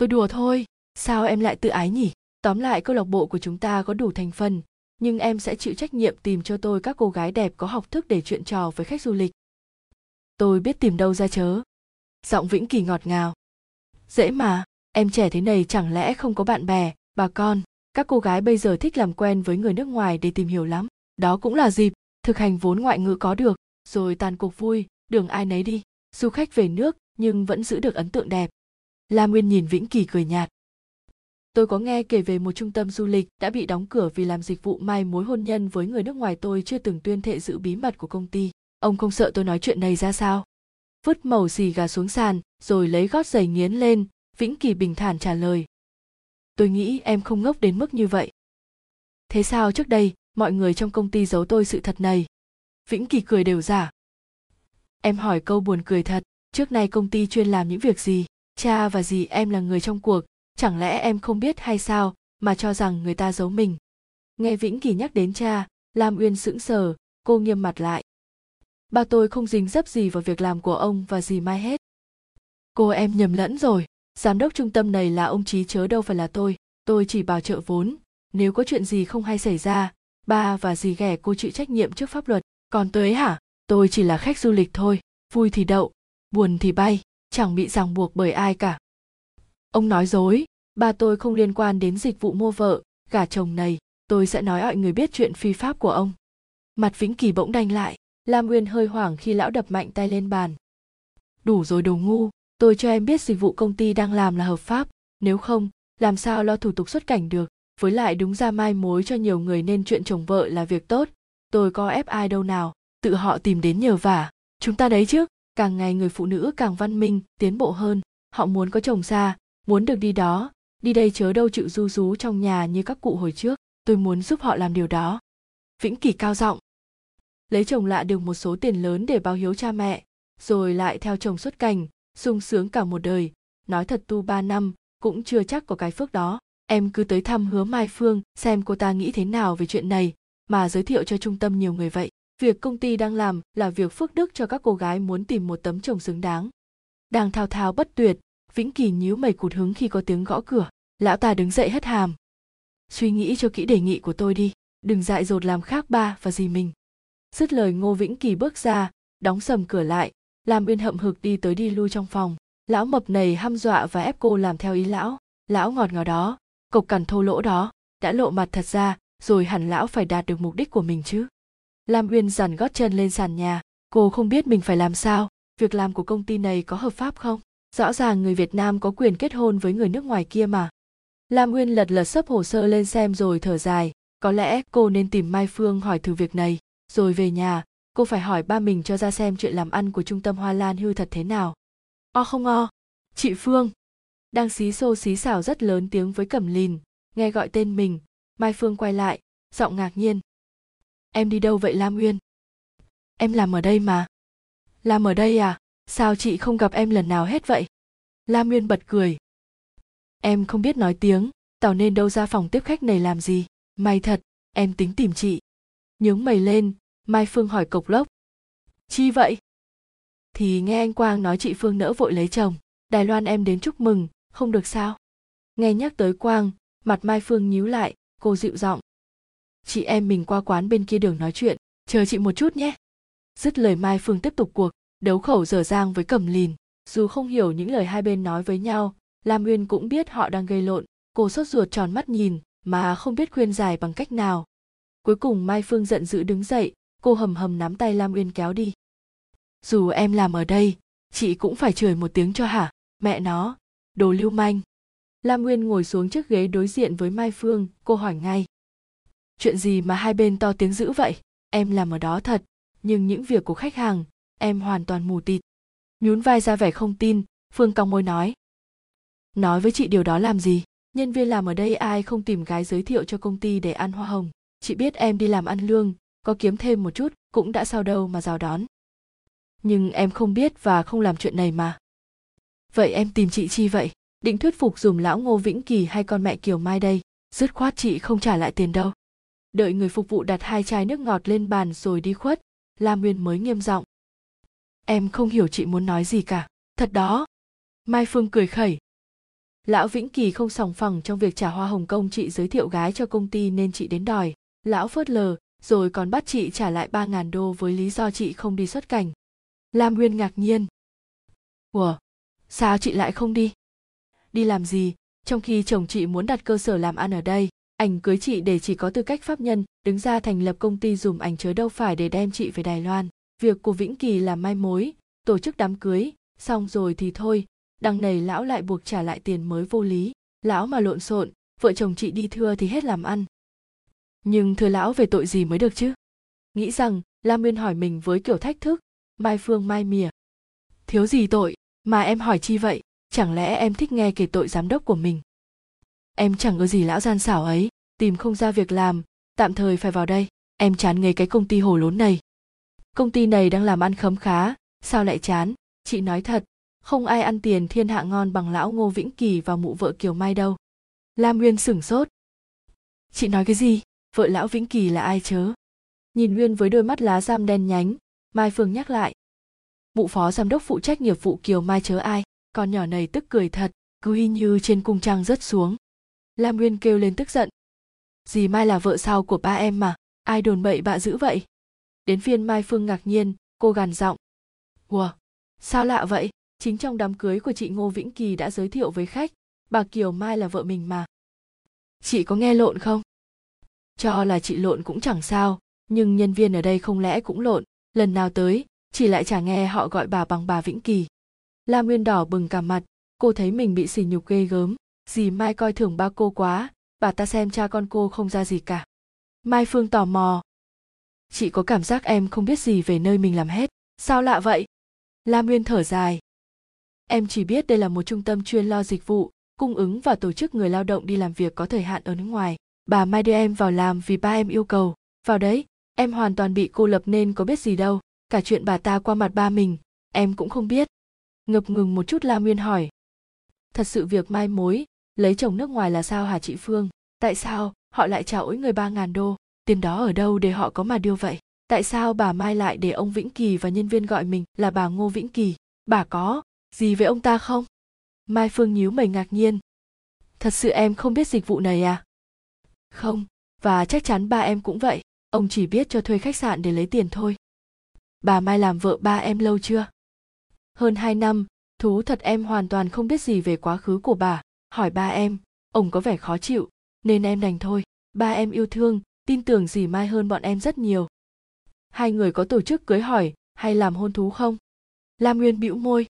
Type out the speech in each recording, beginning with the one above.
tôi đùa thôi. Sao em lại tự ái nhỉ? Tóm lại, câu lạc bộ của chúng ta có đủ thành phần, nhưng em sẽ chịu trách nhiệm tìm cho tôi các cô gái đẹp có học thức để chuyện trò với khách du lịch. Tôi biết tìm đâu ra chớ. Giọng vĩnh kỳ ngọt ngào. Dễ mà, em trẻ thế này chẳng lẽ không có bạn bè, bà con? Các cô gái bây giờ thích làm quen với người nước ngoài để tìm hiểu lắm. Đó cũng là dịp thực hành vốn ngoại ngữ có được. Rồi tàn cuộc vui, đường ai nấy đi. Du khách về nước nhưng vẫn giữ được ấn tượng đẹp la nguyên nhìn vĩnh kỳ cười nhạt. Tôi có nghe kể về một trung tâm du lịch đã bị đóng cửa vì làm dịch vụ mai mối hôn nhân với người nước ngoài tôi chưa từng tuyên thệ giữ bí mật của công ty. Ông không sợ tôi nói chuyện này ra sao? Vứt màu xì gà xuống sàn, rồi lấy gót giày nghiến lên, vĩnh kỳ bình thản trả lời. Tôi nghĩ em không ngốc đến mức như vậy. Thế sao trước đây, mọi người trong công ty giấu tôi sự thật này? Vĩnh kỳ cười đều giả. Em hỏi câu buồn cười thật, trước nay công ty chuyên làm những việc gì? Cha và dì em là người trong cuộc, chẳng lẽ em không biết hay sao mà cho rằng người ta giấu mình? Nghe vĩnh kỳ nhắc đến cha, lam uyên sững sờ, cô nghiêm mặt lại. Ba tôi không dính dấp gì vào việc làm của ông và dì mai hết. Cô em nhầm lẫn rồi, giám đốc trung tâm này là ông trí chớ đâu phải là tôi tôi chỉ bảo trợ vốn. Nếu có chuyện gì không hay xảy ra, ba và dì ghẻ cô chịu trách nhiệm trước pháp luật. Còn tới hả? Tôi chỉ là khách du lịch thôi, vui thì đậu, buồn thì bay chẳng bị ràng buộc bởi ai cả. Ông nói dối, ba tôi không liên quan đến dịch vụ mua vợ, gả chồng này, tôi sẽ nói mọi người biết chuyện phi pháp của ông. Mặt vĩnh kỳ bỗng đanh lại, lam nguyên hơi hoảng khi lão đập mạnh tay lên bàn. Đủ rồi đồ ngu, tôi cho em biết dịch vụ công ty đang làm là hợp pháp, nếu không, làm sao lo thủ tục xuất cảnh được, với lại đúng ra mai mối cho nhiều người nên chuyện chồng vợ là việc tốt, tôi có ép ai đâu nào, tự họ tìm đến nhờ vả, chúng ta đấy chứ càng ngày người phụ nữ càng văn minh, tiến bộ hơn. Họ muốn có chồng xa, muốn được đi đó. Đi đây chớ đâu chịu du rú trong nhà như các cụ hồi trước. Tôi muốn giúp họ làm điều đó. Vĩnh kỳ cao giọng. Lấy chồng lạ được một số tiền lớn để báo hiếu cha mẹ, rồi lại theo chồng xuất cảnh, sung sướng cả một đời. Nói thật tu ba năm, cũng chưa chắc có cái phước đó. Em cứ tới thăm hứa mai phương, xem cô ta nghĩ thế nào về chuyện này, mà giới thiệu cho trung tâm nhiều người vậy việc công ty đang làm là việc phước đức cho các cô gái muốn tìm một tấm chồng xứng đáng. Đang thao thao bất tuyệt, vĩnh kỳ nhíu mày cụt hứng khi có tiếng gõ cửa. Lão ta đứng dậy hất hàm. Suy nghĩ cho kỹ đề nghị của tôi đi, đừng dại dột làm khác ba và gì mình. Dứt lời ngô vĩnh kỳ bước ra, đóng sầm cửa lại, làm uyên hậm hực đi tới đi lui trong phòng. Lão mập này hăm dọa và ép cô làm theo ý lão. Lão ngọt ngào đó, cộc cằn thô lỗ đó, đã lộ mặt thật ra, rồi hẳn lão phải đạt được mục đích của mình chứ lam uyên dằn gót chân lên sàn nhà. Cô không biết mình phải làm sao. Việc làm của công ty này có hợp pháp không? Rõ ràng người việt nam có quyền kết hôn với người nước ngoài kia mà. Lam uyên lật lật sấp hồ sơ lên xem rồi thở dài. Có lẽ cô nên tìm mai phương hỏi thử việc này. Rồi về nhà, cô phải hỏi ba mình cho ra xem chuyện làm ăn của trung tâm hoa lan hư thật thế nào. O không o? Chị phương. Đang xí xô xí xào rất lớn tiếng với cẩm lìn. Nghe gọi tên mình, mai phương quay lại, giọng ngạc nhiên em đi đâu vậy lam uyên? Em làm ở đây mà. Làm ở đây à? Sao chị không gặp em lần nào hết vậy? Lam uyên bật cười. Em không biết nói tiếng, tao nên đâu ra phòng tiếp khách này làm gì. May thật, em tính tìm chị. Nhướng mày lên, mai phương hỏi cộc lốc. Chi vậy? Thì nghe anh quang nói chị phương nỡ vội lấy chồng. Đài loan em đến chúc mừng, không được sao? Nghe nhắc tới quang, mặt mai phương nhíu lại, cô dịu giọng chị em mình qua quán bên kia đường nói chuyện, chờ chị một chút nhé. Dứt lời mai phương tiếp tục cuộc, đấu khẩu dở dang với cẩm lìn. Dù không hiểu những lời hai bên nói với nhau, lam uyên cũng biết họ đang gây lộn. Cô sốt ruột tròn mắt nhìn, mà không biết khuyên giải bằng cách nào. Cuối cùng mai phương giận dữ đứng dậy, cô hầm hầm nắm tay lam uyên kéo đi. Dù em làm ở đây, chị cũng phải chửi một tiếng cho hả, mẹ nó, đồ lưu manh. Lam uyên ngồi xuống chiếc ghế đối diện với mai phương, cô hỏi ngay chuyện gì mà hai bên to tiếng dữ vậy? Em làm ở đó thật, nhưng những việc của khách hàng, em hoàn toàn mù tịt. Nhún vai ra vẻ không tin, phương cong môi nói. Nói với chị điều đó làm gì? Nhân viên làm ở đây ai không tìm gái giới thiệu cho công ty để ăn hoa hồng? Chị biết em đi làm ăn lương, có kiếm thêm một chút, cũng đã sao đâu mà rào đón. Nhưng em không biết và không làm chuyện này mà. Vậy em tìm chị chi vậy? Định thuyết phục dùm lão ngô vĩnh kỳ hay con mẹ kiều mai đây? Dứt khoát chị không trả lại tiền đâu đợi người phục vụ đặt hai chai nước ngọt lên bàn rồi đi khuất lam nguyên mới nghiêm giọng. Em không hiểu chị muốn nói gì cả. Thật đó. Mai phương cười khẩy. Lão vĩnh kỳ không sòng phẳng trong việc trả hoa hồng công chị giới thiệu gái cho công ty nên chị đến đòi. Lão phớt lờ, rồi còn bắt chị trả lại ba ngàn đô với lý do chị không đi xuất cảnh. Lam nguyên ngạc nhiên. Ủa? Sao chị lại không đi? Đi làm gì? Trong khi chồng chị muốn đặt cơ sở làm ăn ở đây ảnh cưới chị để chỉ có tư cách pháp nhân, đứng ra thành lập công ty dùm ảnh chớ đâu phải để đem chị về đài loan. Việc của vĩnh kỳ là mai mối, tổ chức đám cưới, xong rồi thì thôi. Đằng này lão lại buộc trả lại tiền mới vô lý. Lão mà lộn xộn, vợ chồng chị đi thưa thì hết làm ăn. Nhưng thưa lão về tội gì mới được chứ? Nghĩ rằng, lam nguyên hỏi mình với kiểu thách thức, mai phương mai mỉa. Thiếu gì tội? Mà em hỏi chi vậy? Chẳng lẽ em thích nghe kể tội giám đốc của mình? Em chẳng có gì lão gian xảo ấy, tìm không ra việc làm, tạm thời phải vào đây, em chán nghề cái công ty hồ lốn này. Công ty này đang làm ăn khấm khá, sao lại chán? Chị nói thật, không ai ăn tiền thiên hạ ngon bằng lão ngô vĩnh kỳ và mụ vợ kiều mai đâu. Lam nguyên sửng sốt. Chị nói cái gì? Vợ lão vĩnh kỳ là ai chớ? Nhìn nguyên với đôi mắt lá giam đen nhánh, mai phương nhắc lại. Mụ phó giám đốc phụ trách nghiệp vụ kiều mai chớ ai, con nhỏ này tức cười thật, cứ y như trên cung trăng rớt xuống lam nguyên kêu lên tức giận. Dì mai là vợ sau của ba em mà, ai đồn bậy bạ dữ vậy? Đến phiên mai phương ngạc nhiên, cô gằn giọng. Ủa, sao lạ vậy? Chính trong đám cưới của chị ngô vĩnh kỳ đã giới thiệu với khách, bà kiều mai là vợ mình mà. Chị có nghe lộn không? Cho là chị lộn cũng chẳng sao, nhưng nhân viên ở đây không lẽ cũng lộn. Lần nào tới chỉ lại chả nghe họ gọi bà bằng bà vĩnh kỳ. La nguyên đỏ bừng cả mặt, cô thấy mình bị sỉ nhục ghê gớm dì mai coi thường ba cô quá, bà ta xem cha con cô không ra gì cả. Mai phương tò mò. Chị có cảm giác em không biết gì về nơi mình làm hết? Sao lạ vậy? Lam nguyên thở dài. Em chỉ biết đây là một trung tâm chuyên lo dịch vụ, cung ứng và tổ chức người lao động đi làm việc có thời hạn ở nước ngoài. Bà mai đưa em vào làm vì ba em yêu cầu. Vào đấy, em hoàn toàn bị cô lập nên có biết gì đâu. Cả chuyện bà ta qua mặt ba mình, em cũng không biết. Ngập ngừng một chút la nguyên hỏi. Thật sự việc mai mối lấy chồng nước ngoài là sao hả chị phương? Tại sao họ lại trả ối người ba ngàn đô? Tiền đó ở đâu để họ có mà điêu vậy? Tại sao bà mai lại để ông vĩnh kỳ và nhân viên gọi mình là bà ngô vĩnh kỳ? Bà có gì với ông ta không? Mai phương nhíu mày ngạc nhiên. Thật sự em không biết dịch vụ này à? Không, và chắc chắn ba em cũng vậy. Ông chỉ biết cho thuê khách sạn để lấy tiền thôi. Bà mai làm vợ ba em lâu chưa? Hơn hai năm, thú thật em hoàn toàn không biết gì về quá khứ của bà hỏi ba em, ông có vẻ khó chịu, nên em đành thôi. Ba em yêu thương, tin tưởng dì mai hơn bọn em rất nhiều. Hai người có tổ chức cưới hỏi hay làm hôn thú không? Lam nguyên bĩu môi.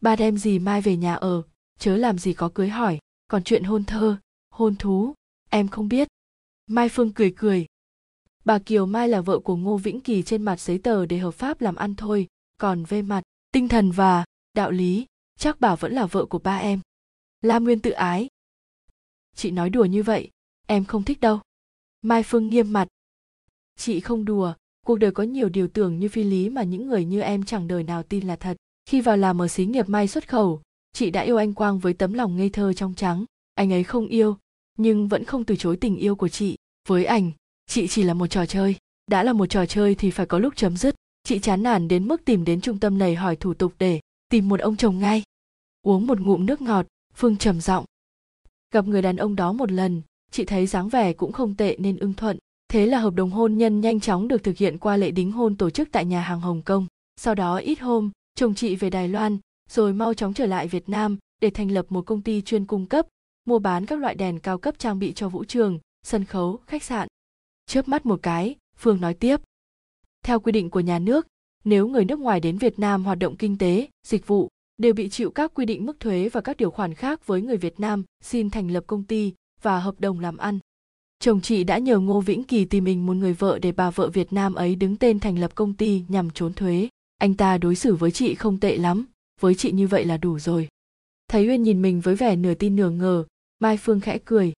Ba đem dì mai về nhà ở, chớ làm gì có cưới hỏi. Còn chuyện hôn thơ, hôn thú, em không biết. Mai phương cười cười. Bà kiều mai là vợ của ngô vĩnh kỳ trên mặt giấy tờ để hợp pháp làm ăn thôi, còn về mặt tinh thần và đạo lý, chắc bà vẫn là vợ của ba em la nguyên tự ái. Chị nói đùa như vậy, em không thích đâu. Mai phương nghiêm mặt. Chị không đùa, cuộc đời có nhiều điều tưởng như phi lý mà những người như em chẳng đời nào tin là thật. Khi vào làm ở xí nghiệp may xuất khẩu, chị đã yêu anh quang với tấm lòng ngây thơ trong trắng. Anh ấy không yêu, nhưng vẫn không từ chối tình yêu của chị. Với ảnh, chị chỉ là một trò chơi. Đã là một trò chơi thì phải có lúc chấm dứt. Chị chán nản đến mức tìm đến trung tâm này hỏi thủ tục để tìm một ông chồng ngay. Uống một ngụm nước ngọt phương trầm giọng. Gặp người đàn ông đó một lần, chị thấy dáng vẻ cũng không tệ nên ưng thuận. Thế là hợp đồng hôn nhân nhanh chóng được thực hiện qua lễ đính hôn tổ chức tại nhà hàng hồng kông. Sau đó ít hôm, chồng chị về đài loan, rồi mau chóng trở lại việt nam để thành lập một công ty chuyên cung cấp, mua bán các loại đèn cao cấp trang bị cho vũ trường, sân khấu, khách sạn. Chớp mắt một cái, phương nói tiếp. Theo quy định của nhà nước, nếu người nước ngoài đến việt nam hoạt động kinh tế, dịch vụ đều bị chịu các quy định mức thuế và các điều khoản khác với người việt nam xin thành lập công ty và hợp đồng làm ăn. Chồng chị đã nhờ ngô vĩnh kỳ tìm mình một người vợ để bà vợ việt nam ấy đứng tên thành lập công ty nhằm trốn thuế. Anh ta đối xử với chị không tệ lắm, với chị như vậy là đủ rồi. Thấy uyên nhìn mình với vẻ nửa tin nửa ngờ, mai phương khẽ cười.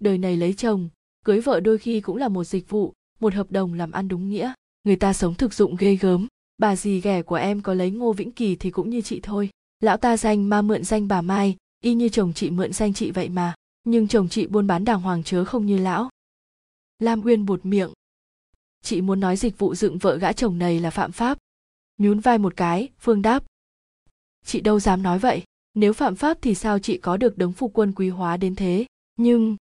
Đời này lấy chồng, cưới vợ đôi khi cũng là một dịch vụ, một hợp đồng làm ăn đúng nghĩa. Người ta sống thực dụng ghê gớm bà dì ghẻ của em có lấy ngô vĩnh kỳ thì cũng như chị thôi. Lão ta danh ma mượn danh bà mai, y như chồng chị mượn danh chị vậy mà. Nhưng chồng chị buôn bán đàng hoàng chớ không như lão. Lam uyên buột miệng. Chị muốn nói dịch vụ dựng vợ gã chồng này là phạm pháp. Nhún vai một cái, phương đáp. Chị đâu dám nói vậy. Nếu phạm pháp thì sao chị có được đấng phu quân quý hóa đến thế? Nhưng,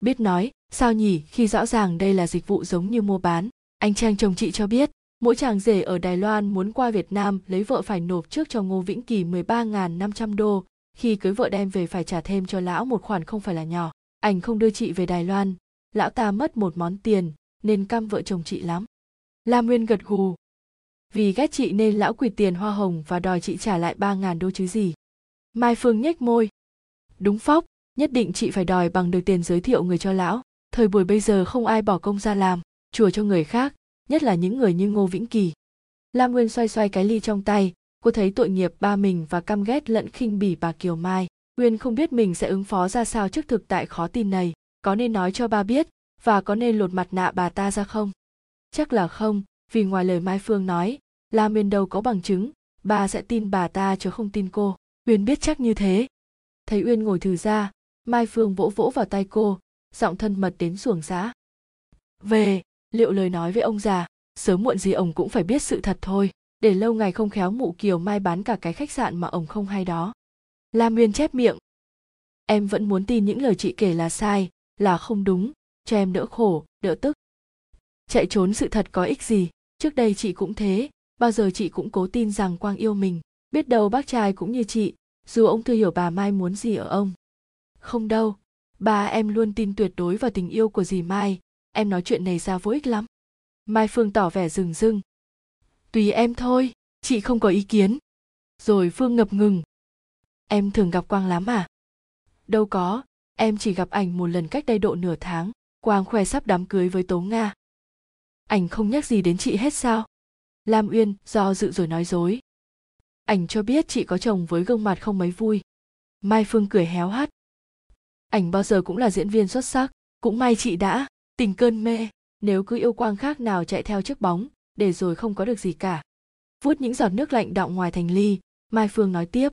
biết nói, sao nhỉ? Khi rõ ràng đây là dịch vụ giống như mua bán. Anh trang chồng chị cho biết mỗi chàng rể ở Đài Loan muốn qua Việt Nam lấy vợ phải nộp trước cho Ngô Vĩnh Kỳ 13.500 đô, khi cưới vợ đem về phải trả thêm cho lão một khoản không phải là nhỏ. Anh không đưa chị về Đài Loan, lão ta mất một món tiền, nên căm vợ chồng chị lắm. Lam Nguyên gật gù. Vì ghét chị nên lão quỳ tiền hoa hồng và đòi chị trả lại 3.000 đô chứ gì. Mai Phương nhếch môi. Đúng phóc, nhất định chị phải đòi bằng được tiền giới thiệu người cho lão. Thời buổi bây giờ không ai bỏ công ra làm, chùa cho người khác, nhất là những người như Ngô Vĩnh Kỳ. Lam Nguyên xoay xoay cái ly trong tay, cô thấy tội nghiệp ba mình và căm ghét lẫn khinh bỉ bà Kiều Mai. Nguyên không biết mình sẽ ứng phó ra sao trước thực tại khó tin này, có nên nói cho ba biết và có nên lột mặt nạ bà ta ra không? Chắc là không, vì ngoài lời Mai Phương nói, Lam Nguyên đâu có bằng chứng, bà sẽ tin bà ta chứ không tin cô. Uyên biết chắc như thế. Thấy Uyên ngồi thử ra, Mai Phương vỗ vỗ vào tay cô, giọng thân mật đến xuồng xã. Về, liệu lời nói với ông già, sớm muộn gì ông cũng phải biết sự thật thôi, để lâu ngày không khéo mụ kiều mai bán cả cái khách sạn mà ông không hay đó. Lam nguyên chép miệng. Em vẫn muốn tin những lời chị kể là sai, là không đúng, cho em đỡ khổ, đỡ tức. Chạy trốn sự thật có ích gì? Trước đây chị cũng thế, bao giờ chị cũng cố tin rằng quang yêu mình, biết đâu bác trai cũng như chị, dù ông thừa hiểu bà mai muốn gì ở ông. Không đâu ba em luôn tin tuyệt đối vào tình yêu của dì mai em nói chuyện này ra vô ích lắm. Mai phương tỏ vẻ rừng rưng. Tùy em thôi, chị không có ý kiến. Rồi phương ngập ngừng. Em thường gặp quang lắm à? Đâu có, em chỉ gặp ảnh một lần cách đây độ nửa tháng. Quang khoe sắp đám cưới với tố nga. Ảnh không nhắc gì đến chị hết sao? Lam uyên do dự rồi nói dối. Ảnh cho biết chị có chồng với gương mặt không mấy vui. Mai phương cười héo hắt. Ảnh bao giờ cũng là diễn viên xuất sắc, cũng may chị đã tình cơn mê, nếu cứ yêu quang khác nào chạy theo chiếc bóng, để rồi không có được gì cả. Vuốt những giọt nước lạnh đọng ngoài thành ly, mai phương nói tiếp.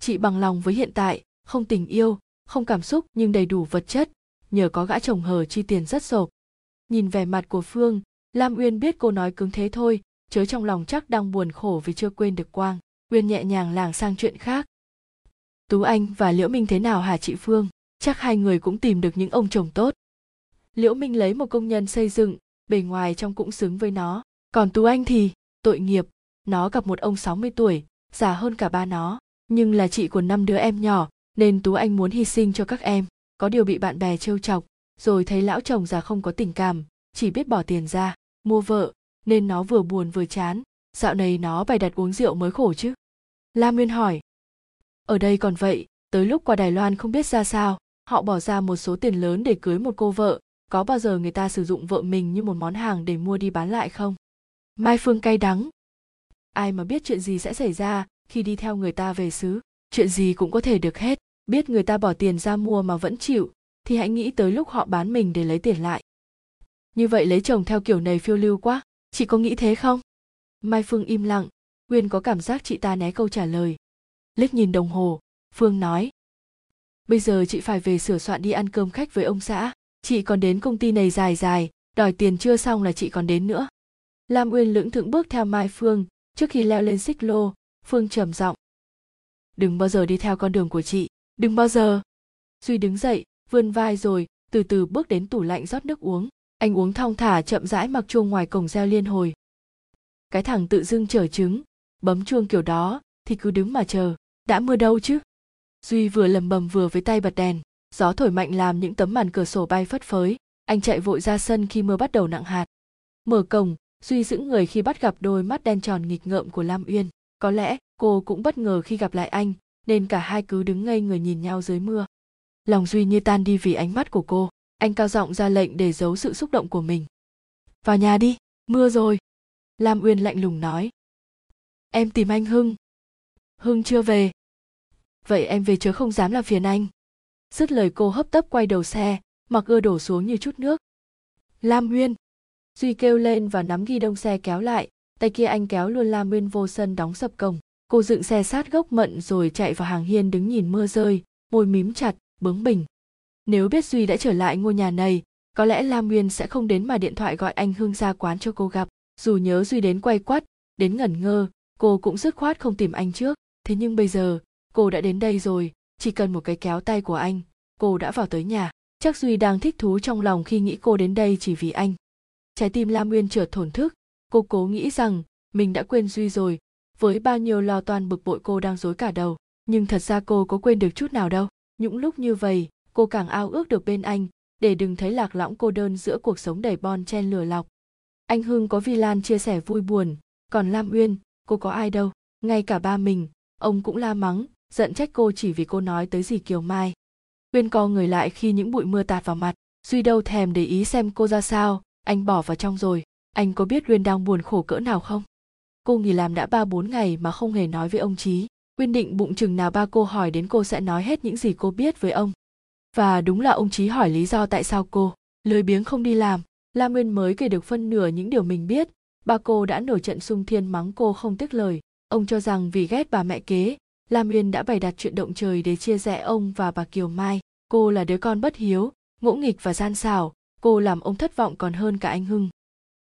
Chị bằng lòng với hiện tại, không tình yêu, không cảm xúc nhưng đầy đủ vật chất, nhờ có gã chồng hờ chi tiền rất sộp. Nhìn vẻ mặt của phương, lam uyên biết cô nói cứng thế thôi, chớ trong lòng chắc đang buồn khổ vì chưa quên được quang. Uyên nhẹ nhàng làng sang chuyện khác. Tú anh và liễu minh thế nào hả chị phương? Chắc hai người cũng tìm được những ông chồng tốt liễu minh lấy một công nhân xây dựng, bề ngoài trong cũng xứng với nó. Còn tú anh thì, tội nghiệp, nó gặp một ông 60 tuổi, già hơn cả ba nó, nhưng là chị của năm đứa em nhỏ, nên tú anh muốn hy sinh cho các em. Có điều bị bạn bè trêu chọc, rồi thấy lão chồng già không có tình cảm, chỉ biết bỏ tiền ra, mua vợ, nên nó vừa buồn vừa chán. Dạo này nó bày đặt uống rượu mới khổ chứ. Lam nguyên hỏi. Ở đây còn vậy, tới lúc qua đài loan không biết ra sao, họ bỏ ra một số tiền lớn để cưới một cô vợ có bao giờ người ta sử dụng vợ mình như một món hàng để mua đi bán lại không? Mai phương cay đắng. Ai mà biết chuyện gì sẽ xảy ra khi đi theo người ta về xứ? Chuyện gì cũng có thể được hết. Biết người ta bỏ tiền ra mua mà vẫn chịu, thì hãy nghĩ tới lúc họ bán mình để lấy tiền lại. Như vậy lấy chồng theo kiểu này phiêu lưu quá. Chị có nghĩ thế không? Mai phương im lặng. Nguyên có cảm giác chị ta né câu trả lời. Liếc nhìn đồng hồ, phương nói. Bây giờ chị phải về sửa soạn đi ăn cơm khách với ông xã chị còn đến công ty này dài dài, đòi tiền chưa xong là chị còn đến nữa. Lam uyên lưỡng thượng bước theo mai phương, trước khi leo lên xích lô, phương trầm giọng. Đừng bao giờ đi theo con đường của chị, đừng bao giờ. Duy đứng dậy, vươn vai rồi, từ từ bước đến tủ lạnh rót nước uống. Anh uống thong thả chậm rãi mặc chuông ngoài cổng reo liên hồi. Cái thằng tự dưng trở trứng, bấm chuông kiểu đó, thì cứ đứng mà chờ, đã mưa đâu chứ? Duy vừa lầm bầm vừa với tay bật đèn gió thổi mạnh làm những tấm màn cửa sổ bay phất phới. Anh chạy vội ra sân khi mưa bắt đầu nặng hạt. Mở cổng duy giữ người khi bắt gặp đôi mắt đen tròn nghịch ngợm của lam uyên. Có lẽ cô cũng bất ngờ khi gặp lại anh, nên cả hai cứ đứng ngây người nhìn nhau dưới mưa. Lòng duy như tan đi vì ánh mắt của cô. Anh cao giọng ra lệnh để giấu sự xúc động của mình. Vào nhà đi, mưa rồi. Lam uyên lạnh lùng nói. Em tìm anh hưng. Hưng chưa về. Vậy em về chớ không dám làm phiền anh dứt lời cô hấp tấp quay đầu xe, mặc ưa đổ xuống như chút nước. Lam nguyên duy kêu lên và nắm ghi đông xe kéo lại, tay kia anh kéo luôn lam nguyên vô sân đóng sập cổng. Cô dựng xe sát gốc mận rồi chạy vào hàng hiên đứng nhìn mưa rơi, môi mím chặt, bướng bỉnh. Nếu biết duy đã trở lại ngôi nhà này, có lẽ lam nguyên sẽ không đến mà điện thoại gọi anh Hương ra quán cho cô gặp. Dù nhớ duy đến quay quắt, đến ngẩn ngơ, cô cũng dứt khoát không tìm anh trước. Thế nhưng bây giờ, cô đã đến đây rồi chỉ cần một cái kéo tay của anh, cô đã vào tới nhà. Chắc duy đang thích thú trong lòng khi nghĩ cô đến đây chỉ vì anh. Trái tim lam uyên chợt thổn thức. Cô cố nghĩ rằng mình đã quên duy rồi, với bao nhiêu lo toan bực bội cô đang dối cả đầu. Nhưng thật ra cô có quên được chút nào đâu. Những lúc như vậy, cô càng ao ước được bên anh, để đừng thấy lạc lõng cô đơn giữa cuộc sống đầy bon chen lừa lọc. Anh hưng có vi lan chia sẻ vui buồn, còn lam uyên, cô có ai đâu. Ngay cả ba mình, ông cũng la mắng giận trách cô chỉ vì cô nói tới gì kiều mai. Uyên co người lại khi những bụi mưa tạt vào mặt duy đâu thèm để ý xem cô ra sao, anh bỏ vào trong rồi. Anh có biết uyên đang buồn khổ cỡ nào không? Cô nghỉ làm đã ba bốn ngày mà không hề nói với ông trí uyên định bụng chừng nào ba cô hỏi đến cô sẽ nói hết những gì cô biết với ông. Và đúng là ông trí hỏi lý do tại sao cô, lười biếng không đi làm. Lam nguyên mới kể được phân nửa những điều mình biết. Ba cô đã nổi trận sung thiên mắng cô không tiếc lời. Ông cho rằng vì ghét bà mẹ kế lam uyên đã bày đặt chuyện động trời để chia rẽ ông và bà kiều mai. Cô là đứa con bất hiếu, ngỗ nghịch và gian xảo. Cô làm ông thất vọng còn hơn cả anh hưng.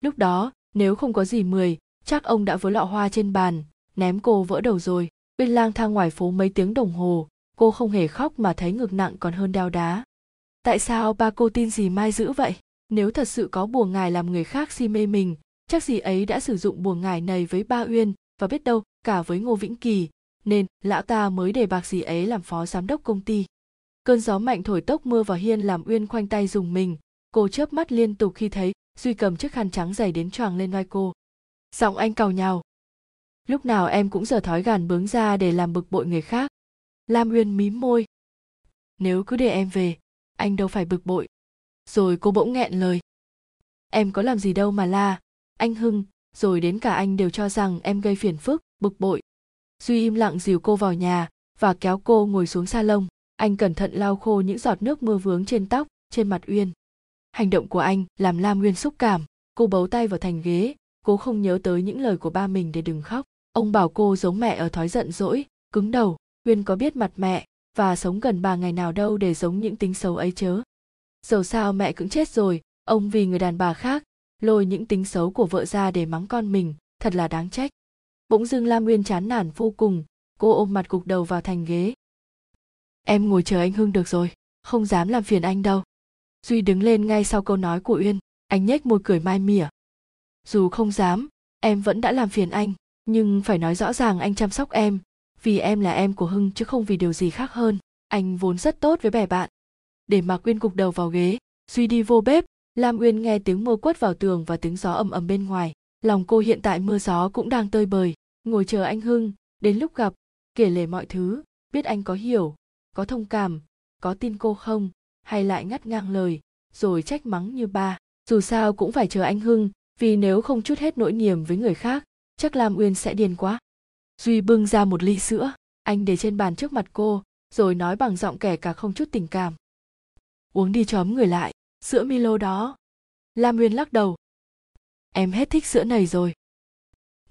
Lúc đó, nếu không có gì mười, chắc ông đã vớ lọ hoa trên bàn, ném cô vỡ đầu rồi. Bên lang thang ngoài phố mấy tiếng đồng hồ, cô không hề khóc mà thấy ngực nặng còn hơn đeo đá. Tại sao ba cô tin gì mai dữ vậy? Nếu thật sự có bùa ngài làm người khác si mê mình, chắc gì ấy đã sử dụng bùa ngài này với ba uyên và biết đâu, cả với ngô vĩnh kỳ nên lão ta mới để bạc gì ấy làm phó giám đốc công ty. Cơn gió mạnh thổi tốc mưa vào hiên làm uyên khoanh tay dùng mình, cô chớp mắt liên tục khi thấy duy cầm chiếc khăn trắng dày đến choàng lên vai cô. Giọng anh cào nhào. Lúc nào em cũng giờ thói gàn bướng ra để làm bực bội người khác. Lam uyên mím môi. Nếu cứ để em về, anh đâu phải bực bội. Rồi cô bỗng nghẹn lời. Em có làm gì đâu mà la. Anh hưng, rồi đến cả anh đều cho rằng em gây phiền phức, bực bội duy im lặng dìu cô vào nhà và kéo cô ngồi xuống salon. Anh cẩn thận lau khô những giọt nước mưa vướng trên tóc, trên mặt uyên. Hành động của anh làm lam uyên xúc cảm. Cô bấu tay vào thành ghế. Cố không nhớ tới những lời của ba mình để đừng khóc. Ông bảo cô giống mẹ ở thói giận dỗi, cứng đầu. Uyên có biết mặt mẹ và sống gần bà ngày nào đâu để giống những tính xấu ấy chớ? Dầu sao mẹ cũng chết rồi, ông vì người đàn bà khác, lôi những tính xấu của vợ ra để mắng con mình, thật là đáng trách bỗng dưng lam nguyên chán nản vô cùng, cô ôm mặt gục đầu vào thành ghế. Em ngồi chờ anh hưng được rồi, không dám làm phiền anh đâu. Duy đứng lên ngay sau câu nói của uyên, anh nhếch môi cười mai mỉa. Dù không dám, em vẫn đã làm phiền anh, nhưng phải nói rõ ràng anh chăm sóc em, vì em là em của hưng chứ không vì điều gì khác hơn, anh vốn rất tốt với bè bạn. Để mặc uyên gục đầu vào ghế, duy đi vô bếp, lam uyên nghe tiếng mưa quất vào tường và tiếng gió ầm ầm bên ngoài, lòng cô hiện tại mưa gió cũng đang tơi bời ngồi chờ anh hưng, đến lúc gặp, kể lể mọi thứ, biết anh có hiểu, có thông cảm, có tin cô không, hay lại ngắt ngang lời, rồi trách mắng như ba. Dù sao cũng phải chờ anh hưng, vì nếu không chút hết nỗi niềm với người khác, chắc lam uyên sẽ điên quá. Duy bưng ra một ly sữa, anh để trên bàn trước mặt cô, rồi nói bằng giọng kẻ cả không chút tình cảm. Uống đi chóm người lại, sữa milo đó. Lam uyên lắc đầu. Em hết thích sữa này rồi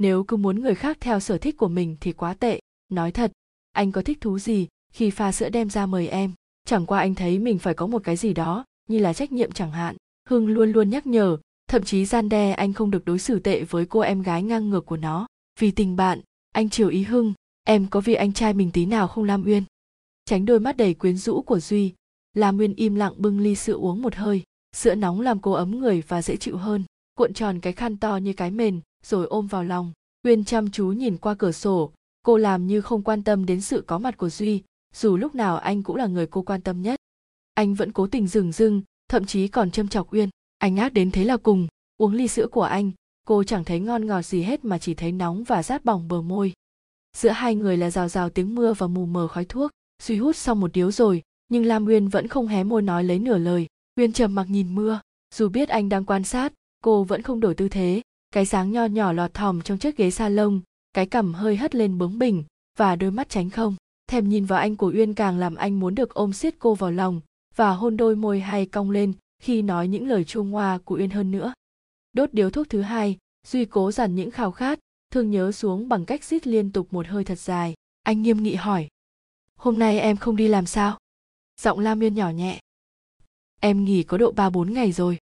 nếu cứ muốn người khác theo sở thích của mình thì quá tệ. Nói thật, anh có thích thú gì khi pha sữa đem ra mời em? Chẳng qua anh thấy mình phải có một cái gì đó như là trách nhiệm chẳng hạn. Hưng luôn luôn nhắc nhở, thậm chí gian đe anh không được đối xử tệ với cô em gái ngang ngược của nó. Vì tình bạn, anh chiều ý hưng, em có vì anh trai mình tí nào không lam uyên? Tránh đôi mắt đầy quyến rũ của duy, lam uyên im lặng bưng ly sữa uống một hơi. Sữa nóng làm cô ấm người và dễ chịu hơn. Cuộn tròn cái khăn to như cái mền rồi ôm vào lòng, uyên chăm chú nhìn qua cửa sổ. Cô làm như không quan tâm đến sự có mặt của duy, dù lúc nào anh cũng là người cô quan tâm nhất. Anh vẫn cố tình dừng dưng, thậm chí còn châm chọc uyên, anh ác đến thế là cùng, uống ly sữa của anh, cô chẳng thấy ngon ngọt gì hết mà chỉ thấy nóng và rát bỏng bờ môi. Giữa hai người là rào rào tiếng mưa và mù mờ khói thuốc, duy hút xong một điếu rồi, nhưng lam uyên vẫn không hé môi nói lấy nửa lời. Uyên trầm mặc nhìn mưa, dù biết anh đang quan sát, cô vẫn không đổi tư thế cái sáng nho nhỏ lọt thỏm trong chiếc ghế sa lông, cái cằm hơi hất lên bướng bỉnh và đôi mắt tránh không. Thèm nhìn vào anh của uyên càng làm anh muốn được ôm siết cô vào lòng và hôn đôi môi hay cong lên khi nói những lời chuông hoa của uyên hơn nữa. Đốt điếu thuốc thứ hai duy cố dằn những khao khát thương nhớ xuống bằng cách rít liên tục một hơi thật dài. Anh nghiêm nghị hỏi hôm nay em không đi làm sao? Giọng lam miên nhỏ nhẹ em nghỉ có độ ba bốn ngày rồi.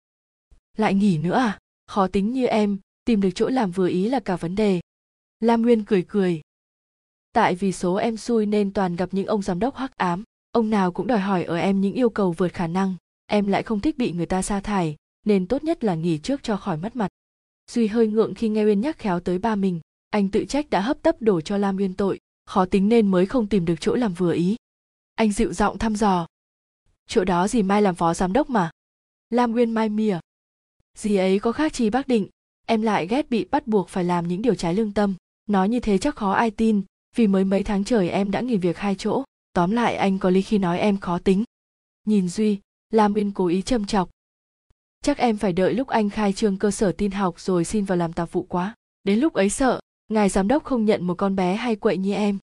Lại nghỉ nữa à? Khó tính như em tìm được chỗ làm vừa ý là cả vấn đề. Lam nguyên cười cười. Tại vì số em xui nên toàn gặp những ông giám đốc hắc ám, ông nào cũng đòi hỏi ở em những yêu cầu vượt khả năng, em lại không thích bị người ta sa thải, nên tốt nhất là nghỉ trước cho khỏi mất mặt. Duy hơi ngượng khi nghe uyên nhắc khéo tới ba mình, anh tự trách đã hấp tấp đổ cho lam uyên tội, khó tính nên mới không tìm được chỗ làm vừa ý. Anh dịu giọng thăm dò. Chỗ đó gì mai làm phó giám đốc mà? Lam uyên mai mỉa. Gì ấy có khác chi bác định? Em lại ghét bị bắt buộc phải làm những điều trái lương tâm. Nói như thế chắc khó ai tin, vì mới mấy tháng trời em đã nghỉ việc hai chỗ. Tóm lại anh có lý khi nói em khó tính. Nhìn duy, lam uyên cố ý châm chọc. Chắc em phải đợi lúc anh khai trương cơ sở tin học rồi xin vào làm tạp vụ quá. Đến lúc ấy sợ, ngài giám đốc không nhận một con bé hay quậy như em.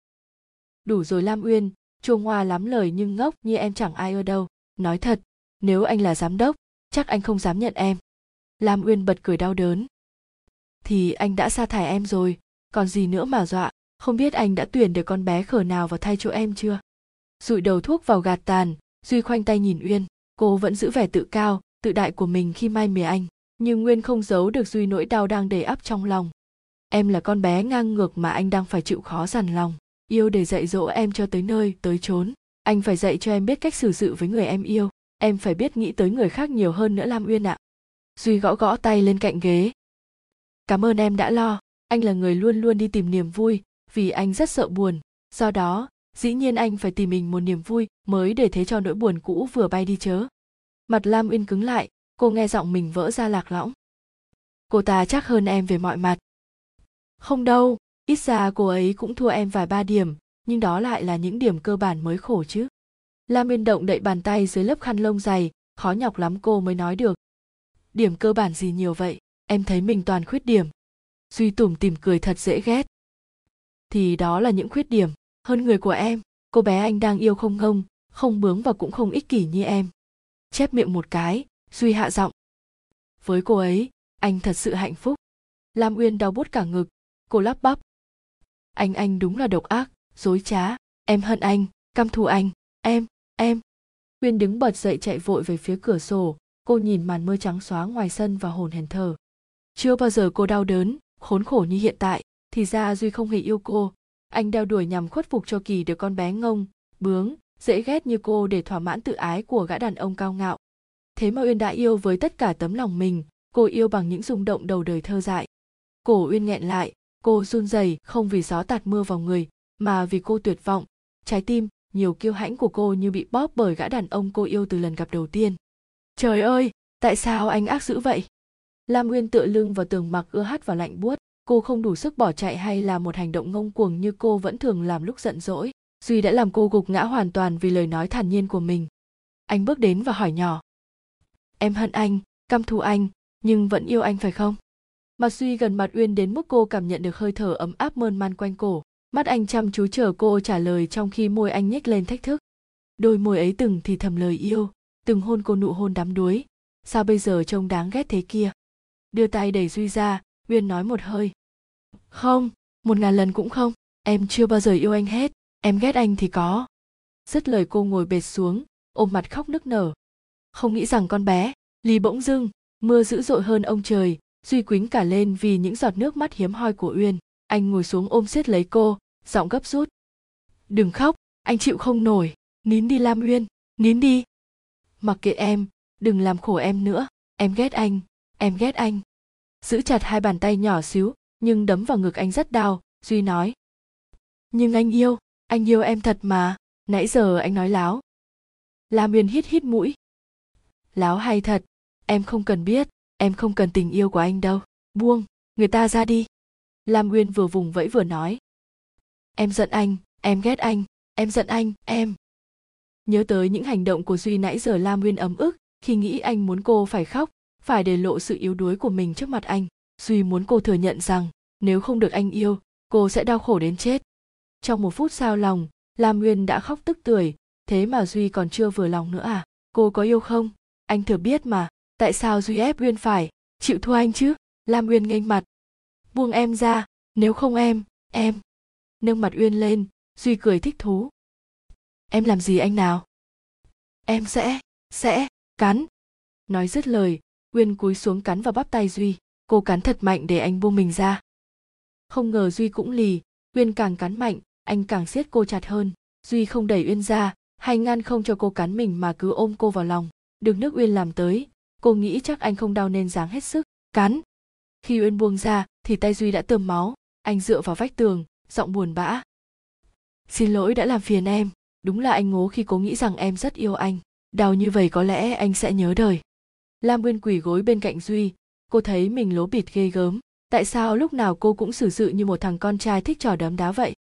Đủ rồi lam uyên chuông hoa lắm lời nhưng ngốc như em chẳng ai ở đâu. Nói thật, nếu anh là giám đốc, chắc anh không dám nhận em. Lam uyên bật cười đau đớn thì anh đã sa thải em rồi. Còn gì nữa mà dọa? Không biết anh đã tuyển được con bé khở nào vào thay chỗ em chưa? Rụi đầu thuốc vào gạt tàn, duy khoanh tay nhìn uyên. Cô vẫn giữ vẻ tự cao, tự đại của mình khi mai mỉa anh. Nhưng nguyên không giấu được duy nỗi đau đang đầy ắp trong lòng. Em là con bé ngang ngược mà anh đang phải chịu khó dằn lòng. Yêu để dạy dỗ em cho tới nơi, tới chốn. Anh phải dạy cho em biết cách xử sự với người em yêu. Em phải biết nghĩ tới người khác nhiều hơn nữa lam uyên ạ. Duy gõ gõ tay lên cạnh ghế cảm ơn em đã lo. Anh là người luôn luôn đi tìm niềm vui, vì anh rất sợ buồn. Do đó, dĩ nhiên anh phải tìm mình một niềm vui mới để thế cho nỗi buồn cũ vừa bay đi chớ. Mặt lam uyên cứng lại, cô nghe giọng mình vỡ ra lạc lõng. Cô ta chắc hơn em về mọi mặt. Không đâu, ít ra cô ấy cũng thua em vài ba điểm, nhưng đó lại là những điểm cơ bản mới khổ chứ. Lam uyên động đậy bàn tay dưới lớp khăn lông dày, khó nhọc lắm cô mới nói được. Điểm cơ bản gì nhiều vậy? Em thấy mình toàn khuyết điểm. Duy tủm tìm cười thật dễ ghét. Thì đó là những khuyết điểm hơn người của em. Cô bé anh đang yêu không ngông, không bướng và cũng không ích kỷ như em. Chép miệng một cái, duy hạ giọng. Với cô ấy, anh thật sự hạnh phúc. Lam uyên đau bút cả ngực. Cô lắp bắp. Anh anh đúng là độc ác, dối trá. Em hận anh, căm thù anh. Em em. Uyên đứng bật dậy chạy vội về phía cửa sổ. Cô nhìn màn mưa trắng xóa ngoài sân và hồn hển thở chưa bao giờ cô đau đớn, khốn khổ như hiện tại, thì ra duy không hề yêu cô. Anh đeo đuổi nhằm khuất phục cho kỳ được con bé ngông, bướng, dễ ghét như cô để thỏa mãn tự ái của gã đàn ông cao ngạo. Thế mà uyên đã yêu với tất cả tấm lòng mình, cô yêu bằng những rung động đầu đời thơ dại. Cổ uyên nghẹn lại, cô run rẩy không vì gió tạt mưa vào người, mà vì cô tuyệt vọng. Trái tim, nhiều kiêu hãnh của cô như bị bóp bởi gã đàn ông cô yêu từ lần gặp đầu tiên. Trời ơi, tại sao anh ác dữ vậy? Lam uyên tựa lưng vào tường mặc ưa hát vào lạnh buốt. Cô không đủ sức bỏ chạy hay là một hành động ngông cuồng như cô vẫn thường làm lúc giận dỗi. Duy đã làm cô gục ngã hoàn toàn vì lời nói thản nhiên của mình. Anh bước đến và hỏi nhỏ. Em hận anh, căm thù anh, nhưng vẫn yêu anh phải không? Mặt duy gần mặt uyên đến mức cô cảm nhận được hơi thở ấm áp mơn man quanh cổ. Mắt anh chăm chú chờ cô trả lời trong khi môi anh nhếch lên thách thức. Đôi môi ấy từng thì thầm lời yêu, từng hôn cô nụ hôn đắm đuối. Sao bây giờ trông đáng ghét thế kia? Đưa tay đẩy duy ra uyên nói một hơi. Không, một ngàn lần cũng không, em chưa bao giờ yêu anh hết, em ghét anh thì có. Dứt lời cô ngồi bệt xuống, ôm mặt khóc nức nở. Không nghĩ rằng con bé ly bỗng dưng, mưa dữ dội hơn ông trời, duy quýnh cả lên vì những giọt nước mắt hiếm hoi của uyên. Anh ngồi xuống ôm siết lấy cô, giọng gấp rút. Đừng khóc, anh chịu không nổi, nín đi lam uyên, nín đi. Mặc kệ em, đừng làm khổ em nữa, em ghét anh em ghét anh. Giữ chặt hai bàn tay nhỏ xíu, nhưng đấm vào ngực anh rất đau, duy nói. Nhưng anh yêu anh yêu em thật mà, nãy giờ anh nói láo. Lam uyên hít hít mũi. Láo hay thật, em không cần biết, em không cần tình yêu của anh đâu, buông, người ta ra đi. Lam uyên vừa vùng vẫy vừa nói. Em giận anh, em ghét anh, em giận anh, em. Nhớ tới những hành động của duy nãy giờ lam uyên ấm ức, khi nghĩ anh muốn cô phải khóc phải để lộ sự yếu đuối của mình trước mặt anh. Duy muốn cô thừa nhận rằng, nếu không được anh yêu, cô sẽ đau khổ đến chết. Trong một phút sao lòng, lam nguyên đã khóc tức tưởi. Thế mà duy còn chưa vừa lòng nữa à? Cô có yêu không? Anh thừa biết mà. Tại sao duy ép nguyên phải? Chịu thua anh chứ? Lam nguyên nghênh mặt. Buông em ra. Nếu không em em. Nâng mặt uyên lên. Duy cười thích thú. Em làm gì anh nào? Em sẽ sẽ cắn. Nói dứt lời uyên cúi xuống cắn vào bắp tay duy. Cô cắn thật mạnh để anh buông mình ra. Không ngờ duy cũng lì. Uyên càng cắn mạnh, anh càng siết cô chặt hơn. Duy không đẩy uyên ra, hay ngăn không cho cô cắn mình mà cứ ôm cô vào lòng. Được nước uyên làm tới, cô nghĩ chắc anh không đau nên dáng hết sức. Cắn. Khi uyên buông ra, thì tay duy đã tươm máu. Anh dựa vào vách tường, giọng buồn bã. Xin lỗi đã làm phiền em. Đúng là anh ngố khi cố nghĩ rằng em rất yêu anh. Đau như vậy có lẽ anh sẽ nhớ đời lam nguyên quỳ gối bên cạnh duy. Cô thấy mình lố bịt ghê gớm. Tại sao lúc nào cô cũng xử sự như một thằng con trai thích trò đấm đá vậy?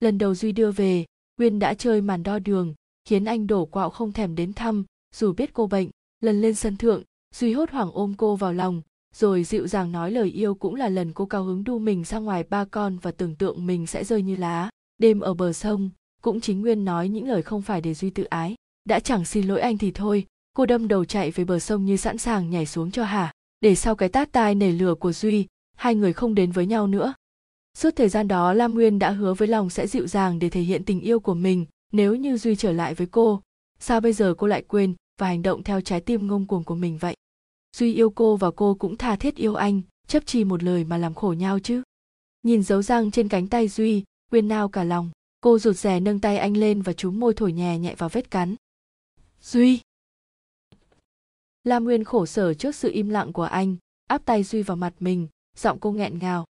Lần đầu duy đưa về uyên đã chơi màn đo đường, khiến anh đổ quạo không thèm đến thăm, dù biết cô bệnh. Lần lên sân thượng, duy hốt hoảng ôm cô vào lòng, rồi dịu dàng nói lời yêu cũng là lần cô cao hứng đu mình ra ngoài ba con và tưởng tượng mình sẽ rơi như lá. Đêm ở bờ sông, cũng chính nguyên nói những lời không phải để duy tự ái. Đã chẳng xin lỗi anh thì thôi cô đâm đầu chạy về bờ sông như sẵn sàng nhảy xuống cho hả để sau cái tát tai nảy lửa của duy, hai người không đến với nhau nữa. Suốt thời gian đó, lam nguyên đã hứa với lòng sẽ dịu dàng để thể hiện tình yêu của mình, nếu như duy trở lại với cô. Sao bây giờ cô lại quên và hành động theo trái tim ngông cuồng của mình vậy? Duy yêu cô và cô cũng tha thiết yêu anh, chấp chi một lời mà làm khổ nhau chứ. Nhìn dấu răng trên cánh tay duy quyên nao cả lòng. Cô rụt rè nâng tay anh lên và chúm môi thổi nhẹ nhẹ vào vết cắn. Duy! Lam nguyên khổ sở trước sự im lặng của anh, áp tay duy vào mặt mình, giọng cô nghẹn ngào.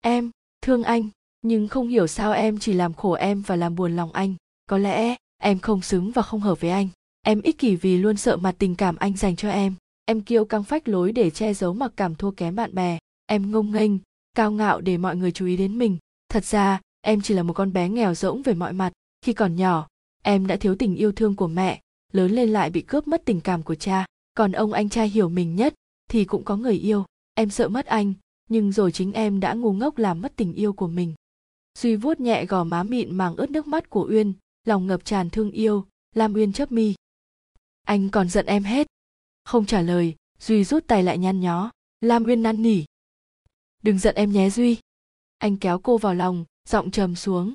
Em, thương anh, nhưng không hiểu sao em chỉ làm khổ em và làm buồn lòng anh. Có lẽ, em không xứng và không hợp với anh. Em ích kỷ vì luôn sợ mặt tình cảm anh dành cho em. Em kiêu căng phách lối để che giấu mặc cảm thua kém bạn bè. Em ngông nghênh, cao ngạo để mọi người chú ý đến mình. Thật ra, em chỉ là một con bé nghèo rỗng về mọi mặt. Khi còn nhỏ, em đã thiếu tình yêu thương của mẹ, lớn lên lại bị cướp mất tình cảm của cha còn ông anh trai hiểu mình nhất thì cũng có người yêu. Em sợ mất anh, nhưng rồi chính em đã ngu ngốc làm mất tình yêu của mình. Duy vuốt nhẹ gò má mịn màng ướt nước mắt của uyên, lòng ngập tràn thương yêu, lam uyên chớp mi. Anh còn giận em hết. Không trả lời, duy rút tay lại nhăn nhó. Lam uyên năn nỉ. Đừng giận em nhé duy. Anh kéo cô vào lòng, giọng trầm xuống.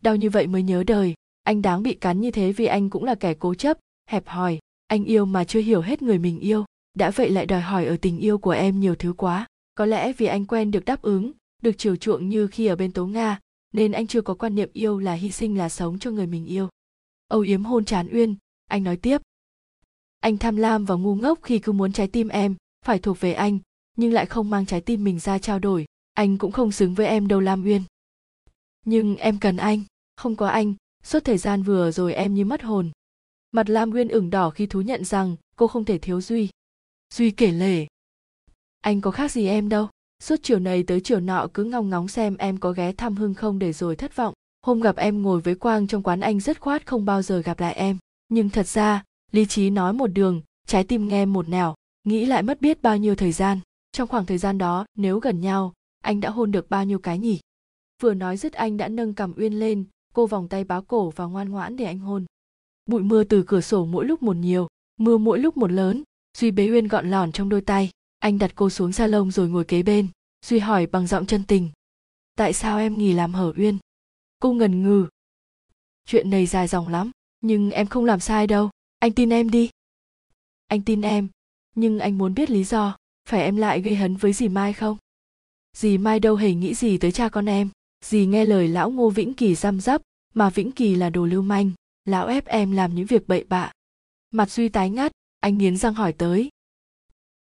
Đau như vậy mới nhớ đời. Anh đáng bị cắn như thế vì anh cũng là kẻ cố chấp, hẹp hòi anh yêu mà chưa hiểu hết người mình yêu, đã vậy lại đòi hỏi ở tình yêu của em nhiều thứ quá. Có lẽ vì anh quen được đáp ứng, được chiều chuộng như khi ở bên tố nga, nên anh chưa có quan niệm yêu là hy sinh là sống cho người mình yêu. Âu yếm hôn chán uyên, anh nói tiếp. Anh tham lam và ngu ngốc khi cứ muốn trái tim em phải thuộc về anh, nhưng lại không mang trái tim mình ra trao đổi. Anh cũng không xứng với em đâu lam uyên. Nhưng em cần anh, không có anh, suốt thời gian vừa rồi em như mất hồn mặt lam nguyên ửng đỏ khi thú nhận rằng cô không thể thiếu duy. Duy kể lể. Anh có khác gì em đâu. Suốt chiều này tới chiều nọ cứ ngóng ngóng xem em có ghé thăm hưng không để rồi thất vọng. Hôm gặp em ngồi với quang trong quán anh rất khoát không bao giờ gặp lại em. Nhưng thật ra, lý trí nói một đường, trái tim nghe một nẻo, nghĩ lại mất biết bao nhiêu thời gian. Trong khoảng thời gian đó, nếu gần nhau, anh đã hôn được bao nhiêu cái nhỉ? Vừa nói dứt anh đã nâng cằm uyên lên, cô vòng tay báo cổ và ngoan ngoãn để anh hôn bụi mưa từ cửa sổ mỗi lúc một nhiều, mưa mỗi lúc một lớn. Duy bế uyên gọn lỏn trong đôi tay. Anh đặt cô xuống salon rồi ngồi kế bên, duy hỏi bằng giọng chân tình. Tại sao em nghỉ làm hở uyên? Cô ngần ngừ. Chuyện này dài dòng lắm, nhưng em không làm sai đâu. Anh tin em đi. Anh tin em, nhưng anh muốn biết lý do, phải em lại gây hấn với dì mai không? Dì mai đâu hề nghĩ gì tới cha con em. Dì nghe lời lão ngô vĩnh kỳ răm rắp mà vĩnh kỳ là đồ lưu manh lão ép em làm những việc bậy bạ. Mặt duy tái ngắt, anh nghiến răng hỏi tới.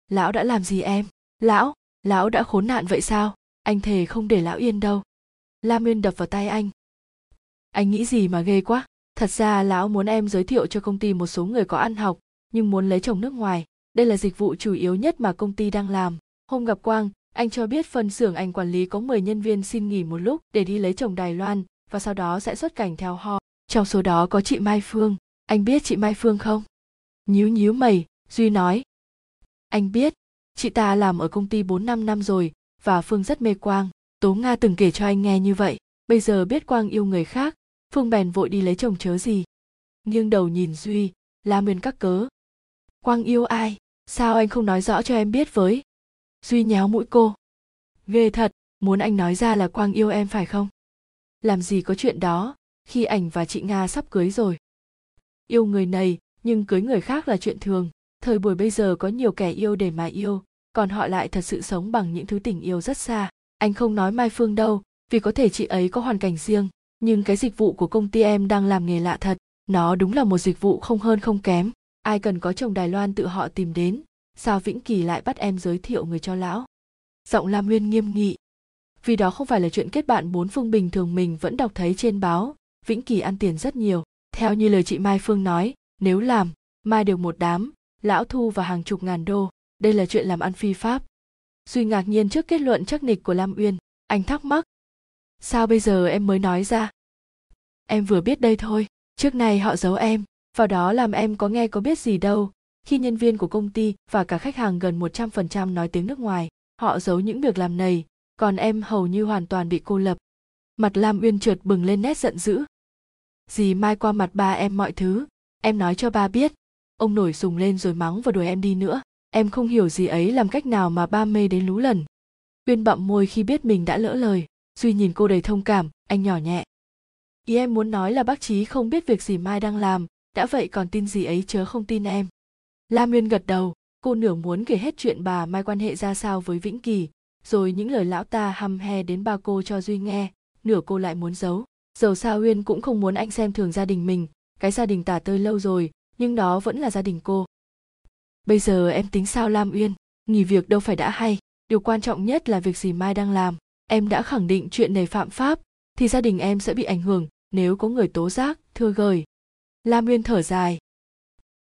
Lão đã làm gì em? Lão lão đã khốn nạn vậy sao? Anh thề không để lão yên đâu. Lam nguyên đập vào tay anh. Anh nghĩ gì mà ghê quá? Thật ra lão muốn em giới thiệu cho công ty một số người có ăn học, nhưng muốn lấy chồng nước ngoài. Đây là dịch vụ chủ yếu nhất mà công ty đang làm. Hôm gặp quang, anh cho biết phân xưởng anh quản lý có 10 nhân viên xin nghỉ một lúc để đi lấy chồng Đài Loan, và sau đó sẽ xuất cảnh theo họ. Trong số đó có chị Mai Phương. Anh biết chị Mai Phương không? Nhíu nhíu mày, Duy nói. Anh biết, chị ta làm ở công ty bốn năm năm rồi và Phương rất mê Quang. Tố Nga từng kể cho anh nghe như vậy. Bây giờ biết Quang yêu người khác, Phương bèn vội đi lấy chồng chớ gì. Nghiêng đầu nhìn Duy, la nguyên các cớ. Quang yêu ai? Sao anh không nói rõ cho em biết với? Duy nhéo mũi cô. Ghê thật, muốn anh nói ra là Quang yêu em phải không? Làm gì có chuyện đó, khi ảnh và chị Nga sắp cưới rồi. Yêu người này, nhưng cưới người khác là chuyện thường. Thời buổi bây giờ có nhiều kẻ yêu để mà yêu, còn họ lại thật sự sống bằng những thứ tình yêu rất xa. Anh không nói Mai Phương đâu, vì có thể chị ấy có hoàn cảnh riêng, nhưng cái dịch vụ của công ty em đang làm nghề lạ thật nó đúng là một dịch vụ không hơn không kém ai cần có chồng đài loan tự họ tìm đến sao vĩnh kỳ lại bắt em giới thiệu người cho lão giọng lam nguyên nghiêm nghị vì đó không phải là chuyện kết bạn bốn phương bình thường mình vẫn đọc thấy trên báo vĩnh kỳ ăn tiền rất nhiều. Theo như lời chị mai phương nói nếu làm mai được một đám lão thu và hàng chục ngàn đô. Đây là chuyện làm ăn phi pháp. Duy ngạc nhiên trước kết luận chắc nịch của lam uyên anh thắc mắc. Sao bây giờ em mới nói ra? Em vừa biết đây thôi. Trước này họ giấu em vào đó làm em có nghe có biết gì đâu. Khi nhân viên của công ty và cả khách hàng gần 100% nói tiếng nước ngoài, họ giấu những việc làm này, còn em hầu như hoàn toàn bị cô lập. Mặt Lam Uyên trượt bừng lên nét giận dữ. Dì mai qua mặt ba em mọi thứ, em nói cho ba biết. Ông nổi sùng lên rồi mắng và đuổi em đi nữa. Em không hiểu gì ấy làm cách nào mà ba mê đến lú lần. Uyên bậm môi khi biết mình đã lỡ lời. Duy nhìn cô đầy thông cảm, anh nhỏ nhẹ. Ý em muốn nói là bác Trí không biết việc gì Mai đang làm, đã vậy còn tin gì ấy chớ không tin em. Lam uyên gật đầu, cô nửa muốn kể hết chuyện bà Mai quan hệ ra sao với Vĩnh Kỳ, rồi những lời lão ta hăm he đến ba cô cho Duy nghe, nửa cô lại muốn giấu. Dầu sao Uyên cũng không muốn anh xem thường gia đình mình, cái gia đình tả tơi lâu rồi, nhưng đó vẫn là gia đình cô. Bây giờ em tính sao Lam Uyên, nghỉ việc đâu phải đã hay, điều quan trọng nhất là việc gì Mai đang làm. Em đã khẳng định chuyện này phạm pháp, thì gia đình em sẽ bị ảnh hưởng nếu có người tố giác, thưa gời. Lam Uyên thở dài,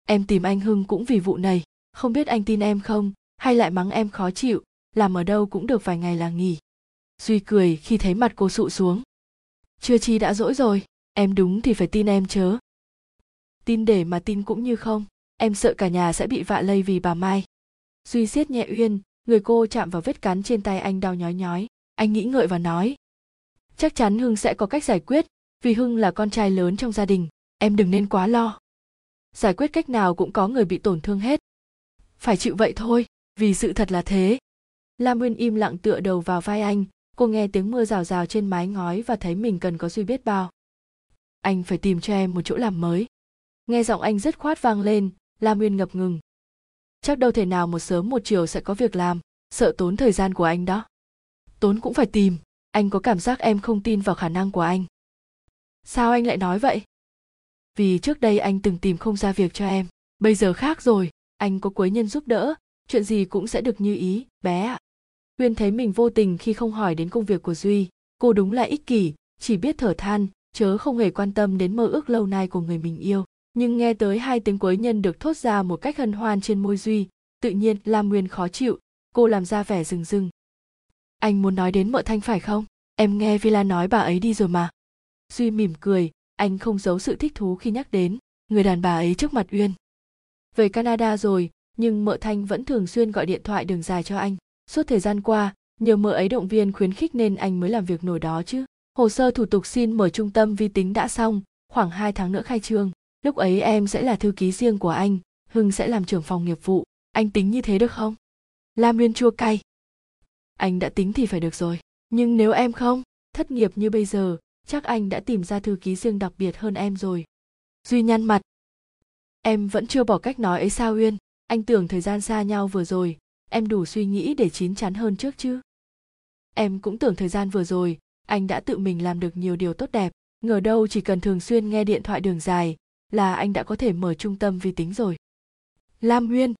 em tìm anh hưng cũng vì vụ này. Không biết anh tin em không? Hay lại mắng em khó chịu? Làm ở đâu cũng được vài ngày là nghỉ. Duy cười khi thấy mặt cô sụ xuống chưa chi đã dỗi rồi, em đúng thì phải tin em chớ. Tin để mà tin cũng như không, em sợ cả nhà sẽ bị vạ lây vì bà mai. Duy siết nhẹ uyên, người cô chạm vào vết cắn trên tay anh đau nhói nhói. Anh nghĩ ngợi và nói, chắc chắn hưng sẽ có cách giải quyết, vì hưng là con trai lớn trong gia đình, em đừng nên quá lo. Giải quyết cách nào cũng có người bị tổn thương hết. Phải chịu vậy thôi, vì sự thật là thế. Lam uyên im lặng tựa đầu vào vai anh cô nghe tiếng mưa rào rào trên mái ngói và thấy mình cần có duy biết bao. Anh phải tìm cho em một chỗ làm mới. Nghe giọng anh dứt khoát vang lên lam nguyên ngập ngừng. Chắc đâu thể nào một sớm một chiều sẽ có việc làm, sợ tốn thời gian của anh đó. Tốn cũng phải tìm, anh có cảm giác em không tin vào khả năng của anh. Sao anh lại nói vậy? Vì trước đây anh từng tìm không ra việc cho em, bây giờ khác rồi, anh có quấy nhân giúp đỡ, chuyện gì cũng sẽ được như ý, bé ạ. Uyên thấy mình vô tình khi không hỏi đến công việc của duy. Cô đúng là ích kỷ, chỉ biết thở than, chớ không hề quan tâm đến mơ ước lâu nay của người mình yêu. Nhưng nghe tới hai tiếng quấy nhân được thốt ra một cách hân hoan trên môi duy, tự nhiên lam nguyên khó chịu, cô làm ra vẻ rừng rừng anh muốn nói đến mợ thanh phải không? Em nghe villa nói bà ấy đi rồi mà. Duy mỉm cười, anh không giấu sự thích thú khi nhắc đến người đàn bà ấy trước mặt uyên. Về canada rồi, nhưng mợ thanh vẫn thường xuyên gọi điện thoại đường dài cho anh suốt thời gian qua, nhờ mơ ấy động viên khuyến khích nên anh mới làm việc nổi đó chứ. Hồ sơ thủ tục xin mở trung tâm vi tính đã xong, khoảng 2 tháng nữa khai trương. Lúc ấy em sẽ là thư ký riêng của anh, hưng sẽ làm trưởng phòng nghiệp vụ. Anh tính như thế được không? Lam nguyên chua cay. Anh đã tính thì phải được rồi, nhưng nếu em không, thất nghiệp như bây giờ, chắc anh đã tìm ra thư ký riêng đặc biệt hơn em rồi. Duy nhăn mặt. Em vẫn chưa bỏ cách nói ấy sao uyên? Anh tưởng thời gian xa nhau vừa rồi em đủ suy nghĩ để chín chắn hơn trước chứ? Em cũng tưởng thời gian vừa rồi, anh đã tự mình làm được nhiều điều tốt đẹp. Ngờ đâu chỉ cần thường xuyên nghe điện thoại đường dài là anh đã có thể mở trung tâm vi tính rồi. Lam uyên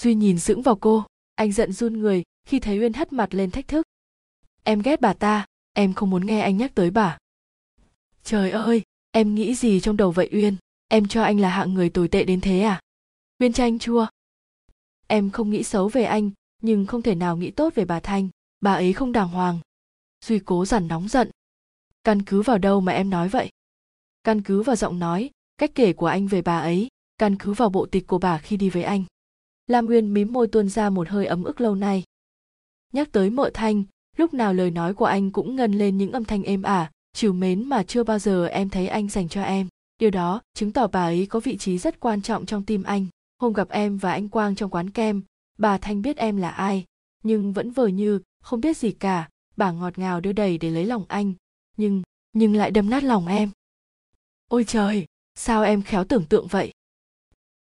duy nhìn sững vào cô, anh giận run người khi thấy uyên hất mặt lên thách thức. Em ghét bà ta, em không muốn nghe anh nhắc tới bà. Trời ơi, em nghĩ gì trong đầu vậy uyên? Em cho anh là hạng người tồi tệ đến thế à? Uyên chanh chua em không nghĩ xấu về anh, nhưng không thể nào nghĩ tốt về bà thanh. Bà ấy không đàng hoàng. Duy cố dằn nóng giận. Căn cứ vào đâu mà em nói vậy? Căn cứ vào giọng nói, cách kể của anh về bà ấy, căn cứ vào bộ tịch của bà khi đi với anh. Lam uyên mím môi tuôn ra một hơi ấm ức lâu nay. Nhắc tới mợ thanh, lúc nào lời nói của anh cũng ngân lên những âm thanh êm ả trìu mến mà chưa bao giờ em thấy anh dành cho em. Điều đó chứng tỏ bà ấy có vị trí rất quan trọng trong tim anh hôm gặp em và anh quang trong quán kem. Bà thanh biết em là ai, nhưng vẫn vờ như không biết gì cả. Bà ngọt ngào đưa đầy để lấy lòng anh, nhưng nhưng lại đâm nát lòng em. Ôi trời, sao em khéo tưởng tượng vậy?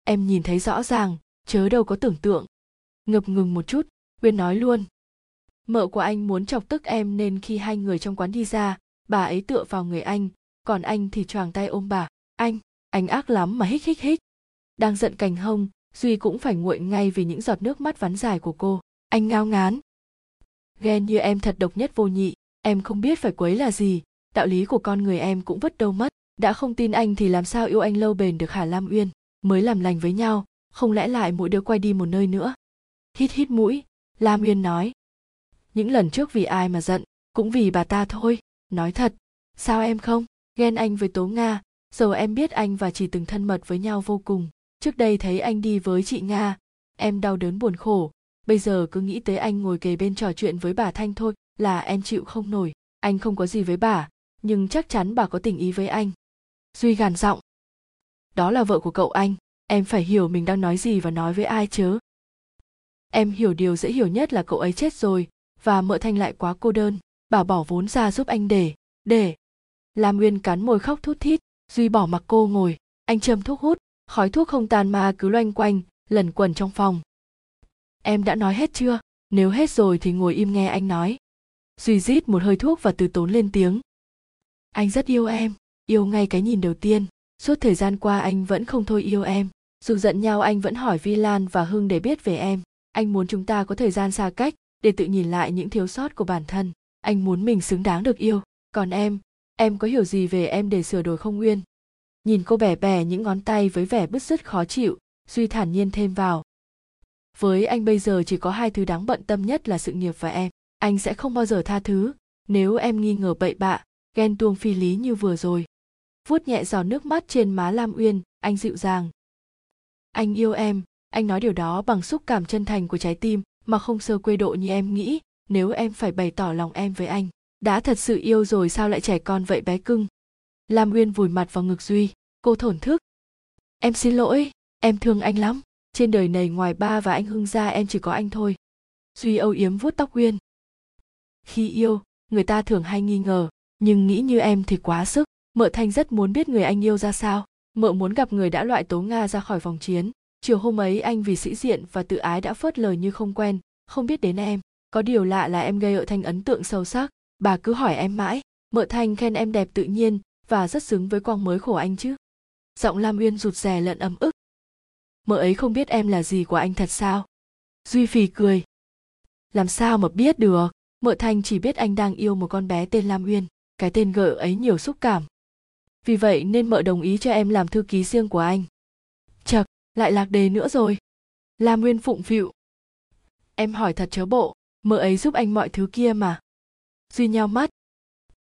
Em nhìn thấy rõ ràng, chớ đâu có tưởng tượng. Ngập ngừng một chút, uyên nói luôn. Mợ của anh muốn chọc tức em nên khi hai người trong quán đi ra, bà ấy tựa vào người anh, còn anh thì choàng tay ôm bà. Anh anh ác lắm mà hích hích hích đang giận cành hông, duy cũng phải nguội ngay vì những giọt nước mắt vắn dài của cô. Anh ngao ngán. Ghen như em thật độc nhất vô nhị, em không biết phải quấy là gì. Đạo lý của con người em cũng vứt đâu mất. Đã không tin anh thì làm sao yêu anh lâu bền được hà lam uyên? Mới làm lành với nhau, không lẽ lại mỗi đứa quay đi một nơi nữa? Hít hít mũi, lam uyên nói. Những lần trước vì ai mà giận, cũng vì bà ta thôi. Nói thật, sao em không? Ghen anh với tố nga giờ em biết anh và chỉ từng thân mật với nhau vô cùng trước đây thấy anh đi với chị nga, em đau đớn buồn khổ. Bây giờ cứ nghĩ tới anh ngồi kề bên trò chuyện với bà thanh thôi, là em chịu không nổi. Anh không có gì với bà, nhưng chắc chắn bà có tình ý với anh. Duy gàn giọng. Đó là vợ của cậu anh, em phải hiểu mình đang nói gì và nói với ai chớ em hiểu điều dễ hiểu nhất là cậu ấy chết rồi, và mợ thanh lại quá cô đơn. Bà bỏ vốn ra giúp anh để để. Lam nguyên cắn môi khóc thút thít, duy bỏ mặc cô ngồi. Anh châm thuốc hút khói thuốc không tan mà cứ loanh quanh, lẩn quẩn trong phòng. Em đã nói hết chưa? Nếu hết rồi thì ngồi im nghe anh nói. Duy rít một hơi thuốc và từ tốn lên tiếng. Anh rất yêu em, yêu ngay cái nhìn đầu tiên. Suốt thời gian qua anh vẫn không thôi yêu em. Dù giận nhau anh vẫn hỏi vi lan và hưng để biết về em. Anh muốn chúng ta có thời gian xa cách để tự nhìn lại những thiếu sót của bản thân. Anh muốn mình xứng đáng được yêu. Còn em em có hiểu gì về em để sửa đổi không nguyên nhìn cô bẻ bẻ những ngón tay với vẻ bứt rứt khó chịu, duy thản nhiên thêm vào. Với anh bây giờ chỉ có hai thứ đáng bận tâm nhất là sự nghiệp và em. Anh sẽ không bao giờ tha thứ. Nếu em nghi ngờ bậy bạ, ghen tuông phi lý như vừa rồi. Vuốt nhẹ giò nước mắt trên má lam uyên, anh dịu dàng. Anh yêu em, anh nói điều đó bằng xúc cảm chân thành của trái tim, mà không sơ quê độ như em nghĩ, nếu em phải bày tỏ lòng em với anh. Đã thật sự yêu rồi sao lại trẻ con vậy bé cưng? Lam uyên vùi mặt vào ngực duy. Cô thổn thức. Em xin lỗi, em thương anh lắm. Trên đời này ngoài ba và anh hưng ra em chỉ có anh thôi. Duy âu yếm vuốt tóc uyên. Khi yêu, người ta thường hay nghi ngờ, nhưng nghĩ như em thì quá sức. Mợ thanh rất muốn biết người anh yêu ra sao. Mợ muốn gặp người đã loại tố nga ra khỏi vòng chiến. Chiều hôm ấy anh vì sĩ diện và tự ái đã phớt lời như không quen, không biết đến em. Có điều lạ là em gây ở thanh ấn tượng sâu sắc. Bà cứ hỏi em mãi. Mợ thanh khen em đẹp tự nhiên và rất xứng với quang mới khổ anh chứ. Giọng lam uyên rụt rè lẫn ấm ức. Mợ ấy không biết em là gì của anh thật sao? Duy phì cười. Làm sao mà biết được? Mợ thanh chỉ biết anh đang yêu một con bé tên lam uyên. Cái tên gợ ấy nhiều xúc cảm. Vì vậy nên mợ đồng ý cho em làm thư ký riêng của anh. Chật, lại lạc đề nữa rồi. Lam uyên phụng phịu. Em hỏi thật chớ bộ, mợ ấy giúp anh mọi thứ kia mà. Duy nhau mắt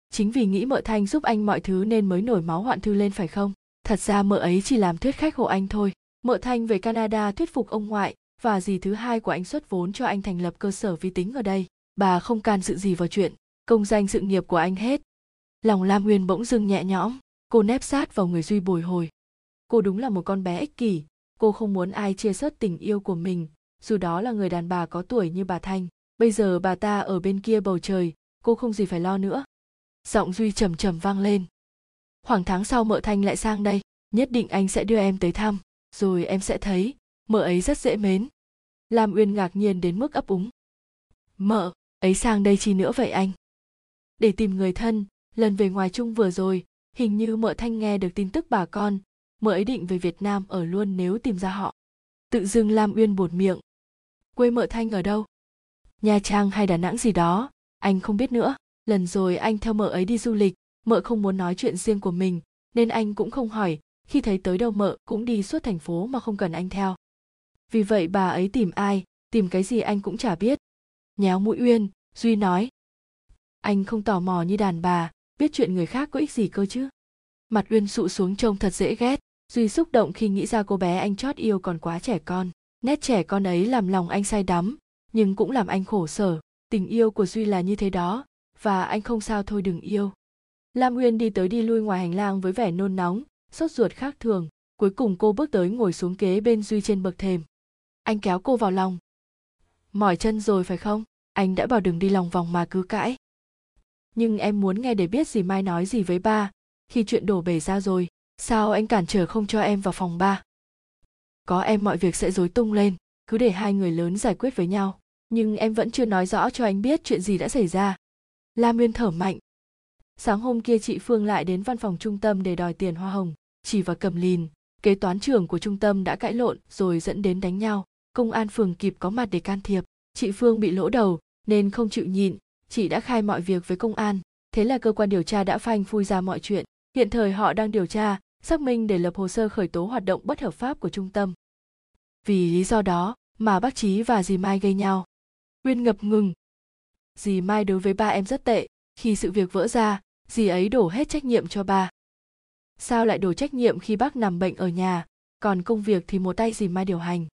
chính vì nghĩ mợ thanh giúp anh mọi thứ nên mới nổi máu hoạn thư lên phải không? Thật ra mợ ấy chỉ làm thuyết khách hộ anh thôi. Mợ thanh về canada thuyết phục ông ngoại và dì thứ hai của anh xuất vốn cho anh thành lập cơ sở vi tính ở đây. Bà không can sự gì vào chuyện công danh sự nghiệp của anh hết. Lòng lam nguyên bỗng dưng nhẹ nhõm, cô nép sát vào người duy bồi hồi. Cô đúng là một con bé ích kỷ, cô không muốn ai chia sớt tình yêu của mình, dù đó là người đàn bà có tuổi như bà thanh. Bây giờ bà ta ở bên kia bầu trời, cô không gì phải lo nữa giọng duy trầm trầm vang lên. Khoảng tháng sau mợ thanh lại sang đây, nhất định anh sẽ đưa em tới thăm, rồi em sẽ thấy, mợ ấy rất dễ mến. Lam uyên ngạc nhiên đến mức ấp úng. Mợ, ấy sang đây chi nữa vậy anh? Để tìm người thân, lần về ngoài chung vừa rồi, hình như mợ thanh nghe được tin tức bà con, mợ ấy định về việt nam ở luôn nếu tìm ra họ. Tự dưng lam uyên bột miệng. Quê mợ thanh ở đâu? Nha trang hay đà nẵng gì đó, anh không biết nữa lần rồi anh theo mợ ấy đi du lịch, mợ không muốn nói chuyện riêng của mình, nên anh cũng không hỏi, khi thấy tới đâu mợ cũng đi suốt thành phố mà không cần anh theo. Vì vậy bà ấy tìm ai, tìm cái gì anh cũng chả biết. Nhéo mũi uyên, duy nói, anh không tò mò như đàn bà, biết chuyện người khác có ích gì cơ chứ? Mặt uyên sụ xuống trông thật dễ ghét, duy xúc động khi nghĩ ra cô bé anh chót yêu còn quá trẻ con. Nét trẻ con ấy làm lòng anh say đắm, nhưng cũng làm anh khổ sở. Tình yêu của duy là như thế đó và anh không sao thôi, đừng yêu. Lam uyên đi tới đi lui ngoài hành lang với vẻ nôn nóng, sốt ruột khác thường. Cuối cùng cô bước tới ngồi xuống kế bên duy trên bậc thềm. Anh kéo cô vào lòng. Mỏi chân rồi phải không? Anh đã bảo đừng đi lòng vòng mà cứ cãi. Nhưng em muốn nghe để biết gì mai nói gì với ba. Khi chuyện đổ bể ra rồi, sao anh cản trở không cho em vào phòng ba? Có em mọi việc sẽ rối tung lên, cứ để hai người lớn giải quyết với nhau. Nhưng em vẫn chưa nói rõ cho anh biết chuyện gì đã xảy ra la nguyên thở mạnh. Sáng hôm kia chị phương lại đến văn phòng trung tâm để đòi tiền hoa hồng. Chỉ và cầm lìn, kế toán trưởng của trung tâm đã cãi lộn rồi dẫn đến đánh nhau. Công an phường kịp có mặt để can thiệp. Chị phương bị lỗ đầu, nên không chịu nhịn. Chị đã khai mọi việc với công an. Thế là cơ quan điều tra đã phanh phui ra mọi chuyện. Hiện thời họ đang điều tra, xác minh để lập hồ sơ khởi tố hoạt động bất hợp pháp của trung tâm. Vì lý do đó mà bác trí và dì mai gây nhau. Nguyên ngập ngừng dì mai đối với ba em rất tệ, khi sự việc vỡ ra, dì ấy đổ hết trách nhiệm cho ba. Sao lại đổ trách nhiệm khi bác nằm bệnh ở nhà, còn công việc thì một tay dì mai điều hành?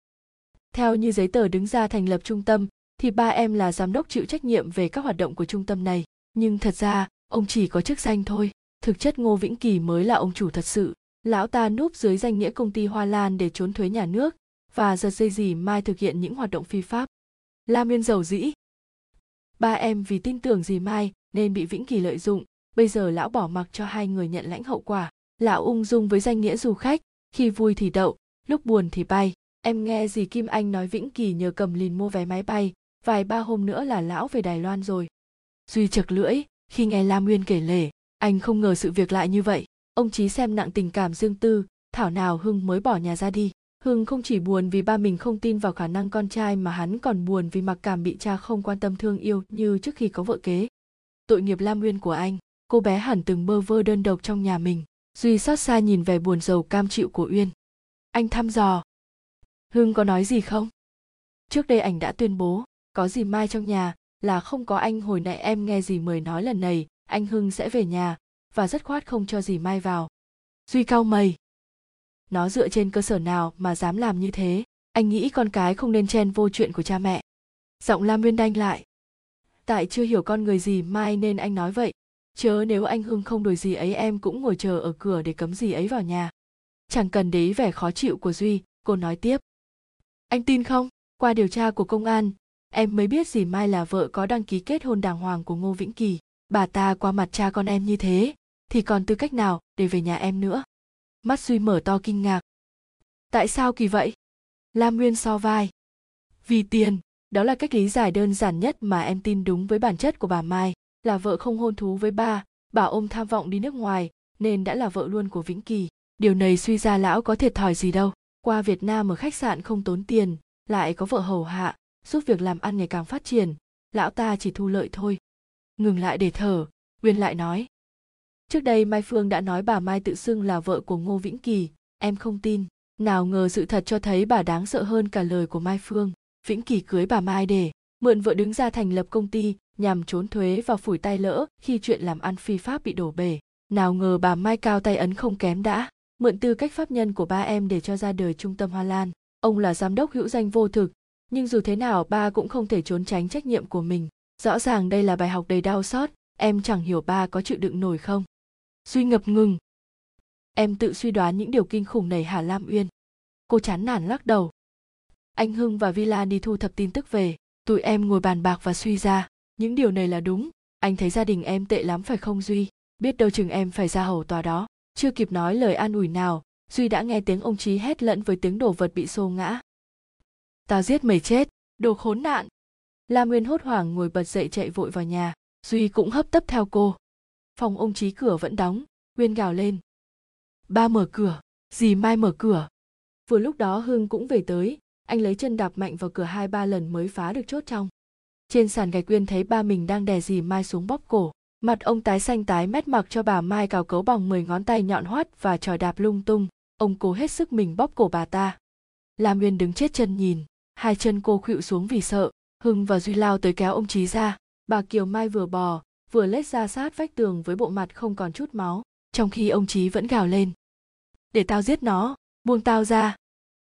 Theo như giấy tờ đứng ra thành lập trung tâm, thì ba em là giám đốc chịu trách nhiệm về các hoạt động của trung tâm này. Nhưng thật ra, ông chỉ có chức danh thôi. Thực chất ngô vĩnh kỳ mới là ông chủ thật sự. Lão ta núp dưới danh nghĩa công ty hoa lan để trốn thuế nhà nước, và giật dây dì mai thực hiện những hoạt động phi pháp. La miên giàu dĩ ba em vì tin tưởng dì mai nên bị vĩnh kỳ lợi dụng. Bây giờ lão bỏ mặc cho hai người nhận lãnh hậu quả. Lão ung dung với danh nghĩa du khách, khi vui thì đậu, lúc buồn thì bay. Em nghe dì kim anh nói vĩnh kỳ nhờ cầm lìn mua vé máy bay, vài ba hôm nữa là lão về đài loan rồi. Duy chật lưỡi, khi nghe lam nguyên kể lể, anh không ngờ sự việc lại như vậy. Ông chí xem nặng tình cảm riêng tư, thảo nào hưng mới bỏ nhà ra đi hưng không chỉ buồn vì ba mình không tin vào khả năng con trai mà hắn còn buồn vì mặc cảm bị cha không quan tâm thương yêu như trước khi có vợ kế. Tội nghiệp lam nguyên của anh, cô bé hẳn từng bơ vơ đơn độc trong nhà mình duy xót xa nhìn vẻ buồn rầu cam chịu của uyên. Anh thăm dò. Hưng có nói gì không? Trước đây anh đã tuyên bố, có gì mai trong nhà là không có anh, hồi nãy em nghe gì mời nói lần này, anh hưng sẽ về nhà và rất khoát không cho gì mai vào. Duy cao mày nó dựa trên cơ sở nào mà dám làm như thế? Anh nghĩ con cái không nên chen vô chuyện của cha mẹ. Giọng lam nguyên đanh lại. Tại chưa hiểu con người gì mai nên anh nói vậy. Chớ nếu anh hưng không đổi gì ấy, em cũng ngồi chờ ở cửa để cấm gì ấy vào nhà. Chẳng cần để ý vẻ khó chịu của duy, cô nói tiếp. Anh tin không? Qua điều tra của công an, em mới biết dì mai là vợ có đăng ký kết hôn đàng hoàng của ngô vĩnh kỳ. Bà ta qua mặt cha con em như thế, thì còn tư cách nào để về nhà em nữa? Mắt suy mở to kinh ngạc. Tại sao kỳ vậy? Lam nguyên so vai. Vì tiền, đó là cách lý giải đơn giản nhất mà em tin đúng với bản chất của bà mai, là vợ không hôn thú với ba, bà ôm tham vọng đi nước ngoài, nên đã là vợ luôn của vĩnh kỳ. Điều này suy ra lão có thiệt thòi gì đâu. Qua việt nam ở khách sạn không tốn tiền, lại có vợ hầu hạ, giúp việc làm ăn ngày càng phát triển, lão ta chỉ thu lợi thôi. Ngừng lại để thở uyên lại nói trước đây mai phương đã nói bà mai tự xưng là vợ của ngô vĩnh kỳ. Em không tin. Nào ngờ sự thật cho thấy bà đáng sợ hơn cả lời của mai phương. Vĩnh kỳ cưới bà mai để mượn vợ đứng ra thành lập công ty, nhằm trốn thuế và phủi tay lỡ khi chuyện làm ăn phi pháp bị đổ bể. Nào ngờ bà mai cao tay ấn không kém đã mượn tư cách pháp nhân của ba em để cho ra đời trung tâm hoa lan. Ông là giám đốc hữu danh vô thực, nhưng dù thế nào ba cũng không thể trốn tránh trách nhiệm của mình. Rõ ràng đây là bài học đầy đau xót, em chẳng hiểu ba có chịu đựng nổi không? Duy ngập ngừng. Em tự suy đoán những điều kinh khủng này hả lam uyên? Cô chán nản lắc đầu. Anh hưng và villa đi thu thập tin tức về, tụi em ngồi bàn bạc và suy ra. Những điều này là đúng. Anh thấy gia đình em tệ lắm phải không duy? Biết đâu chừng em phải ra hầu tòa đó. Chưa kịp nói lời an ủi nào, duy đã nghe tiếng ông trí hét lẫn với tiếng đồ vật bị xô ngã. Tao giết mày chết, đồ khốn nạn. Lam nguyên hốt hoảng ngồi bật dậy chạy vội vào nhà. Duy cũng hấp tấp theo cô phòng ông trí cửa vẫn đóng nguyên gào lên. Ba mở cửa, dì mai mở cửa. Vừa lúc đó hưng cũng về tới, anh lấy chân đạp mạnh vào cửa hai ba lần mới phá được chốt trong. Trên sàn gạch uyên thấy ba mình đang đè dì mai xuống bóp cổ. Mặt ông tái xanh tái mét mặc cho bà mai cào cấu bằng 10 ngón tay nhọn hoắt và tròi đạp lung tung. Ông cố hết sức mình bóp cổ bà ta. Lam nguyên đứng chết chân nhìn, hai chân cô khuỵu xuống vì sợ. Hưng và duy lao tới kéo ông trí ra. Bà kiều mai vừa bò vừa lết ra sát vách tường với bộ mặt không còn chút máu, trong khi ông trí vẫn gào lên. Để tao giết nó, buông tao ra.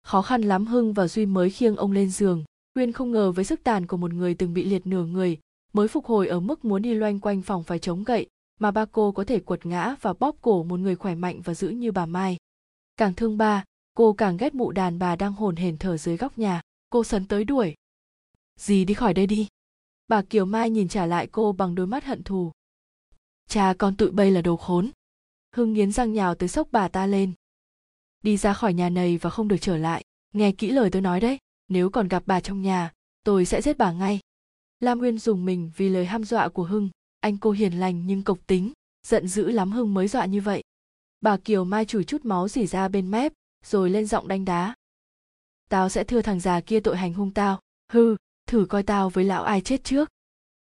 Khó khăn lắm hưng và duy mới khiêng ông lên giường. Quyên không ngờ với sức tàn của một người từng bị liệt nửa người, mới phục hồi ở mức muốn đi loanh quanh phòng phải chống gậy, mà ba cô có thể quật ngã và bóp cổ một người khỏe mạnh và giữ như bà mai. Càng thương ba, cô càng ghét mụ đàn bà đang hồn hển thở dưới góc nhà. Cô sấn tới đuổi. Dì đi khỏi đây đi bà kiều mai nhìn trả lại cô bằng đôi mắt hận thù. Cha con tụi bây là đồ khốn. Hưng nghiến răng nhào tới sốc bà ta lên. Đi ra khỏi nhà này và không được trở lại. Nghe kỹ lời tôi nói đấy, nếu còn gặp bà trong nhà, tôi sẽ giết bà ngay. Lam uyên dùng mình vì lời ham dọa của hưng. Anh cô hiền lành nhưng cộc tính, giận dữ lắm hưng mới dọa như vậy. Bà kiều mai chùi chút máu dỉ ra bên mép, rồi lên giọng đánh đá. Tao sẽ thưa thằng già kia tội hành hung tao. Hư thử coi tao với lão ai chết trước.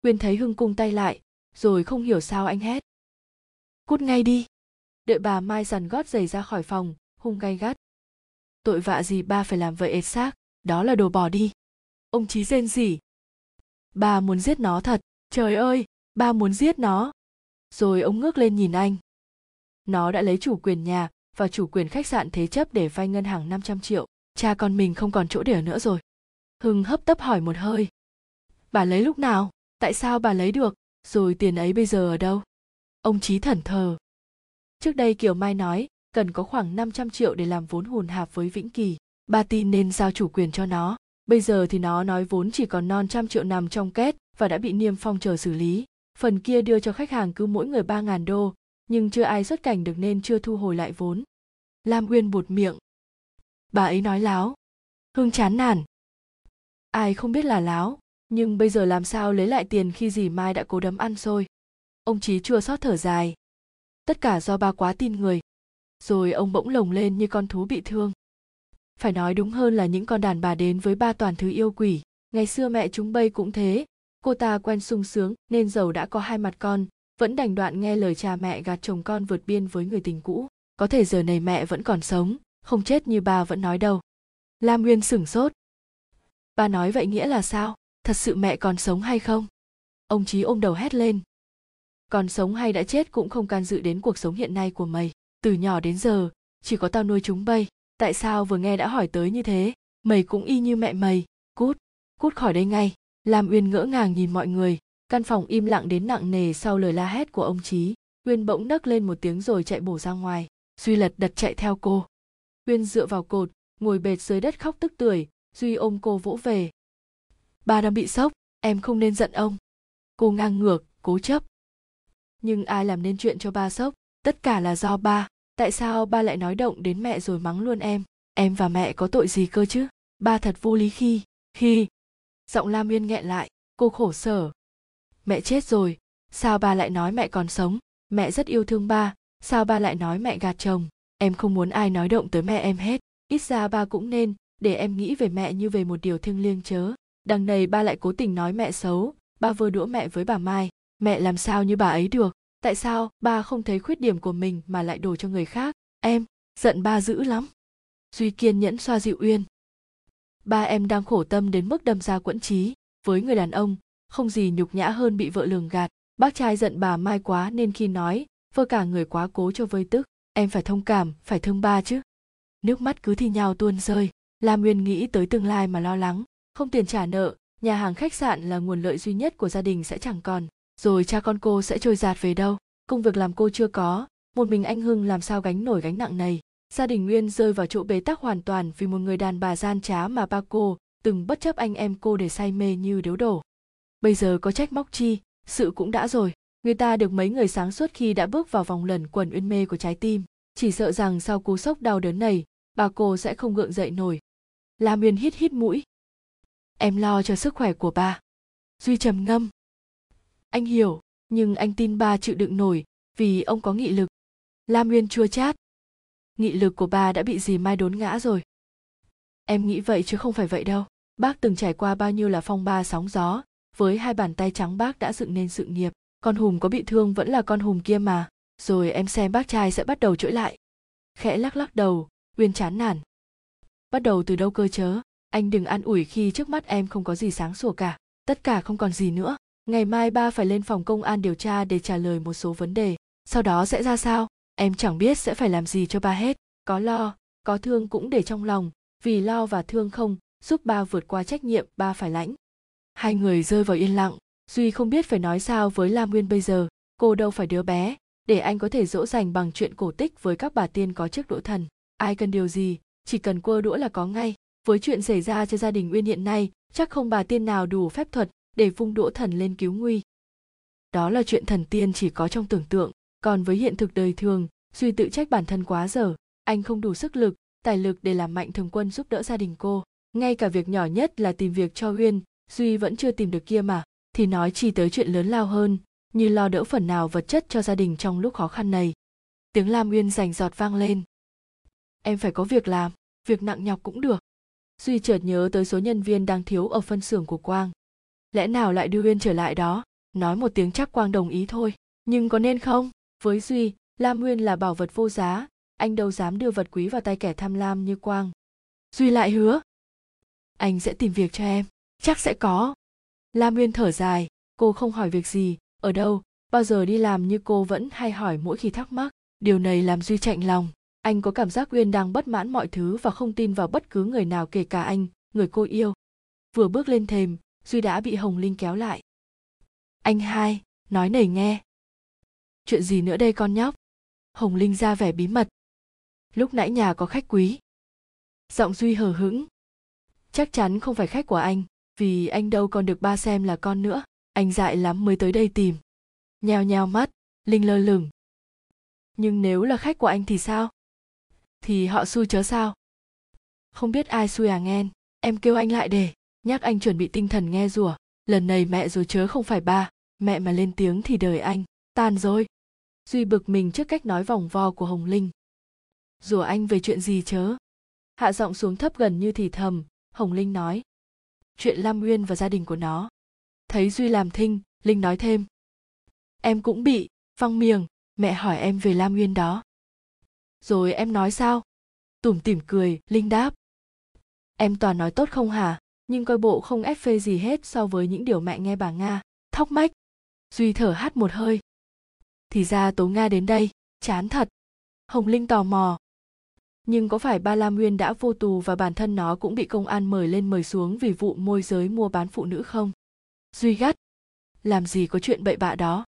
Quyên thấy hưng cung tay lại, rồi không hiểu sao anh hét. Cút ngay đi. Đợi bà mai dằn gót giày ra khỏi phòng, hung gay gắt. Tội vạ gì ba phải làm vậy ệt xác, đó là đồ bỏ đi. Ông chí rên rỉ. Ba muốn giết nó thật, trời ơi, ba muốn giết nó. Rồi ông ngước lên nhìn anh. Nó đã lấy chủ quyền nhà và chủ quyền khách sạn thế chấp để vay ngân hàng 500 triệu. Cha con mình không còn chỗ để ở nữa rồi. Hưng hấp tấp hỏi một hơi. Bà lấy lúc nào? Tại sao bà lấy được? Rồi tiền ấy bây giờ ở đâu? Ông Chí thẩn thờ. Trước đây Kiều Mai nói cần có khoảng 500 triệu để làm vốn hùn hạp với Vĩnh Kỳ. Bà tin nên giao chủ quyền cho nó. Bây giờ thì nó nói vốn chỉ còn non trăm triệu nằm trong két và đã bị niêm phong chờ xử lý. Phần kia đưa cho khách hàng cứ mỗi người 3.000 đô, nhưng chưa ai xuất cảnh được nên chưa thu hồi lại vốn. Lam Uyên buột miệng. Bà ấy nói láo. Hương chán nản. Ai không biết là láo, nhưng bây giờ làm sao lấy lại tiền khi dì Mai đã cố đấm ăn xôi. Ông Chí chua xót thở dài. Tất cả do ba quá tin người. Rồi ông bỗng lồng lên như con thú bị thương. Phải nói đúng hơn là những con đàn bà đến với ba toàn thứ yêu quỷ. Ngày xưa mẹ chúng bây cũng thế. Cô ta quen sung sướng nên giàu đã có hai mặt con, vẫn đành đoạn nghe lời cha mẹ gạt chồng con vượt biên với người tình cũ có thể giờ này mẹ vẫn còn sống không chết như ba vẫn nói đâu lam nguyên sửng sốt Ba nói vậy nghĩa là sao? Thật sự mẹ còn sống hay không? Ông chí ôm đầu hét lên. Còn sống hay đã chết cũng không can dự đến cuộc sống hiện nay của mày. Từ nhỏ đến giờ, chỉ có tao nuôi chúng bay. Tại sao vừa nghe đã hỏi tới như thế? Mày cũng y như mẹ mày. Cút cút khỏi đây ngay. Lam uyên ngỡ ngàng nhìn mọi người. Căn phòng im lặng đến nặng nề sau lời la hét của ông trí uyên bỗng nấc lên một tiếng rồi chạy bổ ra ngoài. Duy lật đật chạy theo cô. Uyên dựa vào cột, ngồi bệt dưới đất khóc tức tưởi duy ôm cô vỗ về. Ba đang bị sốc, em không nên giận ông. Cô ngang ngược, cố chấp. Nhưng ai làm nên chuyện cho ba sốc? Tất cả là do ba. Tại sao ba lại nói động đến mẹ rồi mắng luôn em? Em và mẹ có tội gì cơ chứ? Ba thật vô lý khi khi. Giọng lam uyên nghẹn lại, cô khổ sở. Mẹ chết rồi, sao ba lại nói mẹ còn sống? Mẹ rất yêu thương ba, sao ba lại nói mẹ gạt chồng? Em không muốn ai nói động tới mẹ em hết. Ít ra ba cũng nên để em nghĩ về mẹ như về một điều thiêng liêng chớ. Đằng này ba lại cố tình nói mẹ xấu, ba vừa đũa mẹ với bà mai. Mẹ làm sao như bà ấy được? Tại sao ba không thấy khuyết điểm của mình mà lại đổ cho người khác? Em, giận ba dữ lắm. Duy kiên nhẫn xoa dịu uyên. Ba em đang khổ tâm đến mức đâm ra quẫn trí với người đàn ông, không gì nhục nhã hơn bị vợ lường gạt. Bác trai giận bà mai quá nên khi nói, vơ cả người quá cố cho vơi tức. Em phải thông cảm, phải thương ba chứ. Nước mắt cứ thi nhau tuôn rơi lam nguyên nghĩ tới tương lai mà lo lắng, không tiền trả nợ, nhà hàng khách sạn là nguồn lợi duy nhất của gia đình sẽ chẳng còn, rồi cha con cô sẽ trôi giạt về đâu. Công việc làm cô chưa có, một mình anh hưng làm sao gánh nổi gánh nặng này? Gia đình nguyên rơi vào chỗ bế tắc hoàn toàn vì một người đàn bà gian trá mà ba cô từng bất chấp anh em cô để say mê như điếu đổ. Bây giờ có trách móc chi? Sự cũng đã rồi. Người ta được mấy người sáng suốt khi đã bước vào vòng lẩn quẩn uyên mê của trái tim. Chỉ sợ rằng sau cú sốc đau đớn này bà cô sẽ không gượng dậy nổi lam miên hít hít mũi. Em lo cho sức khỏe của bà duy trầm ngâm. Anh hiểu, nhưng anh tin ba chịu đựng nổi vì ông có nghị lực. Lam Nguyên chua chát. Nghị lực của bà đã bị dì mai đốn ngã rồi. Em nghĩ vậy chứ không phải vậy đâu. Bác từng trải qua bao nhiêu là phong ba sóng gió, với hai bàn tay trắng bác đã dựng nên sự nghiệp. Con hùm có bị thương vẫn là con hùm kia mà. Rồi em xem bác trai sẽ bắt đầu trỗi lại. Khẽ lắc lắc đầu, uyên chán nản bắt đầu từ đâu cơ chớ? Anh đừng an ủi khi trước mắt em không có gì sáng sủa cả. Tất cả không còn gì nữa. Ngày mai ba phải lên phòng công an điều tra để trả lời một số vấn đề. Sau đó sẽ ra sao? Em chẳng biết sẽ phải làm gì cho ba hết. Có lo, có thương cũng để trong lòng. Vì lo và thương không, giúp ba vượt qua trách nhiệm, ba phải lãnh. Hai người rơi vào yên lặng. Duy không biết phải nói sao với lam nguyên bây giờ. Cô đâu phải đứa bé. Để anh có thể dỗ dành bằng chuyện cổ tích với các bà tiên có trước đũa thần. Ai cần điều gì? Chỉ cần quơ đũa là có ngay. Với chuyện xảy ra cho gia đình uyên hiện nay, chắc không bà tiên nào đủ phép thuật để vung đũa thần lên cứu nguy. Đó là chuyện thần tiên chỉ có trong tưởng tượng, còn với hiện thực đời thường duy tự trách bản thân quá dở, anh không đủ sức lực, tài lực để làm mạnh thường quân giúp đỡ gia đình cô. Ngay cả việc nhỏ nhất là tìm việc cho uyên, duy vẫn chưa tìm được kia mà, thì nói chi tới chuyện lớn lao hơn, như lo đỡ phần nào vật chất cho gia đình trong lúc khó khăn này. Tiếng lam uyên rành giọt vang lên em phải có việc làm, việc nặng nhọc cũng được. Duy chợt nhớ tới số nhân viên đang thiếu ở phân xưởng của quang. Lẽ nào lại đưa uyên trở lại đó? Nói một tiếng chắc quang đồng ý thôi. Nhưng có nên không? Với duy, lam uyên là bảo vật vô giá. Anh đâu dám đưa vật quý vào tay kẻ tham lam như quang. Duy lại hứa. Anh sẽ tìm việc cho em. Chắc sẽ có. Lam uyên thở dài. Cô không hỏi việc gì. Ở đâu? Bao giờ đi làm như cô vẫn hay hỏi mỗi khi thắc mắc. Điều này làm duy chạnh lòng anh có cảm giác uyên đang bất mãn mọi thứ và không tin vào bất cứ người nào kể cả anh, người cô yêu. Vừa bước lên thềm, duy đã bị hồng linh kéo lại. Anh hai, nói nầy nghe. Chuyện gì nữa đây con nhóc? Hồng linh ra vẻ bí mật. Lúc nãy nhà có khách quý. Giọng duy hờ hững. Chắc chắn không phải khách của anh, vì anh đâu còn được ba xem là con nữa. Anh dại lắm mới tới đây tìm. Nheo nheo mắt, linh lơ lửng. Nhưng nếu là khách của anh thì sao? Thì họ xui chớ sao? Không biết ai xui à nghen em kêu anh lại để, nhắc anh chuẩn bị tinh thần nghe rủa. Lần này mẹ rồi chớ không phải ba, mẹ mà lên tiếng thì đời anh tan rồi. Duy bực mình trước cách nói vòng vo của hồng linh. Rủa anh về chuyện gì chớ? Hạ giọng xuống thấp gần như thì thầm, hồng linh nói. Chuyện lam uyên và gia đình của nó. Thấy duy làm thinh, linh nói thêm. Em cũng bị, văng miệng, mẹ hỏi em về lam uyên đó rồi em nói sao? Tủm tỉm cười, linh đáp. Em toàn nói tốt không hả? Nhưng coi bộ không ép phê gì hết so với những điều mẹ nghe bà nga. Thóc mách. Duy thở hắt một hơi. Thì ra tố nga đến đây. Chán thật. Hồng linh tò mò. Nhưng có phải ba la nguyên đã vô tù và bản thân nó cũng bị công an mời lên mời xuống vì vụ môi giới mua bán phụ nữ không? Duy gắt. Làm gì có chuyện bậy bạ đó?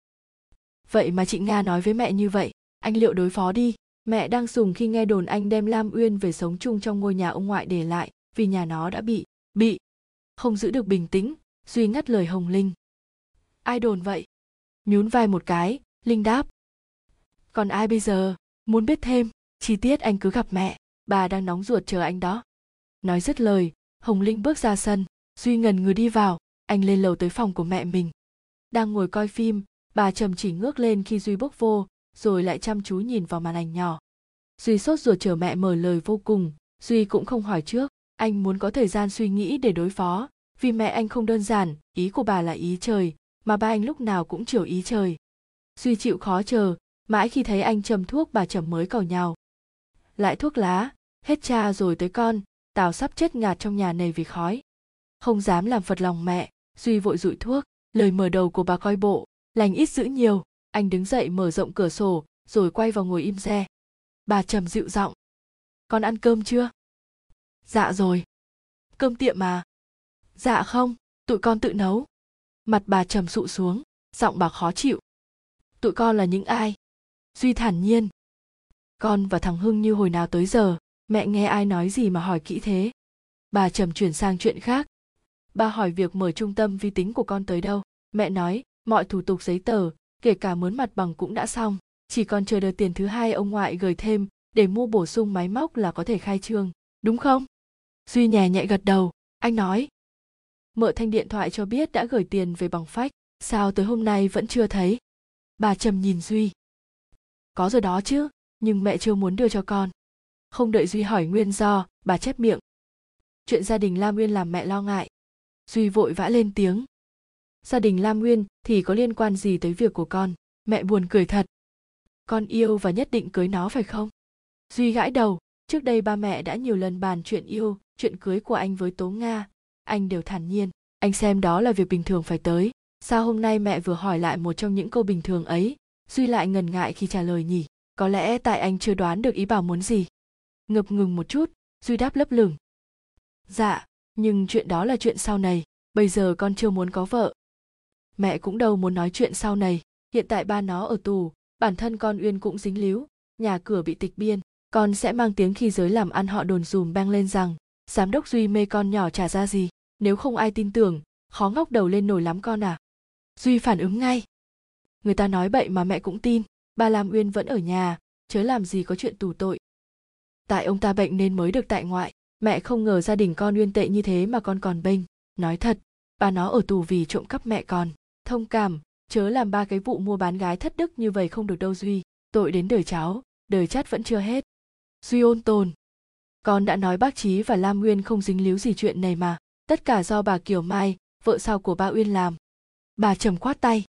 Vậy mà chị nga nói với mẹ như vậy. Anh liệu đối phó đi mẹ đang sùng khi nghe đồn anh đem lam uyên về sống chung trong ngôi nhà ông ngoại để lại, vì nhà nó đã bị bị không giữ được bình tĩnh duy ngắt lời hồng linh. Ai đồn vậy? Nhún vai một cái, linh đáp. Còn ai bây giờ? Muốn biết thêm, chi tiết anh cứ gặp mẹ, bà đang nóng ruột chờ anh đó. Nói dứt lời, hồng linh bước ra sân duy ngần người đi vào, anh lên lầu tới phòng của mẹ mình. Đang ngồi coi phim, bà trầm chỉ ngước lên khi duy bước vô rồi lại chăm chú nhìn vào màn ảnh nhỏ. Duy sốt ruột chờ mẹ mở lời vô cùng, duy cũng không hỏi trước. Anh muốn có thời gian suy nghĩ để đối phó, vì mẹ anh không đơn giản, ý của bà là ý trời, mà ba anh lúc nào cũng chiều ý trời. Duy chịu khó chờ, mãi khi thấy anh châm thuốc bà trầm mới cầu nhau. Lại thuốc lá, hết cha rồi tới con, tào sắp chết ngạt trong nhà này vì khói. Không dám làm phật lòng mẹ, duy vội rụi thuốc, lời mở đầu của bà coi bộ, lành ít giữ nhiều anh đứng dậy mở rộng cửa sổ, rồi quay vào ngồi im xe. Bà trầm dịu giọng. Con ăn cơm chưa? Dạ rồi. Cơm tiệm mà dạ không, tụi con tự nấu. Mặt bà trầm sụ xuống, giọng bà khó chịu. Tụi con là những ai? Duy thản nhiên. Con và thằng hưng như hồi nào tới giờ, mẹ nghe ai nói gì mà hỏi kỹ thế? Bà trầm chuyển sang chuyện khác. Bà hỏi việc mở trung tâm vi tính của con tới đâu? Mẹ nói, mọi thủ tục giấy tờ kể cả mướn mặt bằng cũng đã xong. Chỉ còn chờ đợt tiền thứ hai, ông ngoại gửi thêm, để mua bổ sung máy móc là có thể khai trương, đúng không? Duy nhẹ nhẹ gật đầu. Anh nói. Mợ thanh điện thoại cho biết đã gửi tiền về bằng phách. Sao tới hôm nay vẫn chưa thấy? Bà trầm nhìn duy. Có rồi đó chứ, nhưng mẹ chưa muốn đưa cho con. Không đợi duy hỏi nguyên do, bà chép miệng. Chuyện gia đình La nguyên làm mẹ lo ngại. Duy vội vã lên tiếng gia đình lam nguyên thì có liên quan gì tới việc của con? Mẹ buồn cười thật. Con yêu và nhất định cưới nó phải không? Duy gãi đầu, trước đây ba mẹ đã nhiều lần bàn chuyện yêu, chuyện cưới của anh với tố nga. Anh đều thản nhiên. Anh xem đó là việc bình thường phải tới. Sao hôm nay mẹ vừa hỏi lại một trong những câu bình thường ấy? Duy lại ngần ngại khi trả lời nhỉ. Có lẽ tại anh chưa đoán được ý bảo muốn gì. Ngập ngừng một chút, duy đáp lấp lửng. Dạ nhưng chuyện đó là chuyện sau này. Bây giờ con chưa muốn có vợ mẹ cũng đâu muốn nói chuyện sau này. Hiện tại ba nó ở tù, bản thân con uyên cũng dính líu, nhà cửa bị tịch biên. Con sẽ mang tiếng khi giới làm ăn họ đồn dùm bang lên rằng, giám đốc duy mê con nhỏ trả ra gì. Nếu không ai tin tưởng, khó ngóc đầu lên nổi lắm con à. Duy phản ứng ngay. Người ta nói bậy mà mẹ cũng tin, ba lam uyên vẫn ở nhà, chớ làm gì có chuyện tù tội. Tại ông ta bệnh nên mới được tại ngoại, mẹ không ngờ gia đình con uyên tệ như thế mà con còn bênh. Nói thật, ba nó ở tù vì trộm cắp mẹ con thông cảm, chớ làm ba cái vụ mua bán gái thất đức như vậy không được đâu duy. Tội đến đời cháu, đời chát vẫn chưa hết. Duy ôn tồn. Con đã nói bác trí và lam nguyên không dính líu gì chuyện này mà. Tất cả do bà kiều mai, vợ sau của ba uyên làm. Bà trầm quát tay.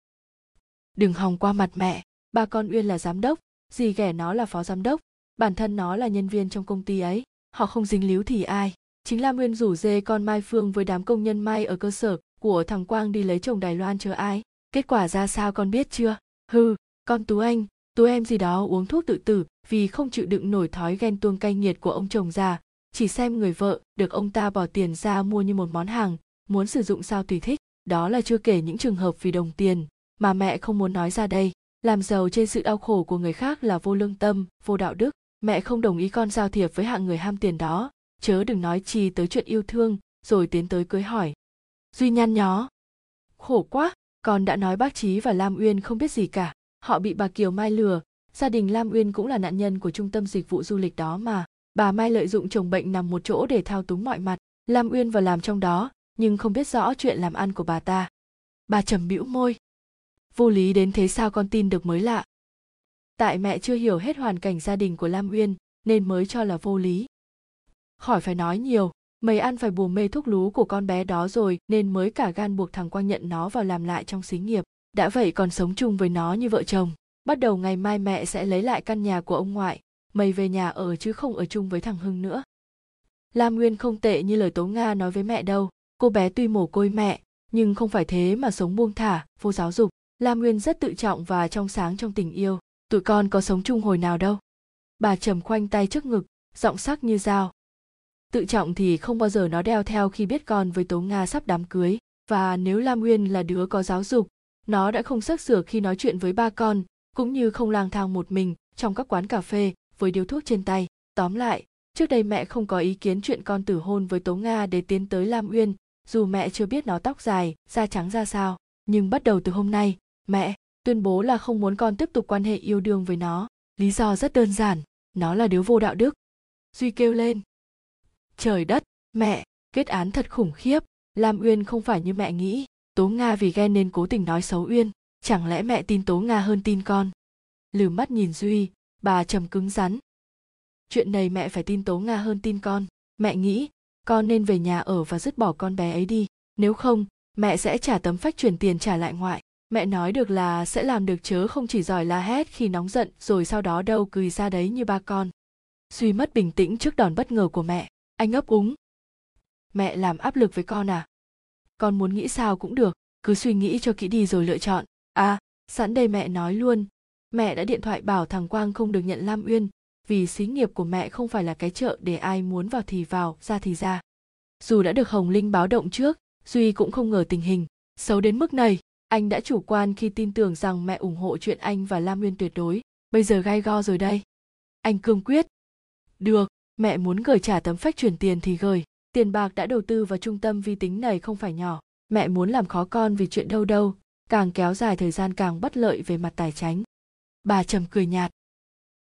Đừng hòng qua mặt mẹ. Ba con uyên là giám đốc. Dì ghẻ nó là phó giám đốc. Bản thân nó là nhân viên trong công ty ấy. Họ không dính líu thì ai? Chính lam nguyên rủ dê con mai phương với đám công nhân may ở cơ sở của thằng quang đi lấy chồng đài loan chờ ai? Kết quả ra sao con biết chưa? Hừ, con tú anh tú em gì đó uống thuốc tự tử vì không chịu đựng nổi thói ghen tuông cay nghiệt của ông chồng già. Chỉ xem người vợ được ông ta bỏ tiền ra mua như một món hàng muốn sử dụng sao tùy thích. Đó là chưa kể những trường hợp vì đồng tiền mà mẹ không muốn nói ra đây. Làm giàu trên sự đau khổ của người khác là vô lương tâm vô đạo đức. Mẹ không đồng ý con giao thiệp với hạng người ham tiền đó. Chớ đừng nói chi tới chuyện yêu thương rồi tiến tới cưới hỏi duy nhăn nhó. Khổ quá, con đã nói bác trí và lam uyên không biết gì cả. Họ bị bà kiều mai lừa. Gia đình lam uyên cũng là nạn nhân của trung tâm dịch vụ du lịch đó mà. Bà mai lợi dụng chồng bệnh nằm một chỗ để thao túng mọi mặt. Lam uyên vào làm trong đó, nhưng không biết rõ chuyện làm ăn của bà ta. Bà trầm bĩu môi. Vô lý đến thế sao con tin được mới lạ. Tại mẹ chưa hiểu hết hoàn cảnh gia đình của lam uyên, nên mới cho là vô lý. Khỏi phải nói nhiều mày ăn phải bùa mê thuốc lú của con bé đó rồi, nên mới cả gan buộc thằng quang nhận nó vào làm lại trong xí nghiệp. Đã vậy còn sống chung với nó như vợ chồng. Bắt đầu ngày mai mẹ sẽ lấy lại căn nhà của ông ngoại. Mày về nhà ở chứ không ở chung với thằng hưng nữa. Lam nguyên không tệ như lời tố nga nói với mẹ đâu. Cô bé tuy mồ côi mẹ, nhưng không phải thế mà sống buông thả, vô giáo dục. Lam nguyên rất tự trọng và trong sáng trong tình yêu. Tụi con có sống chung hồi nào đâu? Bà trầm khoanh tay trước ngực, giọng sắc như dao tự trọng thì không bao giờ nó đeo theo khi biết con với tố nga sắp đám cưới. Và nếu lam nguyên là đứa có giáo dục, nó đã không sắc sửa khi nói chuyện với ba con, cũng như không lang thang một mình trong các quán cà phê với điếu thuốc trên tay. Tóm lại, trước đây mẹ không có ý kiến chuyện con tử hôn với tố nga để tiến tới lam uyên, dù mẹ chưa biết nó tóc dài, da trắng ra sao. Nhưng bắt đầu từ hôm nay, mẹ tuyên bố là không muốn con tiếp tục quan hệ yêu đương với nó. Lý do rất đơn giản, nó là đứa vô đạo đức. Duy kêu lên trời đất, mẹ, kết án thật khủng khiếp. Lam uyên không phải như mẹ nghĩ. Tố nga vì ghen nên cố tình nói xấu uyên. Chẳng lẽ mẹ tin tố nga hơn tin con? Lừ mắt nhìn duy, bà trầm cứng rắn. Chuyện này mẹ phải tin tố nga hơn tin con. Mẹ nghĩ, con nên về nhà ở và dứt bỏ con bé ấy đi. Nếu không, mẹ sẽ trả tấm phách chuyển tiền trả lại ngoại. Mẹ nói được là sẽ làm được chớ không chỉ giỏi la hét khi nóng giận, rồi sau đó đâu cười ra đấy như ba con. Duy mất bình tĩnh trước đòn bất ngờ của mẹ anh ấp úng. Mẹ làm áp lực với con à? Con muốn nghĩ sao cũng được, cứ suy nghĩ cho kỹ đi rồi lựa chọn. À sẵn đây mẹ nói luôn. Mẹ đã điện thoại bảo thằng quang không được nhận lam uyên, vì xí nghiệp của mẹ không phải là cái chợ để ai muốn vào thì vào, ra thì ra. Dù đã được hồng linh báo động trước, duy cũng không ngờ tình hình. Xấu đến mức này, anh đã chủ quan khi tin tưởng rằng mẹ ủng hộ chuyện anh và lam uyên tuyệt đối. Bây giờ gai go rồi đây. Anh cương quyết. Được mẹ muốn gửi trả tấm phách chuyển tiền thì gửi. Tiền bạc đã đầu tư vào trung tâm vi tính này không phải nhỏ. Mẹ muốn làm khó con vì chuyện đâu đâu, càng kéo dài thời gian càng bất lợi về mặt tài chính. Bà trầm cười nhạt.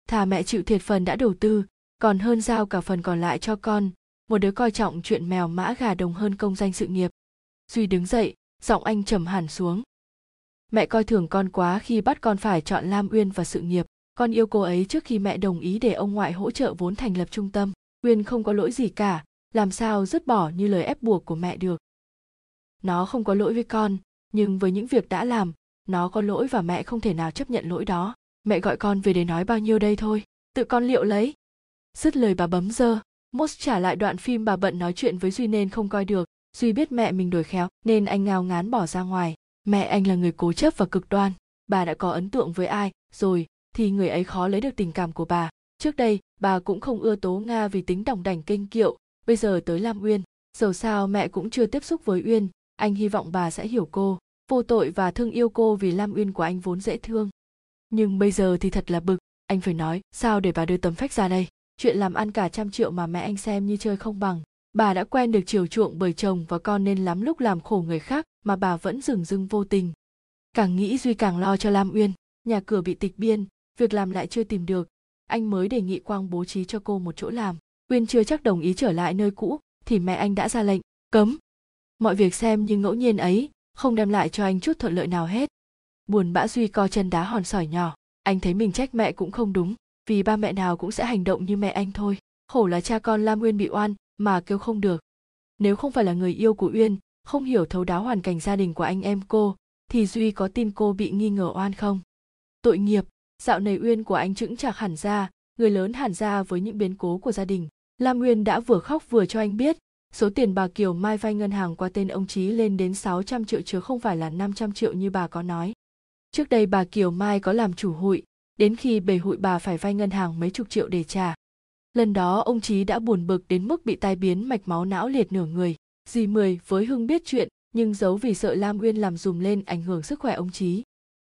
Thà mẹ chịu thiệt phần đã đầu tư, còn hơn giao cả phần còn lại cho con, một đứa coi trọng chuyện mèo mã gà đồng hơn công danh sự nghiệp. Duy đứng dậy, giọng anh trầm hẳn xuống. Mẹ coi thường con quá khi bắt con phải chọn lam uyên và sự nghiệp con yêu cô ấy trước khi mẹ đồng ý để ông ngoại hỗ trợ vốn thành lập trung tâm quyên không có lỗi gì cả, làm sao dứt bỏ như lời ép buộc của mẹ được nó không có lỗi với con, nhưng với những việc đã làm, nó có lỗi và mẹ không thể nào chấp nhận lỗi đó mẹ gọi con về để nói bao nhiêu đây thôi, tự con liệu lấy dứt lời bà bấm dơ mos trả lại đoạn phim bà bận nói chuyện với Duy nên không coi được. Duy biết mẹ mình đổi khéo, nên anh ngao ngán bỏ ra ngoài. Mẹ anh là người cố chấp và cực đoan. Bà đã có ấn tượng với ai, rồi thì người ấy khó lấy được tình cảm của bà. Trước đây, bà cũng không ưa Tố Nga vì tính đỏng đảnh kênh kiệu. Bây giờ tới Lam Uyên, dầu sao mẹ cũng chưa tiếp xúc với Uyên. Anh hy vọng bà sẽ hiểu cô, vô tội và thương yêu cô vì Lam Uyên của anh vốn dễ thương. Nhưng bây giờ thì thật là bực, anh phải nói sao để bà đưa tấm phách ra đây chuyện làm ăn cả trăm triệu mà mẹ anh xem như chơi không bằng bà đã quen được chiều chuộng bởi chồng và con nên lắm lúc làm khổ người khác mà bà vẫn dừng dưng vô tình càng nghĩ duy càng lo cho lam uyên nhà cửa bị tịch biên việc làm lại chưa tìm được. Anh mới đề nghị quang bố trí cho cô một chỗ làm. Uyên chưa chắc đồng ý trở lại nơi cũ, thì mẹ anh đã ra lệnh, cấm. Mọi việc xem như ngẫu nhiên ấy, không đem lại cho anh chút thuận lợi nào hết. Buồn bã duy co chân đá hòn sỏi nhỏ. Anh thấy mình trách mẹ cũng không đúng, vì ba mẹ nào cũng sẽ hành động như mẹ anh thôi. Khổ là cha con lam uyên bị oan, mà kêu không được. Nếu không phải là người yêu của uyên, không hiểu thấu đáo hoàn cảnh gia đình của anh em cô, thì duy có tin cô bị nghi ngờ oan không? Tội nghiệp dạo này uyên của anh chững chạc hẳn ra người lớn hẳn ra với những biến cố của gia đình lam uyên đã vừa khóc vừa cho anh biết số tiền bà Kiều Mai vay ngân hàng qua tên ông trí lên đến 600 triệu chứ không phải là 500 triệu như bà có nói. Trước đây bà Kiều Mai có làm chủ hụi, đến khi bề hụi bà phải vay ngân hàng mấy chục triệu để trả. Lần đó ông trí đã buồn bực đến mức bị tai biến mạch máu não liệt nửa người. Dì Mười với Hưng biết chuyện nhưng giấu vì sợ Lam Uyên làm dùm lên ảnh hưởng sức khỏe ông trí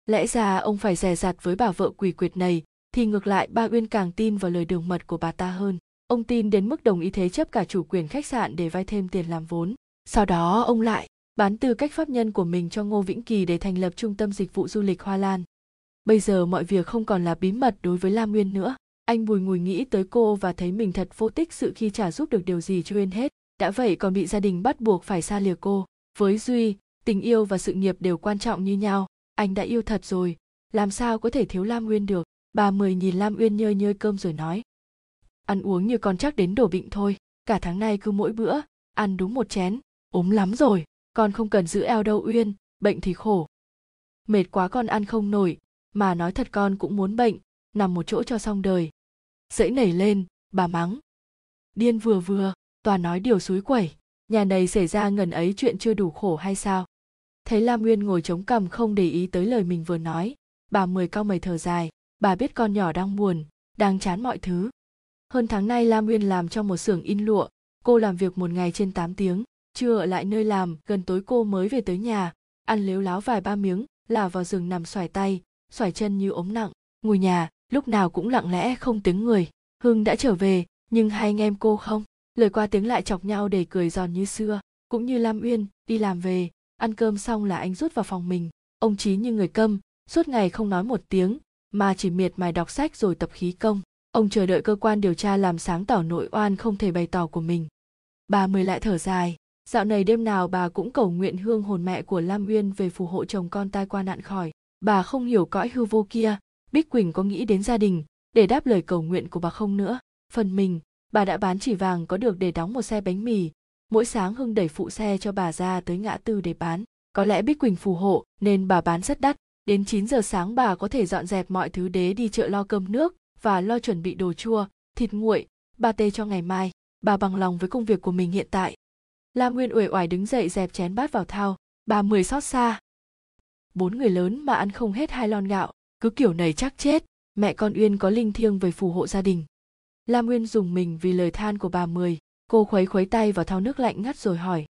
Lẽ ra ông phải dè dặt với bà vợ quỷ quyệt này thì ngược lại ba Uyên càng tin vào lời đường mật của bà ta hơn. Ông tin đến mức đồng ý thế chấp cả chủ quyền khách sạn để vay thêm tiền làm vốn. Sau đó ông lại bán tư cách pháp nhân của mình cho Ngô Vĩnh Kỳ để thành lập trung tâm dịch vụ du lịch Hoa Lan. Bây giờ mọi việc không còn là bí mật đối với Lam Nguyên nữa. Anh bùi ngùi nghĩ tới cô và thấy mình thật vô tích sự khi trả giúp được điều gì cho Uyên hết. Đã vậy còn bị gia đình bắt buộc phải xa lìa cô. Với Duy, tình yêu và sự nghiệp đều quan trọng như nhau. Anh đã yêu thật rồi, làm sao có thể thiếu Lam Nguyên được. Bà Mười nhìn Lam Uyên nhơi nhơi cơm rồi nói. Ăn uống như con chắc đến đổ bệnh thôi. Cả tháng nay cứ mỗi bữa ăn đúng một chén. Ốm lắm rồi. Con không cần giữ eo đâu uyên. Bệnh thì khổ. Mệt quá con ăn không nổi. Mà nói thật con cũng muốn bệnh. Nằm một chỗ cho xong đời. Dẫy nảy lên. Bà mắng. Điên vừa vừa. Toàn nói điều suối quẩy. Nhà này xảy ra ngần ấy chuyện chưa đủ khổ hay sao? Thấy lam nguyên ngồi chống cằm không để ý tới lời mình vừa nói bà mười cao mày thở dài bà biết con nhỏ đang buồn đang chán mọi thứ hơn tháng nay Lam Uyên làm trong một xưởng in lụa, cô làm việc một ngày trên 8 tiếng, chưa ở lại nơi làm, gần tối cô mới về tới nhà, ăn lếu láo vài ba miếng, là vào giường nằm xoài tay, xoài chân như ốm nặng. ngồi nhà, lúc nào cũng lặng lẽ không tiếng người. Hưng đã trở về, nhưng hai anh em cô không. Lời qua tiếng lại chọc nhau để cười giòn như xưa. Cũng như Lam Uyên, đi làm về, ăn cơm xong là anh rút vào phòng mình. Ông Chí như người câm, suốt ngày không nói một tiếng, mà chỉ miệt mài đọc sách rồi tập khí công. Ông chờ đợi cơ quan điều tra làm sáng tỏ nội oan không thể bày tỏ của mình. Bà mười lại thở dài. Dạo này đêm nào bà cũng cầu nguyện hương hồn mẹ của lam uyên về phù hộ chồng con tai qua nạn khỏi. Bà không hiểu cõi hư vô kia bích quỳnh có nghĩ đến gia đình để đáp lời cầu nguyện của bà không nữa. Phần mình bà đã bán chỉ vàng có được để đóng một xe bánh mì mỗi sáng hưng đẩy phụ xe cho bà ra tới ngã tư để bán có lẽ bích quỳnh phù hộ nên bà bán rất đắt đến 9 giờ sáng bà có thể dọn dẹp mọi thứ đế đi chợ lo cơm nước và lo chuẩn bị đồ chua, thịt nguội, ba tê cho ngày mai. Bà bằng lòng với công việc của mình hiện tại. Lam Nguyên uể oải đứng dậy dẹp chén bát vào thao, bà mười xót xa. Bốn người lớn mà ăn không hết hai lon gạo, cứ kiểu này chắc chết, mẹ con Uyên có linh thiêng về phù hộ gia đình. Lam Nguyên dùng mình vì lời than của bà Mười, cô khuấy khuấy tay vào thao nước lạnh ngắt rồi hỏi.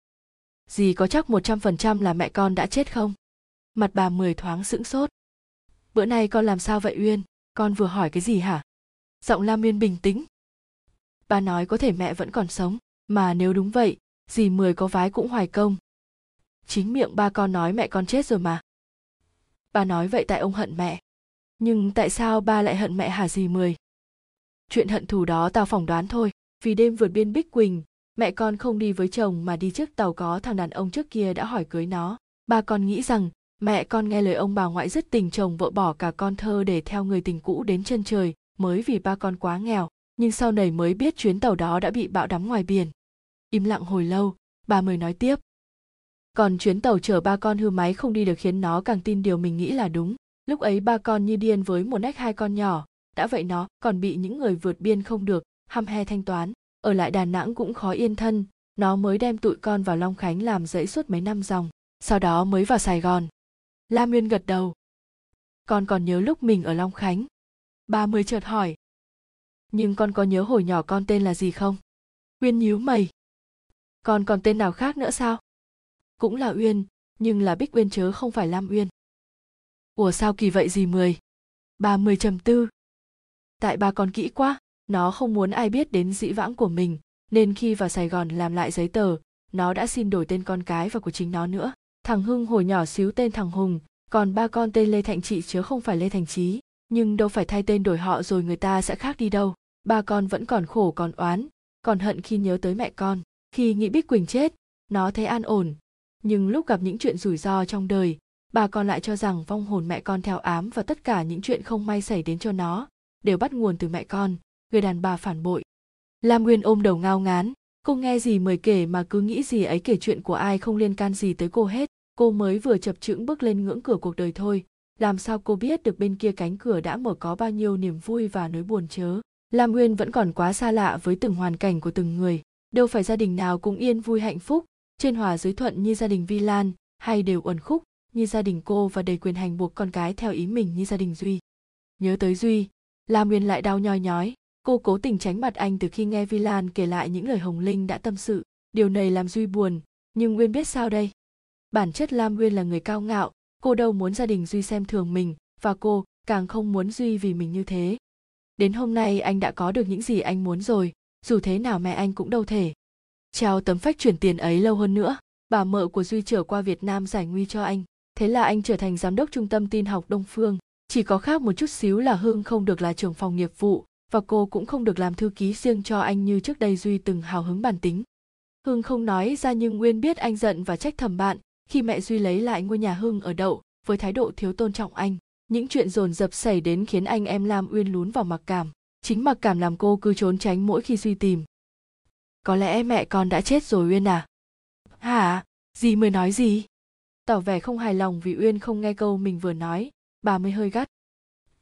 Dì có chắc một trăm phần trăm là mẹ con đã chết không? Mặt bà Mười thoáng sững sốt. Bữa nay con làm sao vậy Uyên? con vừa hỏi cái gì hả giọng lam miên bình tĩnh bà nói có thể mẹ vẫn còn sống, mà nếu đúng vậy, dì mười có vái cũng hoài công chính miệng ba con nói mẹ con chết rồi mà bà nói vậy tại ông hận mẹ nhưng tại sao ba lại hận mẹ hả dì mười chuyện hận thù đó tao phỏng đoán thôi vì đêm vượt biên bích quỳnh, mẹ con không đi với chồng mà đi trước tàu có thằng đàn ông trước kia đã hỏi cưới nó. Ba con nghĩ rằng, mẹ con nghe lời ông bà ngoại rất tình chồng vợ bỏ cả con thơ để theo người tình cũ đến chân trời, mới vì ba con quá nghèo, nhưng sau này mới biết chuyến tàu đó đã bị bão đắm ngoài biển. Im lặng hồi lâu bà mới nói tiếp. Còn chuyến tàu chở ba con hư máy không đi được khiến nó càng tin điều mình nghĩ là đúng. Lúc ấy ba con như điên với một nách hai con nhỏ. Đã vậy nó còn bị những người vượt biên không được hăm he thanh toán ở lại đà nẵng cũng khó yên thân nó mới đem tụi con vào long khánh làm dãy suốt mấy năm dòng sau đó mới vào sài gòn lam Nguyên gật đầu. Con còn nhớ lúc mình ở Long Khánh. Ba mươi chợt hỏi. Nhưng con có nhớ hồi nhỏ con tên là gì không? Uyên nhíu mày. Con còn tên nào khác nữa sao? Cũng là Uyên, nhưng là Bích Uyên chớ không phải Lam Uyên. Ủa sao kỳ vậy gì mười? Ba mươi trầm tư. Tại ba con kỹ quá, nó không muốn ai biết đến dĩ vãng của mình, nên khi vào Sài Gòn làm lại giấy tờ, nó đã xin đổi tên con cái và của chính nó nữa. Thằng hưng hồi nhỏ xíu tên thằng hùng còn ba con tên lê thạnh trị chứ không phải lê thành trí. Nhưng đâu phải thay tên đổi họ rồi người ta sẽ khác đi đâu. Ba con vẫn còn khổ còn oán còn hận khi nhớ tới mẹ con. Khi nghĩ bích quỳnh chết nó thấy an ổn. Nhưng lúc gặp những chuyện rủi ro trong đời bà con lại cho rằng vong hồn mẹ con theo ám và tất cả những chuyện không may xảy đến cho nó đều bắt nguồn từ mẹ con người đàn bà phản bội. Lam nguyên ôm đầu ngao ngán cô nghe gì mời kể mà cứ nghĩ gì ấy kể chuyện của ai không liên can gì tới cô hết. Cô mới vừa chập chững bước lên ngưỡng cửa cuộc đời thôi. Làm sao cô biết được bên kia cánh cửa đã mở có bao nhiêu niềm vui và nỗi buồn chớ? Lam nguyên vẫn còn quá xa lạ với từng hoàn cảnh của từng người. Đâu phải gia đình nào cũng yên vui hạnh phúc. Trên hòa dưới thuận như gia đình vi lan, hay đều uẩn khúc như gia đình cô và đầy quyền hành buộc con cái theo ý mình như gia đình duy. Nhớ tới duy, lam nguyên lại đau nhoi nhói cô cố tình tránh mặt anh từ khi nghe vi lan kể lại những lời hồng linh đã tâm sự. Điều này làm duy buồn, nhưng nguyên biết sao đây? Bản chất lam nguyên là người cao ngạo, cô đâu muốn gia đình duy xem thường mình, và cô càng không muốn duy vì mình như thế. Đến hôm nay anh đã có được những gì anh muốn rồi, dù thế nào mẹ anh cũng đâu thể. Trao tấm phách chuyển tiền ấy lâu hơn nữa, bà mợ của duy trở qua việt nam giải nguy cho anh. Thế là anh trở thành giám đốc trung tâm tin học đông phương. Chỉ có khác một chút xíu là hưng không được là trưởng phòng nghiệp vụ và cô cũng không được làm thư ký riêng cho anh như trước đây duy từng hào hứng bản tính. Hưng không nói ra nhưng nguyên biết anh giận và trách thầm bạn khi mẹ duy lấy lại ngôi nhà hưng ở đậu với thái độ thiếu tôn trọng anh. Những chuyện dồn dập xảy đến khiến anh em lam uyên lún vào mặc cảm. Chính mặc cảm làm cô cứ trốn tránh mỗi khi duy tìm. Có lẽ mẹ con đã chết rồi uyên à? Hả? Dì mới nói gì? Tỏ vẻ không hài lòng vì uyên không nghe câu mình vừa nói. Bà mới hơi gắt.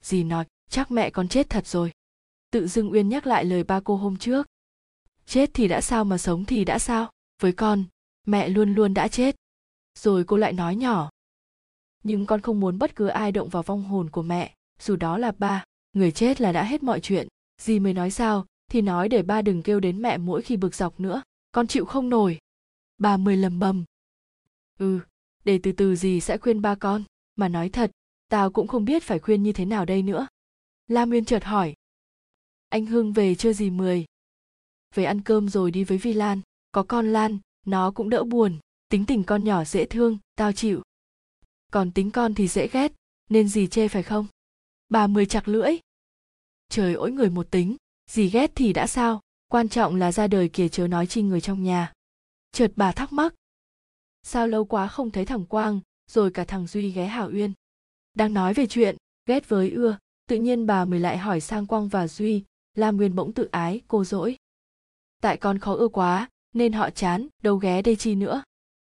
Dì nói, chắc mẹ con chết thật rồi tự dưng uyên nhắc lại lời ba cô hôm trước. Chết thì đã sao mà sống thì đã sao. Với con, mẹ luôn luôn đã chết. Rồi cô lại nói nhỏ. Nhưng con không muốn bất cứ ai động vào vong hồn của mẹ. Dù đó là ba, người chết là đã hết mọi chuyện. Dì mới nói sao, thì nói để ba đừng kêu đến mẹ mỗi khi bực dọc nữa. Con chịu không nổi. Ba mười lầm bầm. Ừ để từ từ dì sẽ khuyên ba con. Mà nói thật, tao cũng không biết phải khuyên như thế nào đây nữa. La Uyên chợt hỏi anh hưng về chưa gì mười? Về ăn cơm rồi đi với vi lan. Có con lan, nó cũng đỡ buồn. Tính tình con nhỏ dễ thương, tao chịu. Còn tính con thì dễ ghét, nên gì chê phải không? Bà mười chặt lưỡi. Trời ỗi người một tính. Gì ghét thì đã sao? Quan trọng là ra đời kìa chớ nói chi người trong nhà. Chợt bà thắc mắc. Sao lâu quá không thấy thằng quang, rồi cả thằng duy ghé hảo uyên? Đang nói về chuyện, ghét với ưa. Tự nhiên bà mới lại hỏi sang quang và duy lam nguyên bỗng tự ái, cô dỗi. Tại con khó ưa quá, nên họ chán, đâu ghé đây chi nữa.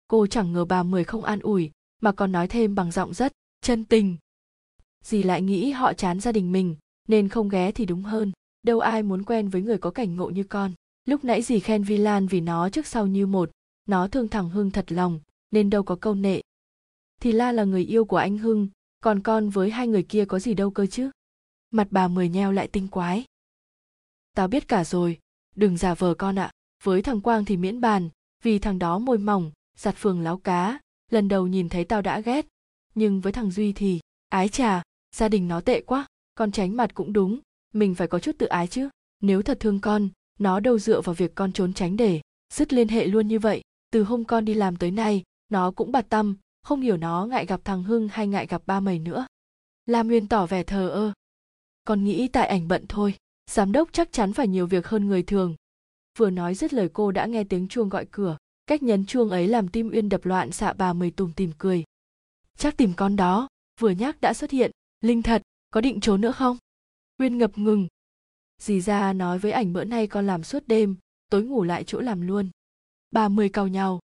Cô chẳng ngờ bà mười không an ủi, mà còn nói thêm bằng giọng rất chân tình. Dì lại nghĩ họ chán gia đình mình, nên không ghé thì đúng hơn. Đâu ai muốn quen với người có cảnh ngộ như con. Lúc nãy dì khen vi lan vì nó trước sau như một, nó thương thẳng hưng thật lòng, nên đâu có câu nệ. Thì la là người yêu của anh hưng, còn con với hai người kia có gì đâu cơ chứ? Mặt bà mười nheo lại tinh quái tao biết cả rồi. Đừng giả vờ con ạ. Với thằng quang thì miễn bàn, vì thằng đó môi mỏng, giặt phường láo cá. Lần đầu nhìn thấy tao đã ghét. Nhưng với thằng duy thì, ái chà, gia đình nó tệ quá. Con tránh mặt cũng đúng, mình phải có chút tự ái chứ. Nếu thật thương con, nó đâu dựa vào việc con trốn tránh để dứt liên hệ luôn như vậy. Từ hôm con đi làm tới nay, nó cũng bạt tâm, không hiểu nó ngại gặp thằng hưng hay ngại gặp ba mày nữa. Lam nguyên tỏ vẻ thờ ơ. Con nghĩ tại ảnh bận thôi giám đốc chắc chắn phải nhiều việc hơn người thường. Vừa nói dứt lời cô đã nghe tiếng chuông gọi cửa. Cách nhấn chuông ấy làm tim uyên đập loạn xạ bà mười tùm tìm cười. Chắc tìm con đó. Vừa nhắc đã xuất hiện. Linh thật, có định trốn nữa không? Uyên ngập ngừng. Dì ra nói với ảnh bữa nay con làm suốt đêm, tối ngủ lại chỗ làm luôn. Bà mười cau nhau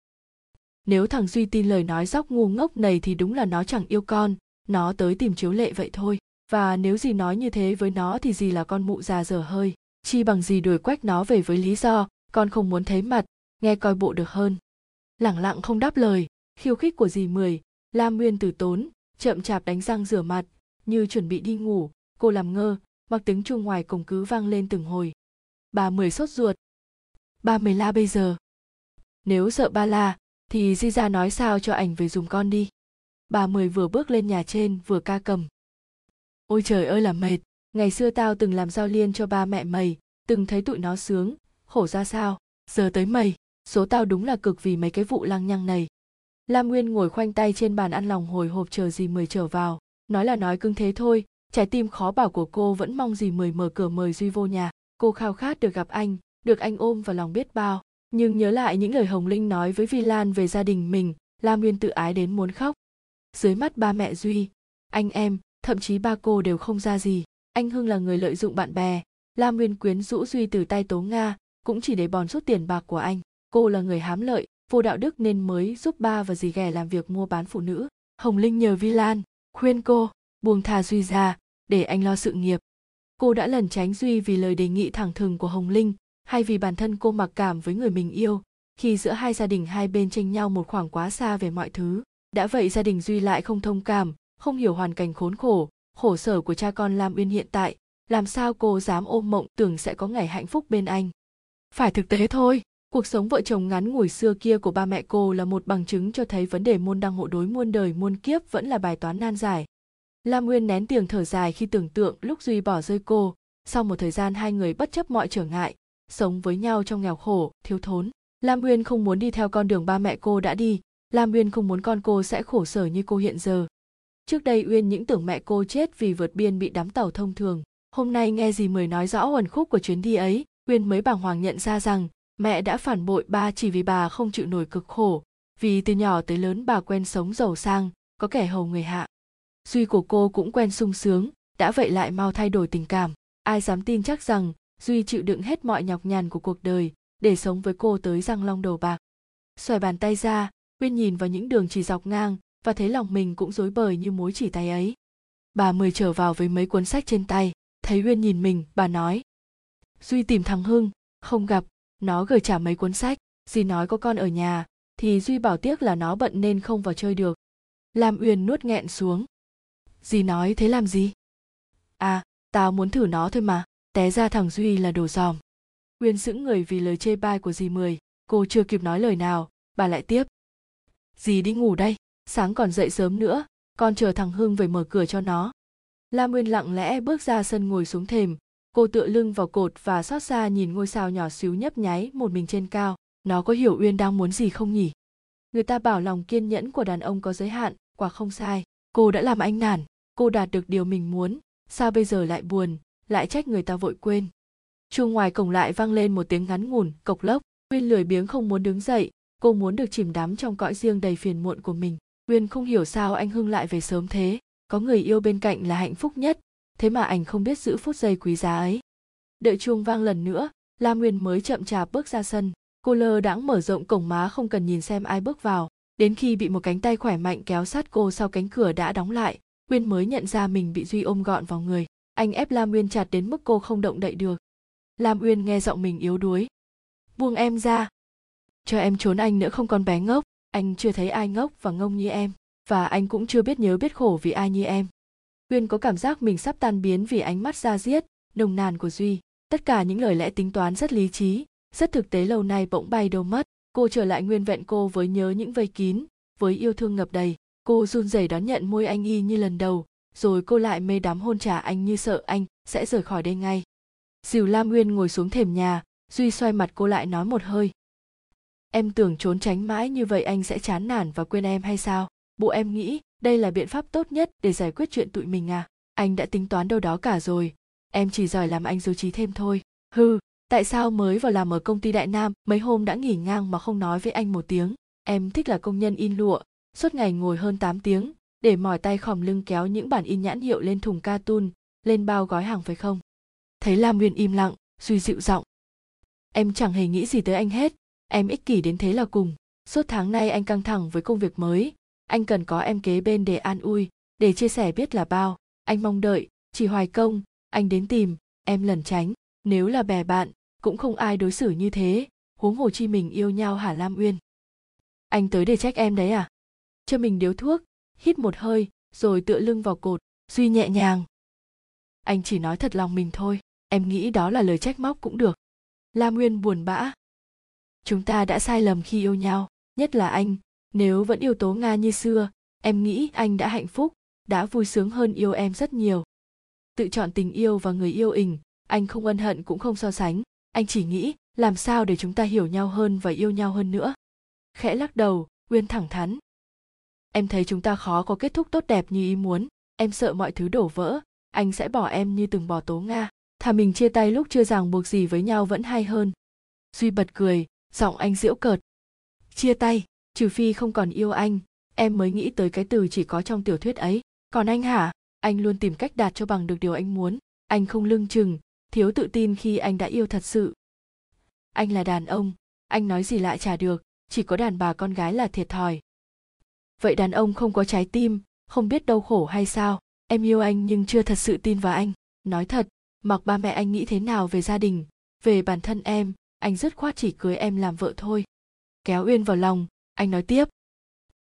nếu thằng duy tin lời nói dóc ngu ngốc này thì đúng là nó chẳng yêu con, nó tới tìm chiếu lệ vậy thôi và nếu gì nói như thế với nó thì gì là con mụ già dở hơi. Chi bằng gì đuổi quách nó về với lý do, con không muốn thấy mặt, nghe coi bộ được hơn. Lẳng lặng không đáp lời, khiêu khích của dì mười, lam nguyên từ tốn, chậm chạp đánh răng rửa mặt, như chuẩn bị đi ngủ. Cô làm ngơ, mặc tiếng chuông ngoài cổng cứ vang lên từng hồi. Bà mười sốt ruột. Ba mười la bây giờ? Nếu sợ ba la, thì di ra nói sao cho ảnh về dùng con đi. Bà mười vừa bước lên nhà trên, vừa ca cầm ôi trời ơi là mệt, ngày xưa tao từng làm giao liên cho ba mẹ mày, từng thấy tụi nó sướng, khổ ra sao, giờ tới mày, số tao đúng là cực vì mấy cái vụ lăng nhăng này. Lam nguyên ngồi khoanh tay trên bàn ăn lòng hồi hộp chờ gì mười trở vào, nói là nói cưng thế thôi, trái tim khó bảo của cô vẫn mong gì mười mở cửa mời duy vô nhà. Cô khao khát được gặp anh, được anh ôm vào lòng biết bao, nhưng nhớ lại những lời hồng linh nói với vi lan về gia đình mình, lam nguyên tự ái đến muốn khóc. Dưới mắt ba mẹ duy, anh em thậm chí ba cô đều không ra gì. Anh hưng là người lợi dụng bạn bè. Lam nguyên quyến rũ duy từ tay tố nga, cũng chỉ để bòn rút tiền bạc của anh. Cô là người hám lợi, vô đạo đức nên mới giúp ba và dì ghẻ làm việc mua bán phụ nữ. Hồng linh nhờ vi lan, khuyên cô, buông thà duy ra, để anh lo sự nghiệp. Cô đã lần tránh duy vì lời đề nghị thẳng thừng của hồng linh, hay vì bản thân cô mặc cảm với người mình yêu. Khi giữa hai gia đình hai bên tranh nhau một khoảng quá xa về mọi thứ, đã vậy gia đình duy lại không thông cảm không hiểu hoàn cảnh khốn khổ khổ sở của cha con lam uyên hiện tại, làm sao cô dám ôm mộng tưởng sẽ có ngày hạnh phúc bên anh? Phải thực tế thôi, cuộc sống vợ chồng ngắn ngủi xưa kia của ba mẹ cô là một bằng chứng cho thấy vấn đề môn đăng hộ đối muôn đời, muôn kiếp vẫn là bài toán nan giải. Lam nguyên nén tiếng thở dài khi tưởng tượng lúc duy bỏ rơi cô, sau một thời gian hai người bất chấp mọi trở ngại, sống với nhau trong nghèo khổ, thiếu thốn. Lam nguyên không muốn đi theo con đường ba mẹ cô đã đi, lam uyên không muốn con cô sẽ khổ sở như cô hiện giờ trước đây uyên những tưởng mẹ cô chết vì vượt biên bị đám tàu thông thường. Hôm nay nghe dì mười nói rõ uẩn khúc của chuyến đi ấy, uyên mới bàng hoàng nhận ra rằng mẹ đã phản bội ba chỉ vì bà không chịu nổi cực khổ. Vì từ nhỏ tới lớn bà quen sống giàu sang, có kẻ hầu người hạ. Duy của cô cũng quen sung sướng, đã vậy lại mau thay đổi tình cảm. Ai dám tin chắc rằng duy chịu đựng hết mọi nhọc nhằn của cuộc đời để sống với cô tới răng long đầu bạc. Xoài bàn tay ra, Uyên nhìn vào những đường chỉ dọc ngang và thấy lòng mình cũng rối bời như mối chỉ tay ấy. Bà mười trở vào với mấy cuốn sách trên tay, thấy Uyên nhìn mình, bà nói. Duy tìm thằng Hưng, không gặp, nó gửi trả mấy cuốn sách, dì nói có con ở nhà, thì Duy bảo tiếc là nó bận nên không vào chơi được. Lam Uyên nuốt nghẹn xuống. Dì nói thế làm gì? À, tao muốn thử nó thôi mà, té ra thằng Duy là đồ dòm. Uyên sững người vì lời chê bai của dì Mười, cô chưa kịp nói lời nào, bà lại tiếp dì đi ngủ đây sáng còn dậy sớm nữa, con chờ thằng hưng về mở cửa cho nó. La nguyên lặng lẽ bước ra sân ngồi xuống thềm. Cô tựa lưng vào cột và xót xa nhìn ngôi sao nhỏ xíu nhấp nháy một mình trên cao. Nó có hiểu uyên đang muốn gì không nhỉ? Người ta bảo lòng kiên nhẫn của đàn ông có giới hạn, quả không sai. Cô đã làm anh nản, cô đạt được điều mình muốn. Sao bây giờ lại buồn, lại trách người ta vội quên? Chuông ngoài cổng lại vang lên một tiếng ngắn ngủn, cộc lốc. Uyên lười biếng không muốn đứng dậy, cô muốn được chìm đắm trong cõi riêng đầy phiền muộn của mình uyên không hiểu sao anh hưng lại về sớm thế. Có người yêu bên cạnh là hạnh phúc nhất. Thế mà anh không biết giữ phút giây quý giá ấy. Đợi chuông vang lần nữa lam nguyên mới chậm chạp bước ra sân. Cô lơ đãng mở rộng cổng má không cần nhìn xem ai bước vào. Đến khi bị một cánh tay khỏe mạnh kéo sát cô sau cánh cửa đã đóng lại, uyên mới nhận ra mình bị duy ôm gọn vào người. Anh ép lam uyên chặt đến mức cô không động đậy được. Lam uyên nghe giọng mình yếu đuối. Buông em ra. Cho em trốn anh nữa không con bé ngốc anh chưa thấy ai ngốc và ngông như em, và anh cũng chưa biết nhớ biết khổ vì ai như em. Uyên có cảm giác mình sắp tan biến vì ánh mắt da diết, nồng nàn của duy. Tất cả những lời lẽ tính toán rất lý trí, rất thực tế lâu nay bỗng bay đâu mất. Cô trở lại nguyên vẹn cô với nhớ những vây kín, với yêu thương ngập đầy. Cô run rẩy đón nhận môi anh y như lần đầu, rồi cô lại mê đắm hôn trả anh như sợ anh sẽ rời khỏi đây ngay. Dìu lam nguyên ngồi xuống thềm nhà, duy xoay mặt cô lại nói một hơi em tưởng trốn tránh mãi như vậy anh sẽ chán nản và quên em hay sao? Bộ em nghĩ đây là biện pháp tốt nhất để giải quyết chuyện tụi mình à? Anh đã tính toán đâu đó cả rồi. Em chỉ giỏi làm anh dối trí thêm thôi. Hư tại sao mới vào làm ở công ty đại nam, mấy hôm đã nghỉ ngang mà không nói với anh một tiếng? Em thích là công nhân in lụa, suốt ngày ngồi hơn 8 tiếng, để mỏi tay khòm lưng kéo những bản in nhãn hiệu lên thùng cartoon, lên bao gói hàng phải không? Thấy lam nguyên im lặng duy dịu giọng. Em chẳng hề nghĩ gì tới anh hết em ích kỷ đến thế là cùng. Suốt tháng nay anh căng thẳng với công việc mới. Anh cần có em kế bên để an ui, để chia sẻ biết là bao. Anh mong đợi, chỉ hoài công. Anh đến tìm, em lẩn tránh. Nếu là bè bạn, cũng không ai đối xử như thế. Huống hồ chi mình yêu nhau hả lam uyên? Anh tới để trách em đấy à? Cho mình điếu thuốc, hít một hơi, rồi tựa lưng vào cột duy nhẹ nhàng. Anh chỉ nói thật lòng mình thôi. Em nghĩ đó là lời trách móc cũng được. Lam uyên buồn bã chúng ta đã sai lầm khi yêu nhau, nhất là anh. Nếu vẫn yêu tố nga như xưa, em nghĩ anh đã hạnh phúc, đã vui sướng hơn yêu em rất nhiều. Tự chọn tình yêu và người yêu ình anh không ân hận cũng không so sánh. Anh chỉ nghĩ, làm sao để chúng ta hiểu nhau hơn và yêu nhau hơn nữa? Khẽ lắc đầu, uyên thẳng thắn. Em thấy chúng ta khó có kết thúc tốt đẹp như ý muốn. Em sợ mọi thứ đổ vỡ. Anh sẽ bỏ em như từng bỏ tố nga. Thà mình chia tay lúc chưa ràng buộc gì với nhau vẫn hay hơn. Duy bật cười giọng anh giễu cợt. Chia tay, trừ phi không còn yêu anh, em mới nghĩ tới cái từ chỉ có trong tiểu thuyết ấy. Còn anh hả? Anh luôn tìm cách đạt cho bằng được điều anh muốn. Anh không lưng chừng, thiếu tự tin khi anh đã yêu thật sự. Anh là đàn ông, anh nói gì lại trả được, chỉ có đàn bà con gái là thiệt thòi. Vậy đàn ông không có trái tim, không biết đau khổ hay sao? Em yêu anh nhưng chưa thật sự tin vào anh. Nói thật, mặc ba mẹ anh nghĩ thế nào về gia đình, về bản thân em? Anh dứt khoát chỉ cưới em làm vợ thôi. Kéo uyên vào lòng, anh nói tiếp.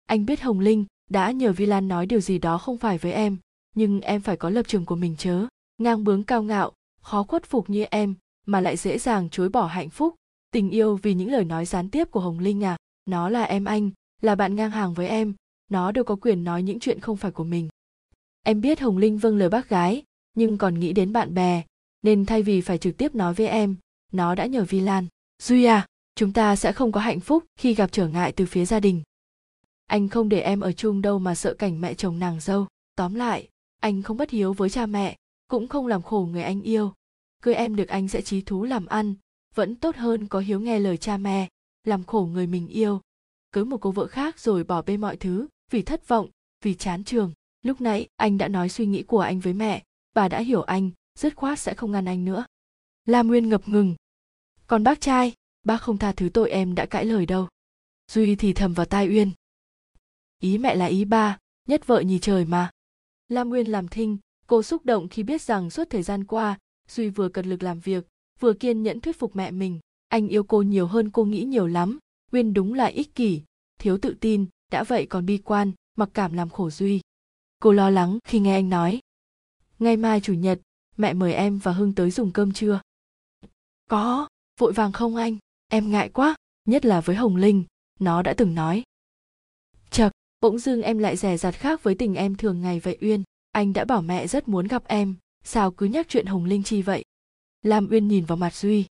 Anh biết hồng linh đã nhờ vi lan nói điều gì đó không phải với em, nhưng em phải có lập trường của mình chớ. Ngang bướng cao ngạo, khó khuất phục như em, mà lại dễ dàng chối bỏ hạnh phúc. Tình yêu vì những lời nói gián tiếp của hồng linh à nó là em anh, là bạn ngang hàng với em, nó đâu có quyền nói những chuyện không phải của mình. Em biết hồng linh vâng lời bác gái, nhưng còn nghĩ đến bạn bè, nên thay vì phải trực tiếp nói với em nó đã nhờ vi lan. Duy à chúng ta sẽ không có hạnh phúc khi gặp trở ngại từ phía gia đình. Anh không để em ở chung đâu mà sợ cảnh mẹ chồng nàng dâu. Tóm lại, anh không bất hiếu với cha mẹ, cũng không làm khổ người anh yêu. Cưới em được anh sẽ trí thú làm ăn, vẫn tốt hơn có hiếu nghe lời cha mẹ, làm khổ người mình yêu. Cưới một cô vợ khác rồi bỏ bê mọi thứ, vì thất vọng, vì chán trường. Lúc nãy, anh đã nói suy nghĩ của anh với mẹ, bà đã hiểu anh, dứt khoát sẽ không ngăn anh nữa lam nguyên ngập ngừng. Còn bác trai, bác không tha thứ tội em đã cãi lời đâu. Duy thì thầm vào tai uyên. Ý mẹ là ý ba, nhất vợ nhì trời mà. Lam nguyên làm thinh, cô xúc động khi biết rằng suốt thời gian qua, duy vừa cật lực làm việc, vừa kiên nhẫn thuyết phục mẹ mình. Anh yêu cô nhiều hơn cô nghĩ nhiều lắm. Uyên đúng là ích kỷ, thiếu tự tin, đã vậy còn bi quan, mặc cảm làm khổ duy. Cô lo lắng khi nghe anh nói. Ngày mai chủ nhật, mẹ mời em và hưng tới dùng cơm trưa có, vội vàng không anh? Em ngại quá, nhất là với hồng linh, nó đã từng nói. Chật bỗng dưng em lại rẻ rặt khác với tình em thường ngày vậy uyên. Anh đã bảo mẹ rất muốn gặp em, sao cứ nhắc chuyện hồng linh chi vậy? Lam uyên nhìn vào mặt duy.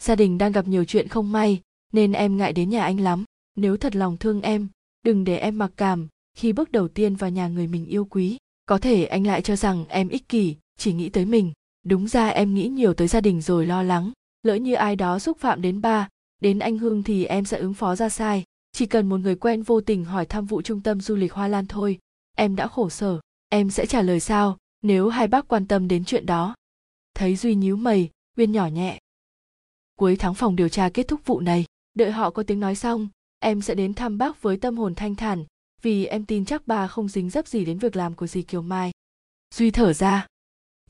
Gia đình đang gặp nhiều chuyện không may, nên em ngại đến nhà anh lắm. Nếu thật lòng thương em, đừng để em mặc cảm. Khi bước đầu tiên vào nhà người mình yêu quý, có thể anh lại cho rằng em ích kỷ, chỉ nghĩ tới mình đúng ra em nghĩ nhiều tới gia đình rồi lo lắng. Lỡ như ai đó xúc phạm đến ba, đến anh hưng thì em sẽ ứng phó ra sai. Chỉ cần một người quen vô tình hỏi thăm vụ trung tâm du lịch hoa lan thôi, em đã khổ sở, em sẽ trả lời sao, nếu hai bác quan tâm đến chuyện đó. Thấy duy nhíu mày, uyên nhỏ nhẹ. Cuối tháng phòng điều tra kết thúc vụ này, đợi họ có tiếng nói xong, em sẽ đến thăm bác với tâm hồn thanh thản, vì em tin chắc bà không dính dấp gì đến việc làm của dì kiều mai. Duy thở ra.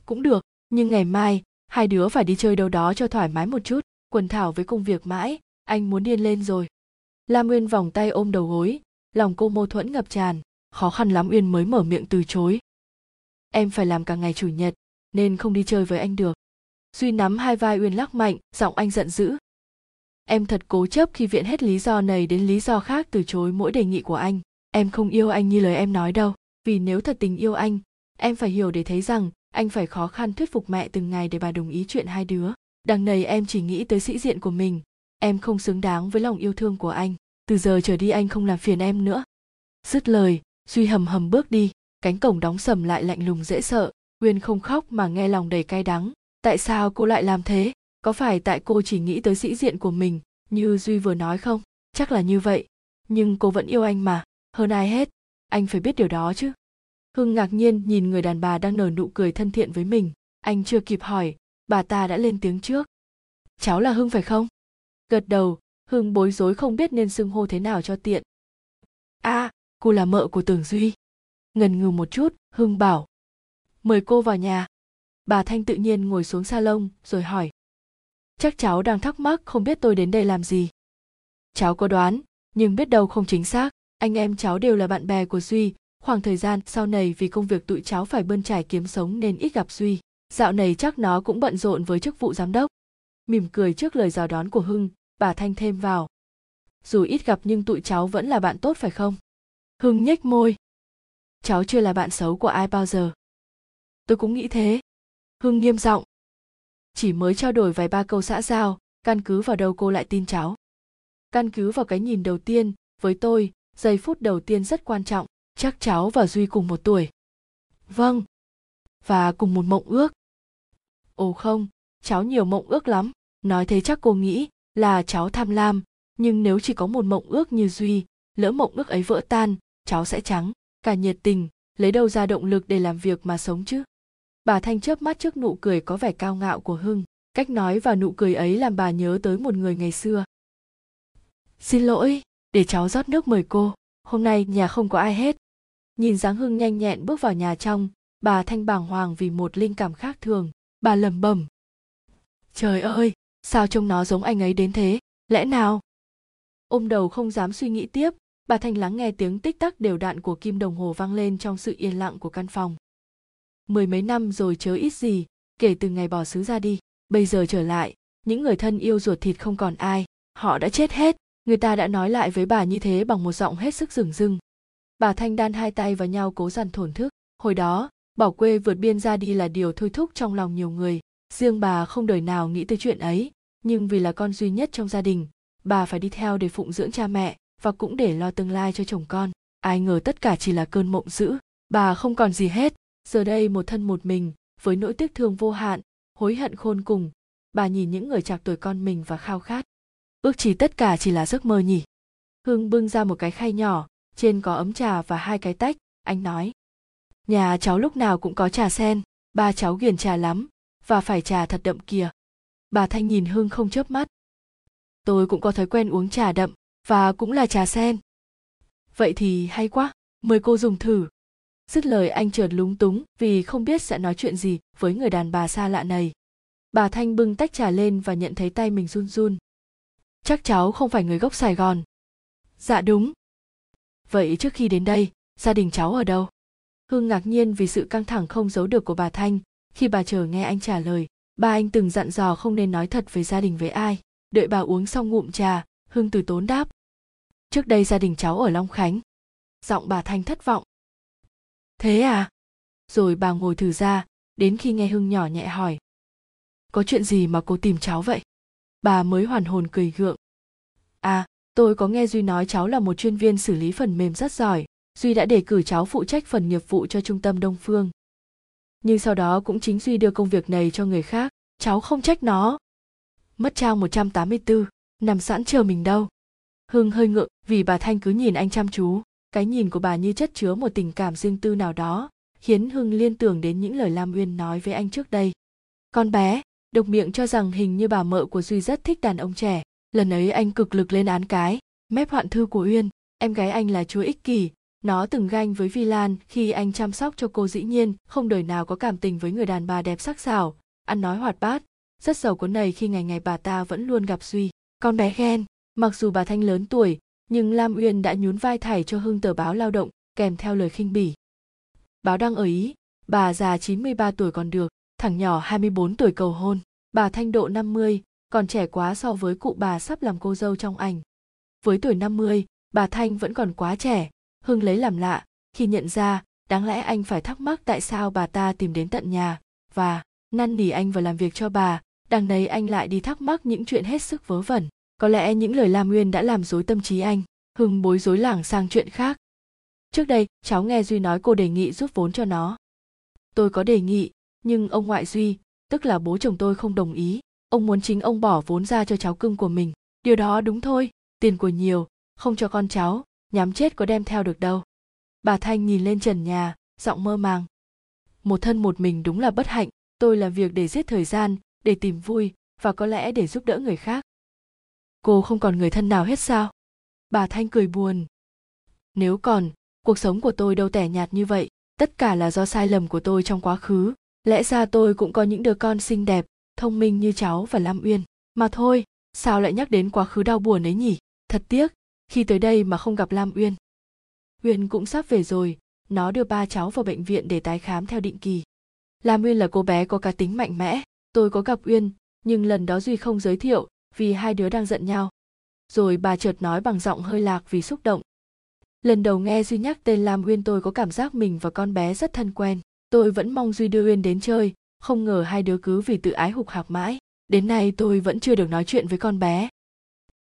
Cũng được nhưng ngày mai, hai đứa phải đi chơi đâu đó cho thoải mái một chút, quần thảo với công việc mãi, anh muốn điên lên rồi. Lam nguyên vòng tay ôm đầu gối, lòng cô mâu thuẫn ngập tràn, khó khăn lắm uyên mới mở miệng từ chối. Em phải làm cả ngày chủ nhật, nên không đi chơi với anh được. Duy nắm hai vai uyên lắc mạnh, giọng anh giận dữ. Em thật cố chấp khi viện hết lý do này đến lý do khác từ chối mỗi đề nghị của anh. Em không yêu anh như lời em nói đâu, vì nếu thật tình yêu anh, em phải hiểu để thấy rằng anh phải khó khăn thuyết phục mẹ từng ngày để bà đồng ý chuyện hai đứa. Đằng này em chỉ nghĩ tới sĩ diện của mình. Em không xứng đáng với lòng yêu thương của anh. Từ giờ trở đi anh không làm phiền em nữa. Dứt lời, duy hầm hầm bước đi. Cánh cổng đóng sầm lại lạnh lùng dễ sợ. Uyên không khóc mà nghe lòng đầy cay đắng. Tại sao cô lại làm thế? Có phải tại cô chỉ nghĩ tới sĩ diện của mình, như duy vừa nói không? Chắc là như vậy. Nhưng cô vẫn yêu anh mà. Hơn ai hết, anh phải biết điều đó chứ hưng ngạc nhiên nhìn người đàn bà đang nở nụ cười thân thiện với mình. Anh chưa kịp hỏi bà ta đã lên tiếng trước. Cháu là hưng phải không? Gật đầu hưng bối rối không biết nên xưng hô thế nào cho tiện. A à, cô là mợ của tưởng duy. Ngần ngừ một chút hưng bảo. Mời cô vào nhà. Bà thanh tự nhiên ngồi xuống salon rồi hỏi. Chắc cháu đang thắc mắc không biết tôi đến đây làm gì. Cháu có đoán nhưng biết đâu không chính xác. Anh em cháu đều là bạn bè của duy khoảng thời gian sau này vì công việc tụi cháu phải bươn trải kiếm sống nên ít gặp duy. Dạo này chắc nó cũng bận rộn với chức vụ giám đốc. Mỉm cười trước lời chào đón của hưng, bà thanh thêm vào. Dù ít gặp nhưng tụi cháu vẫn là bạn tốt phải không? Hưng nhếch môi. Cháu chưa là bạn xấu của ai bao giờ. Tôi cũng nghĩ thế. Hưng nghiêm giọng. Chỉ mới trao đổi vài ba câu xã giao, căn cứ vào đâu cô lại tin cháu? Căn cứ vào cái nhìn đầu tiên, với tôi, giây phút đầu tiên rất quan trọng chắc cháu và duy cùng một tuổi. Vâng. Và cùng một mộng ước. Ồ không, cháu nhiều mộng ước lắm. Nói thế chắc cô nghĩ là cháu tham lam. Nhưng nếu chỉ có một mộng ước như duy, lỡ mộng ước ấy vỡ tan, cháu sẽ trắng, cả nhiệt tình, lấy đâu ra động lực để làm việc mà sống chứ? Bà thanh chớp mắt trước nụ cười có vẻ cao ngạo của hưng. Cách nói và nụ cười ấy làm bà nhớ tới một người ngày xưa. Xin lỗi, để cháu rót nước mời cô. Hôm nay nhà không có ai hết nhìn dáng hưng nhanh nhẹn bước vào nhà trong, bà thanh bàng hoàng vì một linh cảm khác thường. Bà lẩm bẩm. Trời ơi, sao trông nó giống anh ấy đến thế? Lẽ nào? Ôm đầu không dám suy nghĩ tiếp, bà thanh lắng nghe tiếng tích tắc đều đặn của kim đồng hồ vang lên trong sự yên lặng của căn phòng. Mười mấy năm rồi chớ ít gì, kể từ ngày bỏ xứ ra đi, bây giờ trở lại, những người thân yêu ruột thịt không còn ai, họ đã chết hết. Người ta đã nói lại với bà như thế bằng một giọng hết sức rừng rưng bà thanh đan hai tay vào nhau cố dằn thổn thức. Hồi đó bỏ quê vượt biên ra đi là điều thôi thúc trong lòng nhiều người. Riêng bà không đời nào nghĩ tới chuyện ấy. Nhưng vì là con duy nhất trong gia đình, bà phải đi theo để phụng dưỡng cha mẹ và cũng để lo tương lai cho chồng con. Ai ngờ tất cả chỉ là cơn mộng dữ. Bà không còn gì hết. Giờ đây một thân một mình, với nỗi tiếc thương vô hạn, hối hận khôn cùng, bà nhìn những người chạc tuổi con mình và khao khát. Ước chỉ tất cả chỉ là giấc mơ nhỉ? Hương bưng ra một cái khay nhỏ trên có ấm trà và hai cái tách, anh nói. Nhà cháu lúc nào cũng có trà sen, ba cháu ghiền trà lắm, và phải trà thật đậm kìa. Bà thanh nhìn hưng không chớp mắt. Tôi cũng có thói quen uống trà đậm, và cũng là trà sen. Vậy thì hay quá, mời cô dùng thử. Dứt lời anh chợt lúng túng vì không biết sẽ nói chuyện gì với người đàn bà xa lạ này. Bà thanh bưng tách trà lên và nhận thấy tay mình run run. Chắc cháu không phải người gốc sài gòn. Dạ đúng vậy trước khi đến đây, gia đình cháu ở đâu? Hương ngạc nhiên vì sự căng thẳng không giấu được của bà thanh. Khi bà chờ nghe anh trả lời, ba anh từng dặn dò không nên nói thật về gia đình với ai. Đợi bà uống xong ngụm trà hương từ tốn đáp. Trước đây gia đình cháu ở long khánh. Giọng bà thanh thất vọng. Thế à? Rồi bà ngồi thử ra, đến khi nghe hưng nhỏ nhẹ hỏi. Có chuyện gì mà cô tìm cháu vậy? Bà mới hoàn hồn cười gượng. À tôi có nghe duy nói cháu là một chuyên viên xử lý phần mềm rất giỏi. Duy đã đề cử cháu phụ trách phần nghiệp vụ cho trung tâm đông phương. Nhưng sau đó cũng chính duy đưa công việc này cho người khác. Cháu không trách nó. Mất trang 184, nằm sẵn chờ mình đâu. Hưng hơi ngượng vì bà thanh cứ nhìn anh chăm chú. Cái nhìn của bà như chất chứa một tình cảm riêng tư nào đó khiến hưng liên tưởng đến những lời lam uyên nói với anh trước đây. Con bé độc miệng cho rằng hình như bà mợ của duy rất thích đàn ông trẻ lần ấy anh cực lực lên án cái, mép hoạn thư của uyên, em gái anh là chúa ích kỷ. Nó từng ganh với vi lan khi anh chăm sóc cho cô dĩ nhiên, không đời nào có cảm tình với người đàn bà đẹp sắc sảo. Ăn nói hoạt bát, rất giàu có nầy khi ngày ngày bà ta vẫn luôn gặp duy. Con bé ghen, mặc dù bà thanh lớn tuổi, nhưng lam uyên đã nhún vai thảy cho hưng tờ báo lao động, kèm theo lời khinh bỉ. Báo đăng ở ý, bà già 93 tuổi còn được, thằng nhỏ 24 tuổi cầu hôn. Bà thanh độ 50 còn trẻ quá so với cụ bà sắp làm cô dâu trong ảnh. Với tuổi 50 bà thanh vẫn còn quá trẻ. Hưng lấy làm lạ, khi nhận ra, đáng lẽ anh phải thắc mắc tại sao bà ta tìm đến tận nhà, và năn nỉ anh vào làm việc cho bà. Đằng đấy anh lại đi thắc mắc những chuyện hết sức vớ vẩn. Có lẽ những lời lam nguyên đã làm dối tâm trí anh. Hưng bối rối lảng sang chuyện khác. Trước đây, cháu nghe duy nói cô đề nghị giúp vốn cho nó. Tôi có đề nghị, nhưng ông ngoại duy, tức là bố chồng tôi không đồng ý ông muốn chính ông bỏ vốn ra cho cháu cưng của mình. Điều đó đúng thôi, tiền của nhiều, không cho con cháu nhắm chết có đem theo được đâu. Bà thanh nhìn lên trần nhà, giọng mơ màng. Một thân một mình đúng là bất hạnh, tôi làm việc để giết thời gian, để tìm vui, và có lẽ để giúp đỡ người khác. Cô không còn người thân nào hết sao? Bà thanh cười buồn. Nếu còn, cuộc sống của tôi đâu tẻ nhạt như vậy, tất cả là do sai lầm của tôi trong quá khứ. Lẽ ra tôi cũng có những đứa con xinh đẹp thông minh như cháu và lam uyên. Mà thôi, sao lại nhắc đến quá khứ đau buồn ấy nhỉ? Thật tiếc, khi tới đây mà không gặp lam uyên. Uyên cũng sắp về rồi, nó đưa ba cháu vào bệnh viện để tái khám theo định kỳ. Lam uyên là cô bé có cá tính mạnh mẽ, tôi có gặp uyên, nhưng lần đó duy không giới thiệu vì hai đứa đang giận nhau. Rồi bà chợt nói bằng giọng hơi lạc vì xúc động. Lần đầu nghe duy nhắc tên lam uyên tôi có cảm giác mình và con bé rất thân quen. Tôi vẫn mong duy đưa uyên đến chơi không ngờ hai đứa cứ vì tự ái hục hạc mãi. Đến nay tôi vẫn chưa được nói chuyện với con bé.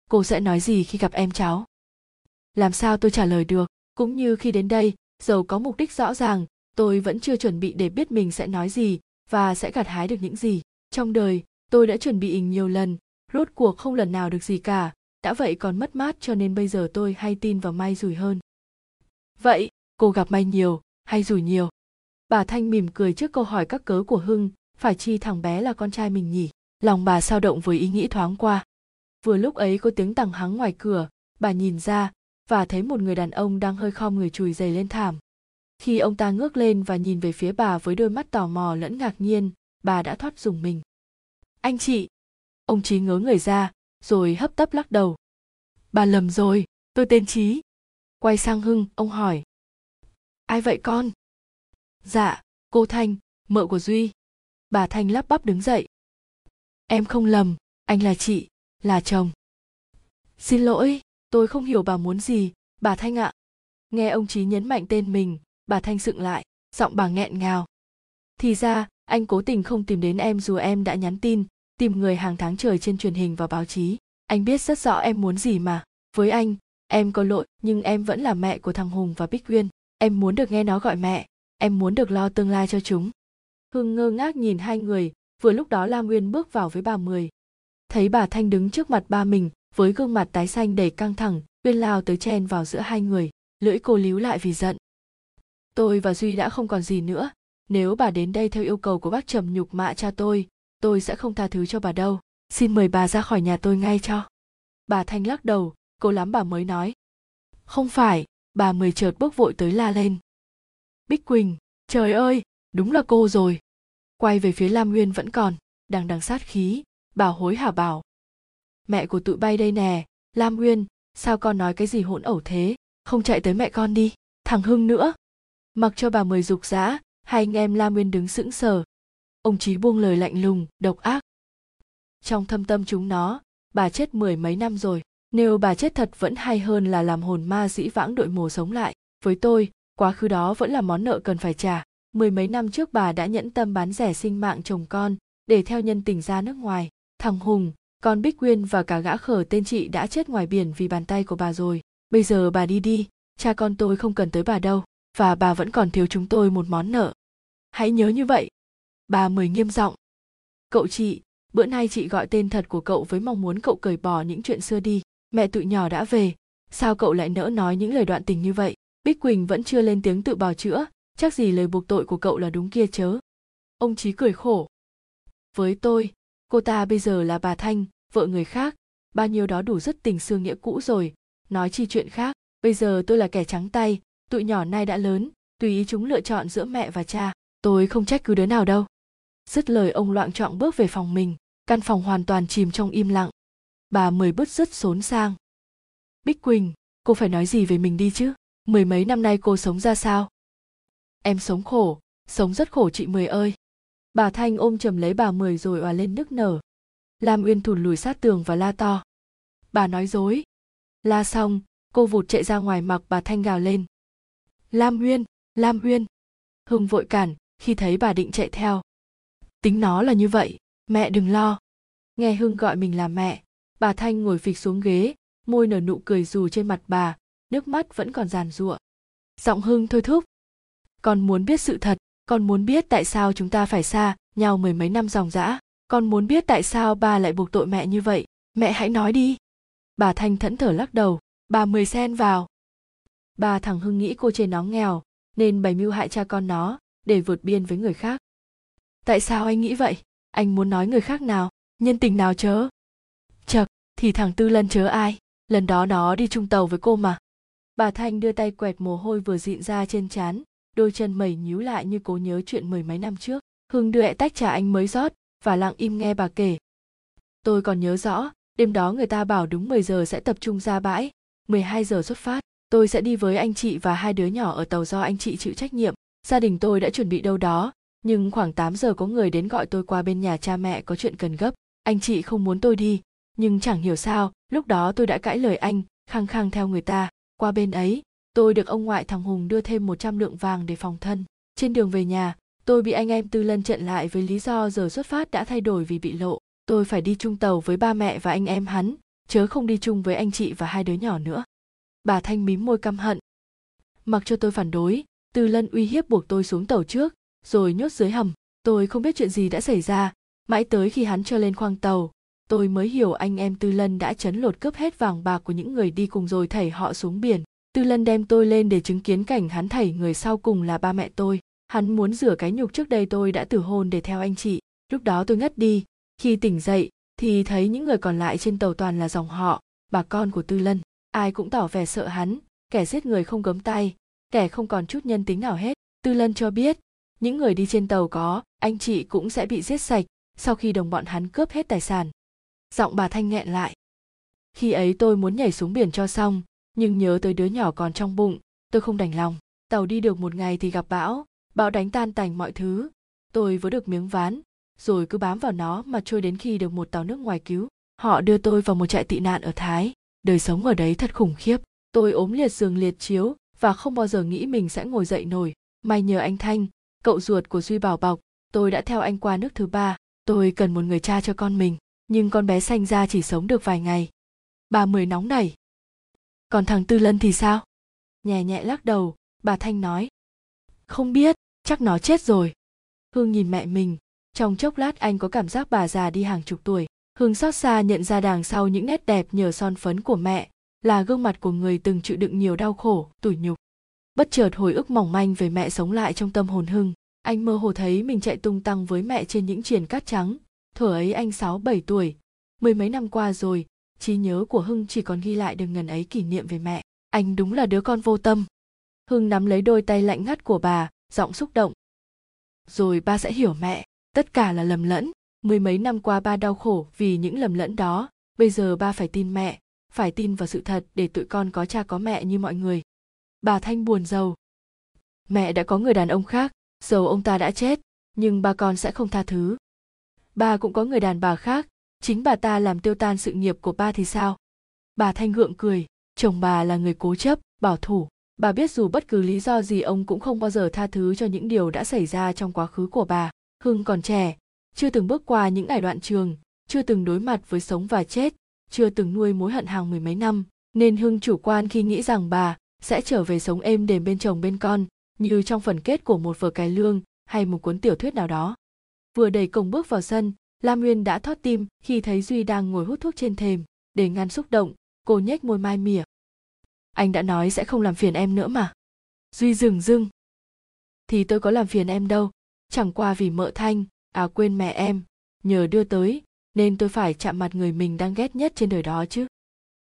Cô sẽ nói gì khi gặp em cháu? Làm sao tôi trả lời được? Cũng như khi đến đây, dầu có mục đích rõ ràng, tôi vẫn chưa chuẩn bị để biết mình sẽ nói gì và sẽ gặt hái được những gì. Trong đời, tôi đã chuẩn bị nhiều lần, rốt cuộc không lần nào được gì cả. Đã vậy còn mất mát cho nên bây giờ tôi hay tin vào may rủi hơn. Vậy, cô gặp may nhiều hay rủi nhiều? Bà thanh mỉm cười trước câu hỏi các cớ của hưng, phải chi thằng bé là con trai mình nhỉ? Lòng bà sao động với ý nghĩ thoáng qua. Vừa lúc ấy có tiếng tằng hắng ngoài cửa, bà nhìn ra, và thấy một người đàn ông đang hơi khom người chùi giày lên thảm. Khi ông ta ngước lên và nhìn về phía bà với đôi mắt tò mò lẫn ngạc nhiên, bà đã thoát dùng mình. Anh chị! Ông trí ngớ người ra, rồi hấp tấp lắc đầu. Bà lầm rồi, tôi tên trí quay sang hưng, ông hỏi. Ai vậy con? Dạ cô thanh, mợ của duy. Bà thanh lắp bắp đứng dậy. Em không lầm, anh là chị, là chồng. Xin lỗi, tôi không hiểu bà muốn gì. Bà thanh ạ. Nghe ông trí nhấn mạnh tên mình, bà thanh sựng lại, giọng bà nghẹn ngào. Thì ra, anh cố tình không tìm đến em dù em đã nhắn tin, tìm người hàng tháng trời trên truyền hình và báo chí. Anh biết rất rõ em muốn gì mà. Với anh, em có lỗi, nhưng em vẫn là mẹ của thằng hùng và bích uyên. Em muốn được nghe nó gọi mẹ em muốn được lo tương lai cho chúng. Hưng ngơ ngác nhìn hai người, vừa lúc đó lam Nguyên bước vào với bà mười. Thấy bà thanh đứng trước mặt ba mình, với gương mặt tái xanh đầy căng thẳng, uyên lao tới chen vào giữa hai người, lưỡi cô líu lại vì giận. Tôi và duy đã không còn gì nữa. Nếu bà đến đây theo yêu cầu của bác trầm nhục mạ cha tôi tôi sẽ không tha thứ cho bà đâu. Xin mời bà ra khỏi nhà tôi ngay cho. Bà thanh lắc đầu cô lắm bà mới nói. Không phải, bà mười chợt bước vội tới la lên bích quỳnh, trời ơi, đúng là cô rồi. Quay về phía lam nguyên vẫn còn, đang đằng sát khí bà hối hả bảo. Mẹ của tụi bay đây nè, lam nguyên, sao con nói cái gì hỗn ẩu thế? Không chạy tới mẹ con đi, thằng hưng nữa. Mặc cho bà mười dục dã, hai anh em lam nguyên đứng sững sờ. Ông trí buông lời lạnh lùng, độc ác. Trong thâm tâm chúng nó, bà chết mười mấy năm rồi. Nếu bà chết thật vẫn hay hơn là làm hồn ma dĩ vãng đội mồ sống lại. Với tôi quá khứ đó vẫn là món nợ cần phải trả. Mười mấy năm trước bà đã nhẫn tâm bán rẻ sinh mạng chồng con, để theo nhân tình ra nước ngoài. Thằng hùng, con bích quyên và cả gã khở tên chị đã chết ngoài biển vì bàn tay của bà rồi. Bây giờ bà đi đi, cha con tôi không cần tới bà đâu, và bà vẫn còn thiếu chúng tôi một món nợ. Hãy nhớ như vậy. Bà mời nghiêm giọng. Cậu chị, bữa nay chị gọi tên thật của cậu với mong muốn cậu cởi bỏ những chuyện xưa đi. Mẹ tụi nhỏ đã về, sao cậu lại nỡ nói những lời đoạn tình như vậy? Bích quỳnh vẫn chưa lên tiếng tự bào chữa, chắc gì lời buộc tội của cậu là đúng kia chớ. Ông chí cười khổ. Với tôi, cô ta bây giờ là bà thanh, vợ người khác. Bao nhiêu đó đủ rất tình xương nghĩa cũ rồi. Nói chi chuyện khác, bây giờ tôi là kẻ trắng tay, tụi nhỏ nay đã lớn, tùy ý chúng lựa chọn giữa mẹ và cha, tôi không trách cứ đứa nào đâu. Dứt lời ông loạn trọng bước về phòng mình, căn phòng hoàn toàn chìm trong im lặng. Bà mười bứt rất xốn sang. Bích quỳnh, cô phải nói gì về mình đi chứ? Mười mấy năm nay cô sống ra sao? Em sống khổ, sống rất khổ chị mười ơi. Bà thanh ôm chầm lấy bà mười rồi òa lên nức nở. Lam uyên thùn lùi sát tường và la to. Bà nói dối. La xong, cô vụt chạy ra ngoài mặc bà thanh gào lên. Lam uyên lam uyên. Hưng vội cản, khi thấy bà định chạy theo. Tính nó là như vậy, mẹ đừng lo. Nghe hưng gọi mình là mẹ, bà thanh ngồi phịch xuống ghế, môi nở nụ cười dù trên mặt bà nước mắt vẫn còn giàn giụa. Giọng hưng thôi thúc. Con muốn biết sự thật, con muốn biết tại sao chúng ta phải xa nhau mười mấy năm dòng dã, con muốn biết tại sao ba lại buộc tội mẹ như vậy. Mẹ hãy nói đi. Bà thanh thẫn thở lắc đầu. Bà mười sen vào. Ba thằng hưng nghĩ cô trên nó nghèo, nên bày mưu hại cha con nó, để vượt biên với người khác. Tại sao anh nghĩ vậy? Anh muốn nói người khác nào? Nhân tình nào chớ? Chật, thì thằng tư lân chớ ai? Lần đó nó đi chung tàu với cô mà bà thanh đưa tay quẹt mồ hôi vừa dịn ra trên trán, đôi chân mẩy nhíu lại như cố nhớ chuyện mười mấy năm trước. Hưng đưa ẹ tách trà anh mới rót, và lặng im nghe bà kể. Tôi còn nhớ rõ, đêm đó người ta bảo đúng 10 giờ sẽ tập trung ra bãi. 12 giờ xuất phát, tôi sẽ đi với anh chị và hai đứa nhỏ ở tàu do anh chị chịu trách nhiệm. Gia đình tôi đã chuẩn bị đâu đó, nhưng khoảng 8 giờ có người đến gọi tôi qua bên nhà cha mẹ có chuyện cần gấp. Anh chị không muốn tôi đi, nhưng chẳng hiểu sao, lúc đó tôi đã cãi lời anh, khăng khăng theo người ta qua bên ấy, tôi được ông ngoại thằng hùng đưa thêm 100 lượng vàng để phòng thân. Trên đường về nhà, tôi bị anh em tư lân trận lại với lý do giờ xuất phát đã thay đổi vì bị lộ. Tôi phải đi chung tàu với ba mẹ và anh em hắn, chớ không đi chung với anh chị và hai đứa nhỏ nữa. Bà thanh mím môi căm hận. Mặc cho tôi phản đối, tư lân uy hiếp buộc tôi xuống tàu trước, rồi nhốt dưới hầm. Tôi không biết chuyện gì đã xảy ra, mãi tới khi hắn cho lên khoang tàu tôi mới hiểu anh em tư lân đã chấn lột cướp hết vàng bạc của những người đi cùng rồi thảy họ xuống biển. Tư lân đem tôi lên để chứng kiến cảnh hắn thảy người sau cùng là ba mẹ tôi. Hắn muốn rửa cái nhục trước đây tôi đã tử hôn để theo anh chị. Lúc đó tôi ngất đi. Khi tỉnh dậy, thì thấy những người còn lại trên tàu toàn là dòng họ, bà con của tư lân. Ai cũng tỏ vẻ sợ hắn. Kẻ giết người không gấm tay, kẻ không còn chút nhân tính nào hết. Tư lân cho biết, những người đi trên tàu có, anh chị cũng sẽ bị giết sạch sau khi đồng bọn hắn cướp hết tài sản giọng bà thanh nghẹn lại. Khi ấy tôi muốn nhảy xuống biển cho xong, nhưng nhớ tới đứa nhỏ còn trong bụng, tôi không đành lòng. Tàu đi được một ngày thì gặp bão bão đánh tan tành mọi thứ. Tôi vớ được miếng ván, rồi cứ bám vào nó mà trôi đến khi được một tàu nước ngoài cứu. Họ đưa tôi vào một trại tị nạn ở thái. Đời sống ở đấy thật khủng khiếp. Tôi ốm liệt giường liệt chiếu và không bao giờ nghĩ mình sẽ ngồi dậy nổi. May nhờ anh thanh, cậu ruột của duy bảo bọc, tôi đã theo anh qua nước thứ ba. Tôi cần một người cha cho con mình nhưng con bé sanh ra chỉ sống được vài ngày. Bà mười nóng nảy. Còn thằng tư lân thì sao? Nhẹ nhẹ lắc đầu, bà thanh nói. Không biết, chắc nó chết rồi. Hương nhìn mẹ mình. Trong chốc lát anh có cảm giác bà già đi hàng chục tuổi. Hương xót xa nhận ra đằng sau những nét đẹp nhờ son phấn của mẹ là gương mặt của người từng chịu đựng nhiều đau khổ, tủi nhục. Bất chợt hồi ức mỏng manh về mẹ sống lại trong tâm hồn hưng anh mơ hồ thấy mình chạy tung tăng với mẹ trên những triển cát trắng thuở ấy anh sáu bảy tuổi, mười mấy năm qua rồi, trí nhớ của hưng chỉ còn ghi lại được ngần ấy kỷ niệm về mẹ. Anh đúng là đứa con vô tâm. Hưng nắm lấy đôi tay lạnh ngắt của bà, giọng xúc động. Rồi ba sẽ hiểu mẹ, tất cả là lầm lẫn. Mười mấy năm qua ba đau khổ vì những lầm lẫn đó. Bây giờ ba phải tin mẹ, phải tin vào sự thật để tụi con có cha có mẹ như mọi người. Bà thanh buồn rầu. Mẹ đã có người đàn ông khác, dầu ông ta đã chết, nhưng ba con sẽ không tha thứ bà cũng có người đàn bà khác, chính bà ta làm tiêu tan sự nghiệp của ba thì sao? Bà thanh gượng cười, chồng bà là người cố chấp, bảo thủ. Bà biết dù bất cứ lý do gì ông cũng không bao giờ tha thứ cho những điều đã xảy ra trong quá khứ của bà. Hưng còn trẻ, chưa từng bước qua những ải đoạn trường, chưa từng đối mặt với sống và chết, chưa từng nuôi mối hận hàng mười mấy năm. Nên hưng chủ quan khi nghĩ rằng bà sẽ trở về sống êm đềm bên chồng bên con, như trong phần kết của một vở cải lương hay một cuốn tiểu thuyết nào đó vừa đẩy cổng bước vào sân lam nguyên đã thót tim khi thấy duy đang ngồi hút thuốc trên thềm, để ngăn xúc động, cô nhếch môi mai mỉa. Anh đã nói sẽ không làm phiền em nữa mà. Duy dừng dưng. Thì tôi có làm phiền em đâu, chẳng qua vì mợ thanh à quên mẹ em, nhờ đưa tới, nên tôi phải chạm mặt người mình đang ghét nhất trên đời đó chứ.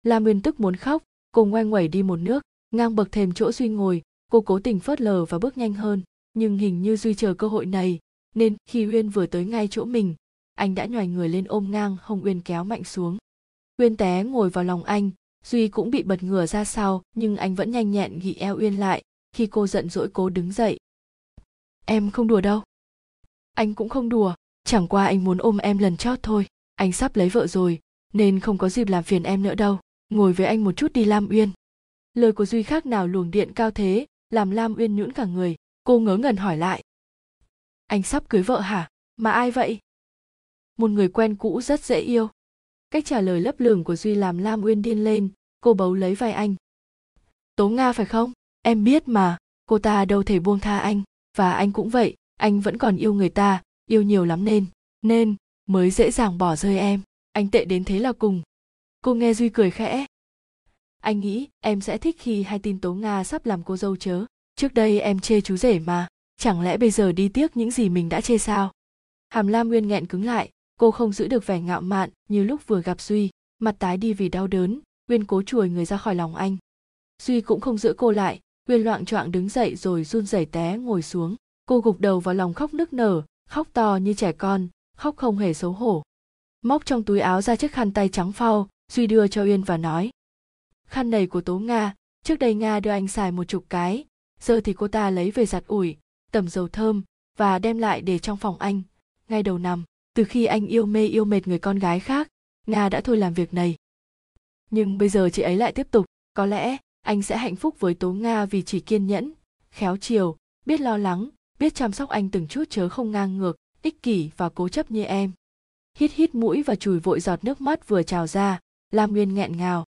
Lam nguyên tức muốn khóc, cô ngoe nguẩy đi một nước, ngang bậc thềm chỗ duy ngồi, cô cố tình phớt lờ và bước nhanh hơn, nhưng hình như duy chờ cơ hội này nên khi uyên vừa tới ngay chỗ mình, anh đã nhòi người lên ôm ngang hông uyên kéo mạnh xuống. Uyên té ngồi vào lòng anh, duy cũng bị bật ngửa ra sau, nhưng anh vẫn nhanh nhẹn ghi eo uyên lại khi cô giận dỗi cố đứng dậy. Em không đùa đâu. Anh cũng không đùa, chẳng qua anh muốn ôm em lần chót thôi, anh sắp lấy vợ rồi, nên không có dịp làm phiền em nữa đâu, ngồi với anh một chút đi lam uyên. Lời của duy khác nào luồng điện cao thế, làm lam uyên nhũn cả người, cô ngớ ngẩn hỏi lại anh sắp cưới vợ hả? Mà ai vậy? Một người quen cũ rất dễ yêu. Cách trả lời lấp lửng của duy làm lam uyên điên lên, cô bấu lấy vai anh. Tố nga phải không? Em biết mà, cô ta đâu thể buông tha anh. Và anh cũng vậy, anh vẫn còn yêu người ta, yêu nhiều lắm nên nên mới dễ dàng bỏ rơi em. Anh tệ đến thế là cùng. Cô nghe duy cười khẽ. Anh nghĩ em sẽ thích khi hay tin tố nga sắp làm cô dâu chớ. Trước đây em chê chú rể mà chẳng lẽ bây giờ đi tiếc những gì mình đã chê sao? Hàm lam nguyên nghẹn cứng lại, cô không giữ được vẻ ngạo mạn như lúc vừa gặp duy, mặt tái đi vì đau đớn, Nguyên cố chuồi người ra khỏi lòng anh. Duy cũng không giữ cô lại, Nguyên loạng choạng đứng dậy rồi run rẩy té ngồi xuống. Cô gục đầu vào lòng khóc nức nở, khóc to như trẻ con, khóc không hề xấu hổ. Móc trong túi áo ra chiếc khăn tay trắng phau, duy đưa cho uyên và nói, khăn này của tố nga, trước đây nga đưa anh xài một chục cái, giờ thì cô ta lấy về giặt ủi tầm dầu thơm và đem lại để trong phòng anh. Ngay đầu nằm từ khi anh yêu mê yêu mệt người con gái khác, nga đã thôi làm việc này. Nhưng bây giờ chị ấy lại tiếp tục, có lẽ anh sẽ hạnh phúc với tố nga vì chỉ kiên nhẫn, khéo chiều, biết lo lắng, biết chăm sóc anh từng chút chớ không ngang ngược, ích kỷ và cố chấp như em. Hít hít mũi và chùi vội giọt nước mắt vừa trào ra, lam nguyên nghẹn ngào.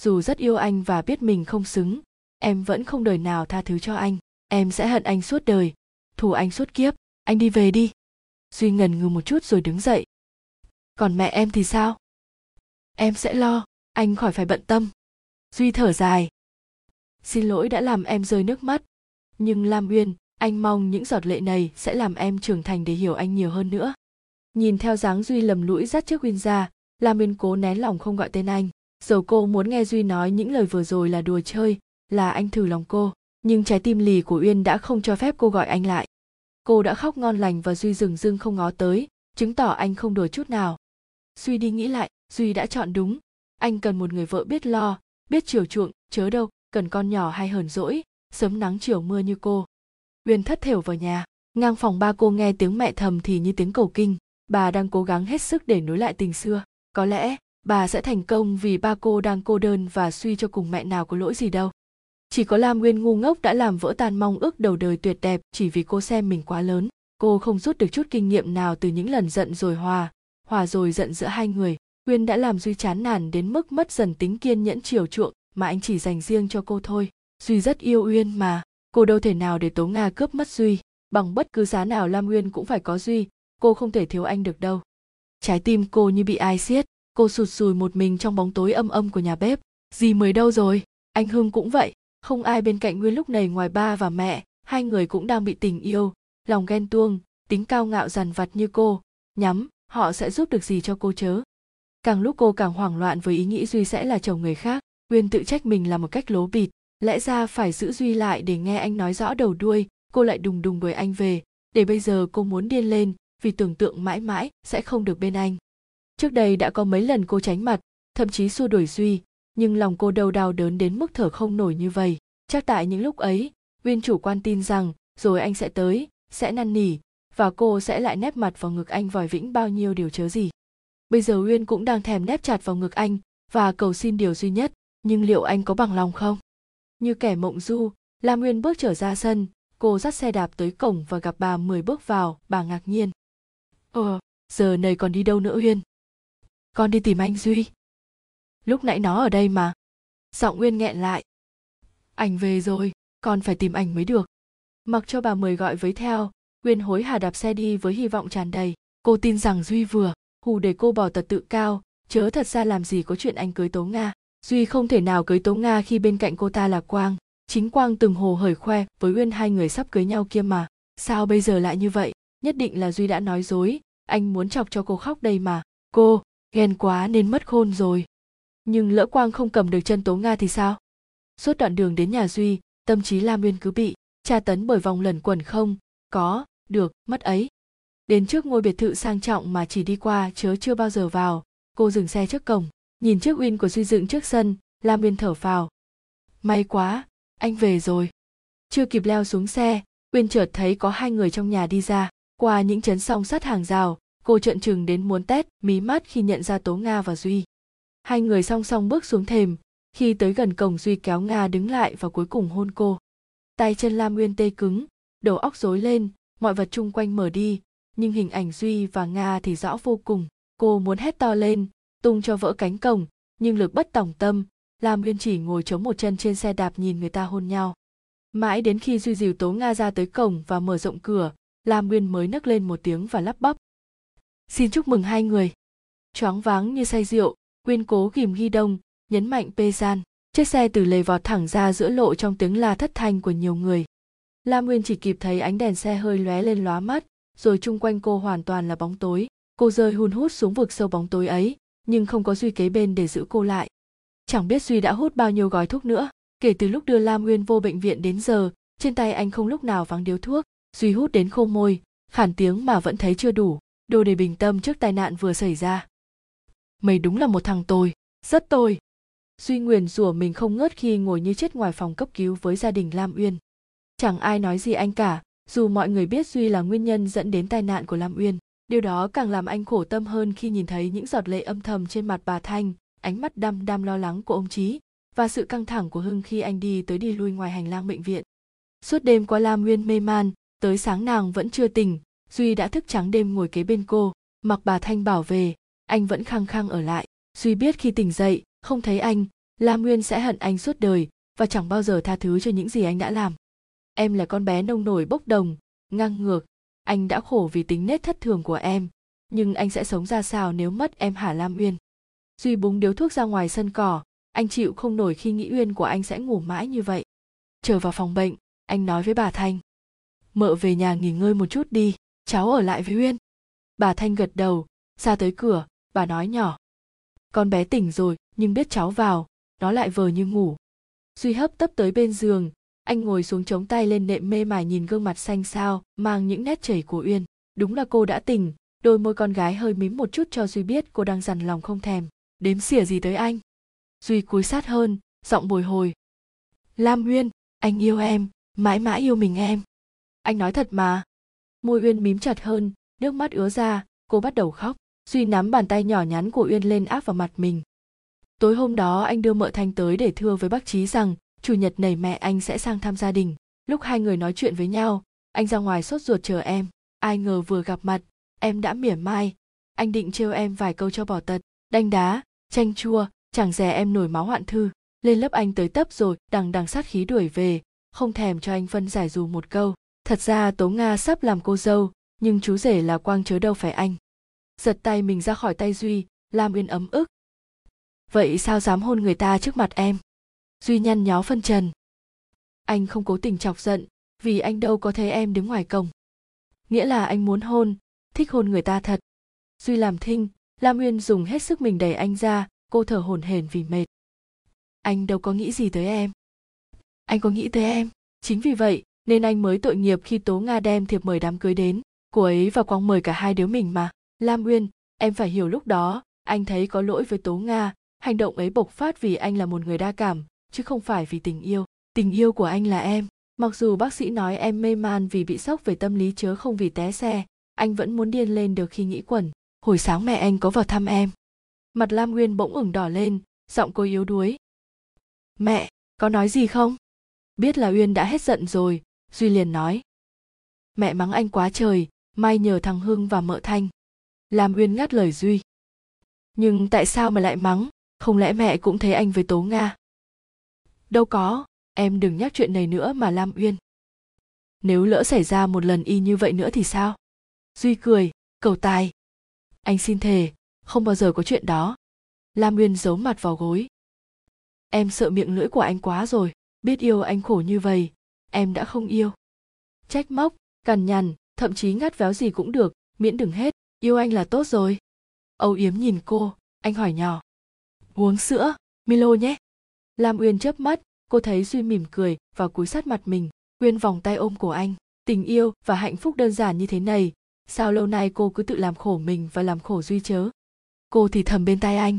Dù rất yêu anh và biết mình không xứng, em vẫn không đời nào tha thứ cho anh em sẽ hận anh suốt đời. Thù anh suốt kiếp. Anh đi về đi. Duy ngần ngừ một chút rồi đứng dậy. Còn mẹ em thì sao? Em sẽ lo. Anh khỏi phải bận tâm. Duy thở dài. Xin lỗi đã làm em rơi nước mắt. Nhưng lam uyên, anh mong những giọt lệ này sẽ làm em trưởng thành để hiểu anh nhiều hơn nữa. Nhìn theo dáng duy lầm lũi dắt chiếc uyên ra, lam uyên cố nén lòng không gọi tên anh. Dầu cô muốn nghe duy nói những lời vừa rồi là đùa chơi, là anh thử lòng cô nhưng trái tim lì của uyên đã không cho phép cô gọi anh lại. Cô đã khóc ngon lành và duy dừng dưng không ngó tới, chứng tỏ anh không đùa chút nào. Duy đi nghĩ lại, duy đã chọn đúng. Anh cần một người vợ biết lo, biết chiều chuộng, chớ đâu, cần con nhỏ hay hờn dỗi, sớm nắng chiều mưa như cô. Uyên thất thểu vào nhà. Ngang phòng ba cô nghe tiếng mẹ thầm thì như tiếng cầu kinh. Bà đang cố gắng hết sức để nối lại tình xưa. Có lẽ, bà sẽ thành công vì ba cô đang cô đơn và suy cho cùng mẹ nào có lỗi gì đâu chỉ có lam nguyên ngu ngốc đã làm vỡ tan mong ước đầu đời tuyệt đẹp, chỉ vì cô xem mình quá lớn. Cô không rút được chút kinh nghiệm nào từ những lần giận rồi hòa hòa rồi giận giữa hai người. Nguyên đã làm duy chán nản đến mức mất dần tính kiên nhẫn chiều chuộng, mà anh chỉ dành riêng cho cô thôi. Duy rất yêu uyên mà. Cô đâu thể nào để tố nga cướp mất duy. Bằng bất cứ giá nào lam Nguyên cũng phải có duy. Cô không thể thiếu anh được đâu. Trái tim cô như bị ai siết. Cô sụt sùi một mình trong bóng tối âm âm của nhà bếp. Gì mới đâu rồi? Anh hưng cũng vậy không ai bên cạnh nguyên lúc này ngoài ba và mẹ, hai người cũng đang bị tình yêu, lòng ghen tuông, tính cao ngạo dằn vặt như cô. Nhắm, họ sẽ giúp được gì cho cô chớ? Càng lúc cô càng hoảng loạn với ý nghĩ duy sẽ là chồng người khác, nguyên tự trách mình là một cách lố bịt. Lẽ ra phải giữ duy lại để nghe anh nói rõ đầu đuôi, cô lại đùng đùng đuổi anh về. Để bây giờ cô muốn điên lên, vì tưởng tượng mãi mãi sẽ không được bên anh. Trước đây đã có mấy lần cô tránh mặt, thậm chí xua đuổi duy nhưng lòng cô đâu đau đớn đến mức thở không nổi như vậy. Chắc tại những lúc ấy, uyên chủ quan tin rằng, rồi anh sẽ tới, sẽ năn nỉ, và cô sẽ lại nép mặt vào ngực anh vòi vĩnh bao nhiêu điều chớ gì. Bây giờ uyên cũng đang thèm nép chặt vào ngực anh, và cầu xin điều duy nhất, nhưng liệu anh có bằng lòng không? Như kẻ mộng du, lam uyên bước trở ra sân, cô dắt xe đạp tới cổng và gặp bà mười bước vào, bà ngạc nhiên. Ờ giờ này còn đi đâu nữa uyên? Con đi tìm anh duy lúc nãy nó ở đây mà. Giọng uyên nghẹn lại. Ảnh về rồi, con phải tìm ảnh mới được. Mặc cho bà mười gọi với theo uyên hối hả đạp xe đi với hy vọng tràn đầy. Cô tin rằng duy vừa, hù để cô bỏ tật tự cao, chớ thật ra làm gì có chuyện anh cưới tố nga. Duy không thể nào cưới tố nga khi bên cạnh cô ta là quang. Chính quang từng hồ hởi khoe với uyên hai người sắp cưới nhau kia mà. Sao bây giờ lại như vậy? Nhất định là duy đã nói dối. Anh muốn chọc cho cô khóc đây mà. Cô, ghen quá nên mất khôn rồi nhưng lỡ quang không cầm được chân tố nga thì sao? Suốt đoạn đường đến nhà duy, tâm trí lam nguyên cứ bị tra tấn bởi vòng lẩn quẩn không? Có, được, mất ấy. Đến trước ngôi biệt thự sang trọng mà chỉ đi qua, chớ chưa bao giờ vào. Cô dừng xe trước cổng, nhìn chiếc win của duy dựng trước sân, lam nguyên thở phào. May quá, anh về rồi. Chưa kịp leo xuống xe uyên chợt thấy có hai người trong nhà đi ra. Qua những chấn song sắt hàng rào, cô trợn trừng đến muốn tét mí mắt khi nhận ra tố nga và duy hai người song song bước xuống thềm, khi tới gần cổng duy kéo nga đứng lại và cuối cùng hôn cô. Tay chân lam nguyên tê cứng, đầu óc rối lên, mọi vật chung quanh mở đi, nhưng hình ảnh duy và nga thì rõ vô cùng. Cô muốn hét to lên, tung cho vỡ cánh cổng, nhưng lực bất tòng tâm, lam nguyên chỉ ngồi chống một chân trên xe đạp nhìn người ta hôn nhau. Mãi đến khi duy dìu tố nga ra tới cổng và mở rộng cửa, lam nguyên mới nấc lên một tiếng và lắp bắp. Xin chúc mừng hai người. Choáng váng như say rượu quyên cố ghim ghi đông, nhấn mạnh pê gian. Chiếc xe từ lề vọt thẳng ra giữa lộ trong tiếng la thất thanh của nhiều người. Lam nguyên chỉ kịp thấy ánh đèn xe hơi lóe lên lóa mắt, rồi chung quanh cô hoàn toàn là bóng tối. Cô rơi hun hút xuống vực sâu bóng tối ấy, nhưng không có duy kế bên để giữ cô lại. Chẳng biết duy đã hút bao nhiêu gói thuốc nữa. Kể từ lúc đưa lam nguyên vô bệnh viện đến giờ, trên tay anh không lúc nào vắng điếu thuốc. Duy hút đến khô môi khản tiếng mà vẫn thấy chưa đủ. Đồ để bình tâm trước tai nạn vừa xảy ra mày đúng là một thằng tồi, rất tồi. Duy nguyền rủa mình không ngớt khi ngồi như chết ngoài phòng cấp cứu với gia đình lam uyên. Chẳng ai nói gì anh cả, dù mọi người biết duy là nguyên nhân dẫn đến tai nạn của lam uyên, điều đó càng làm anh khổ tâm hơn khi nhìn thấy những giọt lệ âm thầm trên mặt bà thanh, ánh mắt đăm đăm lo lắng của ông trí và sự căng thẳng của hưng khi anh đi tới đi lui ngoài hành lang bệnh viện. Suốt đêm qua lam uyên mê man, tới sáng nàng vẫn chưa tỉnh, duy đã thức trắng đêm ngồi kế bên cô, mặc bà thanh bảo về anh vẫn khăng khăng ở lại duy biết khi tỉnh dậy, không thấy anh lam nguyên sẽ hận anh suốt đời và chẳng bao giờ tha thứ cho những gì anh đã làm. Em là con bé nông nổi bốc đồng, ngang ngược. Anh đã khổ vì tính nết thất thường của em, nhưng anh sẽ sống ra sao nếu mất em hả lam uyên duy búng điếu thuốc ra ngoài sân cỏ, anh chịu không nổi khi nghĩ uyên của anh sẽ ngủ mãi như vậy. Trở vào phòng bệnh, anh nói với bà thanh. Mợ về nhà nghỉ ngơi một chút đi, cháu ở lại với uyên. Bà thanh gật đầu, ra tới cửa bà nói nhỏ. Con bé tỉnh rồi, nhưng biết cháu vào, nó lại vờ như ngủ. Duy hấp tấp tới bên giường, anh ngồi xuống chống tay lên nệm mê mải nhìn gương mặt xanh xao, mang những nét chảy của uyên. Đúng là cô đã tỉnh, đôi môi con gái hơi mím một chút cho duy biết cô đang dằn lòng không thèm. Đếm xỉa gì tới anh? Duy cúi sát hơn, giọng bồi hồi. Lam uyên, anh yêu em, mãi mãi yêu mình em. Anh nói thật mà. Môi uyên mím chặt hơn, nước mắt ứa ra, cô bắt đầu khóc duy nắm bàn tay nhỏ nhắn của uyên lên áp vào mặt mình. Tối hôm đó, anh đưa mợ thanh tới để thưa với bác trí rằng, chủ nhật này mẹ anh sẽ sang thăm gia đình. Lúc hai người nói chuyện với nhau, anh ra ngoài sốt ruột chờ em. Ai ngờ vừa gặp mặt, em đã mỉa mai. Anh định trêu em vài câu cho bỏ tật. Đanh đá, chanh chua, chẳng dè em nổi máu hoạn thư. Lên lớp anh tới tấp rồi, đằng đằng sát khí đuổi về, không thèm cho anh phân giải dù một câu. Thật ra tố nga sắp làm cô dâu, nhưng chú rể là quang chớ đâu phải anh giật tay mình ra khỏi tay duy lam uyên ấm ức. Vậy sao dám hôn người ta trước mặt em? Duy nhăn nhó phân trần. Anh không cố tình chọc giận, vì anh đâu có thấy em đứng ngoài cổng. Nghĩa là anh muốn hôn, thích hôn người ta thật. Duy làm thinh, lam uyên dùng hết sức mình đẩy anh ra, cô thở hổn hển vì mệt. Anh đâu có nghĩ gì tới em. Anh có nghĩ tới em. Chính vì vậy, nên anh mới tội nghiệp khi tố nga đem thiệp mời đám cưới đến. Cô ấy và quang mời cả hai đứa mình mà lam uyên, em phải hiểu lúc đó, anh thấy có lỗi với tố nga, hành động ấy bộc phát vì anh là một người đa cảm, chứ không phải vì tình yêu. Tình yêu của anh là em. Mặc dù bác sĩ nói em mê man vì bị sốc về tâm lý chớ không vì té xe, anh vẫn muốn điên lên được khi nghĩ quẩn. Hồi sáng mẹ anh có vào thăm em. Mặt lam nguyên bỗng ửng đỏ lên, giọng cô yếu đuối. Mẹ, có nói gì không? Biết là uyên đã hết giận rồi, duy liền nói. Mẹ mắng anh quá trời may nhờ thằng hưng và mợ thanh lam uyên ngắt lời duy. Nhưng tại sao mà lại mắng? Không lẽ mẹ cũng thấy anh với tố nga? Đâu có, em đừng nhắc chuyện này nữa mà lam uyên. Nếu lỡ xảy ra một lần y như vậy nữa thì sao? Duy cười, cầu tài. Anh xin thề, không bao giờ có chuyện đó. Lam uyên giấu mặt vào gối. Em sợ miệng lưỡi của anh quá rồi, biết yêu anh khổ như vậy, em đã không yêu. Trách móc, cằn nhằn, thậm chí ngắt véo gì cũng được, miễn đừng hết yêu anh là tốt rồi. Âu yếm nhìn cô, anh hỏi nhỏ. Uống sữa, milo nhé. Lam uyên chớp mắt, cô thấy duy mỉm cười và cúi sát mặt mình, uyên vòng tay ôm của anh. Tình yêu và hạnh phúc đơn giản như thế này, sao lâu nay cô cứ tự làm khổ mình và làm khổ duy chớ? Cô thì thầm bên tai anh.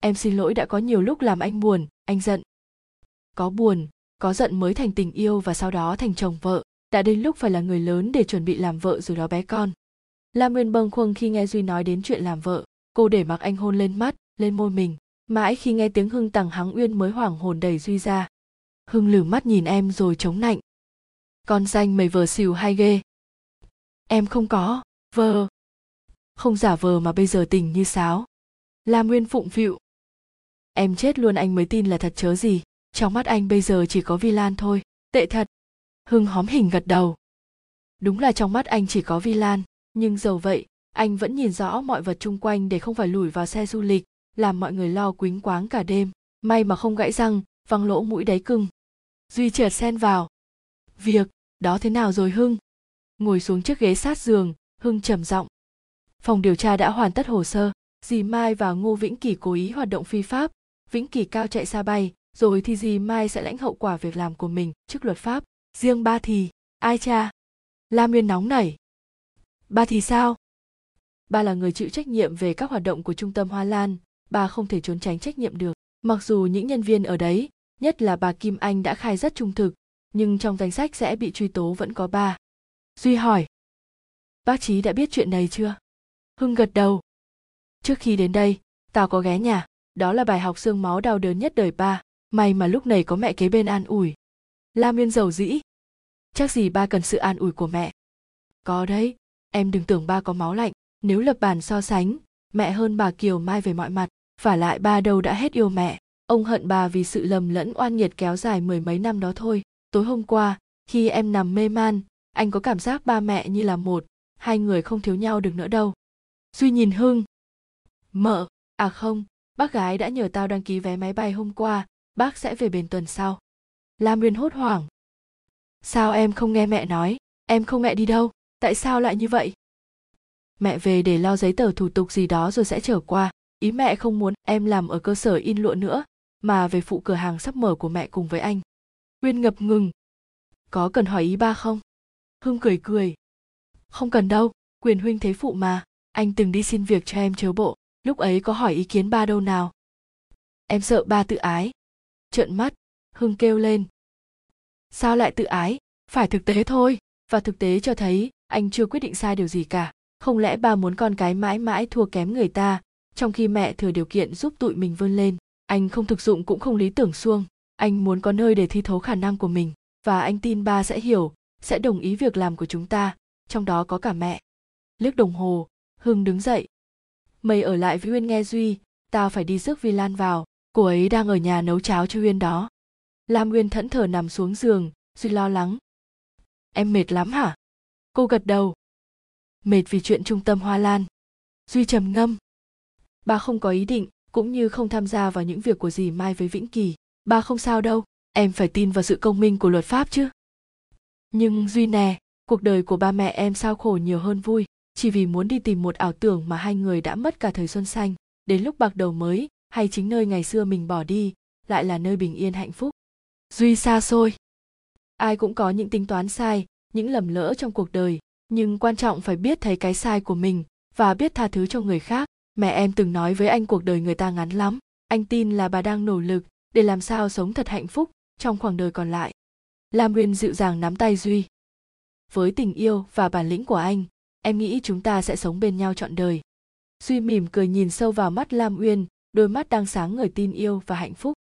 Em xin lỗi đã có nhiều lúc làm anh buồn, anh giận. Có buồn, có giận mới thành tình yêu và sau đó thành chồng vợ. Đã đến lúc phải là người lớn để chuẩn bị làm vợ rồi đó bé con lam nguyên bâng khuâng khi nghe duy nói đến chuyện làm vợ. Cô để mặc anh hôn lên mắt, lên môi mình, mãi khi nghe tiếng hưng tằng hắng uyên mới hoảng hồn đẩy duy ra. Hưng lử mắt nhìn em rồi chống nạnh. Con danh mày vờ xìu hay ghê? Em không có, vờ. Không giả vờ mà bây giờ tình như sáo. Lam nguyên phụng phịu. Em chết luôn anh mới tin là thật chớ gì. Trong mắt anh bây giờ chỉ có vi lan thôi. Tệ thật. Hưng hóm hình gật đầu. Đúng là trong mắt anh chỉ có vi lan nhưng dầu vậy, anh vẫn nhìn rõ mọi vật chung quanh để không phải lủi vào xe du lịch, làm mọi người lo quính quáng cả đêm. May mà không gãy răng, văng lỗ mũi đáy cưng. Duy trượt xen vào. Việc, đó thế nào rồi hưng? Ngồi xuống chiếc ghế sát giường, hưng trầm giọng. Phòng điều tra đã hoàn tất hồ sơ, dì mai và ngô vĩnh kỳ cố ý hoạt động phi pháp. Vĩnh kỳ cao chạy xa bay, rồi thì dì mai sẽ lãnh hậu quả việc làm của mình trước luật pháp. Riêng ba thì, ai cha? La nguyên nóng nảy ba thì sao? Ba là người chịu trách nhiệm về các hoạt động của trung tâm hoa lan. Bà không thể trốn tránh trách nhiệm được. Mặc dù những nhân viên ở đấy, nhất là bà kim anh đã khai rất trung thực, nhưng trong danh sách sẽ bị truy tố vẫn có ba. Duy hỏi. Bác trí đã biết chuyện này chưa? Hưng gật đầu. Trước khi đến đây, tao có ghé nhà. Đó là bài học xương máu đau đớn nhất đời ba. May mà lúc này có mẹ kế bên an ủi. Lam yên giàu dĩ. Chắc gì ba cần sự an ủi của mẹ? Có đấy em đừng tưởng ba có máu lạnh, nếu lập bàn so sánh, mẹ hơn bà kiều mai về mọi mặt và lại ba đâu đã hết yêu mẹ. Ông hận bà vì sự lầm lẫn oan nghiệt kéo dài mười mấy năm đó thôi. Tối hôm qua, khi em nằm mê man, anh có cảm giác ba mẹ như là một, hai người không thiếu nhau được nữa đâu. Duy nhìn hưng. Mợ. À không, bác gái đã nhờ tao đăng ký vé máy bay hôm qua, bác sẽ về bền tuần sau. Lam uyên hốt hoảng. Sao em không nghe mẹ nói? Em không mẹ đi đâu? Tại sao lại như vậy? Mẹ về để lo giấy tờ thủ tục gì đó rồi sẽ trở qua. Ý mẹ không muốn em làm ở cơ sở in lụa nữa, mà về phụ cửa hàng sắp mở của mẹ cùng với anh. Uyên ngập ngừng. Có cần hỏi ý ba không? Hưng cười cười. Không cần đâu, quyền huynh thế phụ mà. Anh từng đi xin việc cho em chớ bộ, lúc ấy có hỏi ý kiến ba đâu nào. Em sợ ba tự ái. Trợn mắt, hưng kêu lên. Sao lại tự ái? Phải thực tế thôi. Và thực tế cho thấy anh chưa quyết định sai điều gì cả. Không lẽ ba muốn con cái mãi mãi thua kém người ta, trong khi mẹ thừa điều kiện giúp tụi mình vươn lên? Anh không thực dụng cũng không lý tưởng xuông. Anh muốn có nơi để thi thố khả năng của mình. Và anh tin ba sẽ hiểu, sẽ đồng ý việc làm của chúng ta, trong đó có cả mẹ. Liếc đồng hồ, hưng đứng dậy. Mày ở lại với uyên nghe duy, tao phải đi rước vi lan vào. Cô ấy đang ở nhà nấu cháo cho uyên đó. Lam uyên thẫn thờ nằm xuống giường, duy lo lắng. Em mệt lắm hả? Cô gật đầu. Mệt vì chuyện trung tâm hoa lan. Duy trầm ngâm. Ba không có ý định, cũng như không tham gia vào những việc của dì mai với vĩnh kỳ. Ba không sao đâu, em phải tin vào sự công minh của luật pháp chứ. Nhưng duy nè, cuộc đời của ba mẹ em sao khổ nhiều hơn vui. Chỉ vì muốn đi tìm một ảo tưởng mà hai người đã mất cả thời xuân xanh. Đến lúc bạc đầu mới, hay chính nơi ngày xưa mình bỏ đi, lại là nơi bình yên hạnh phúc. Duy xa xôi. Ai cũng có những tính toán sai những lầm lỡ trong cuộc đời. Nhưng quan trọng phải biết thấy cái sai của mình và biết tha thứ cho người khác. Mẹ em từng nói với anh cuộc đời người ta ngắn lắm. Anh tin là bà đang nỗ lực để làm sao sống thật hạnh phúc trong khoảng đời còn lại. Lam uyên dịu dàng nắm tay duy. Với tình yêu và bản lĩnh của anh, em nghĩ chúng ta sẽ sống bên nhau trọn đời. Duy mỉm cười nhìn sâu vào mắt lam uyên, đôi mắt đang sáng ngời tin yêu và hạnh phúc.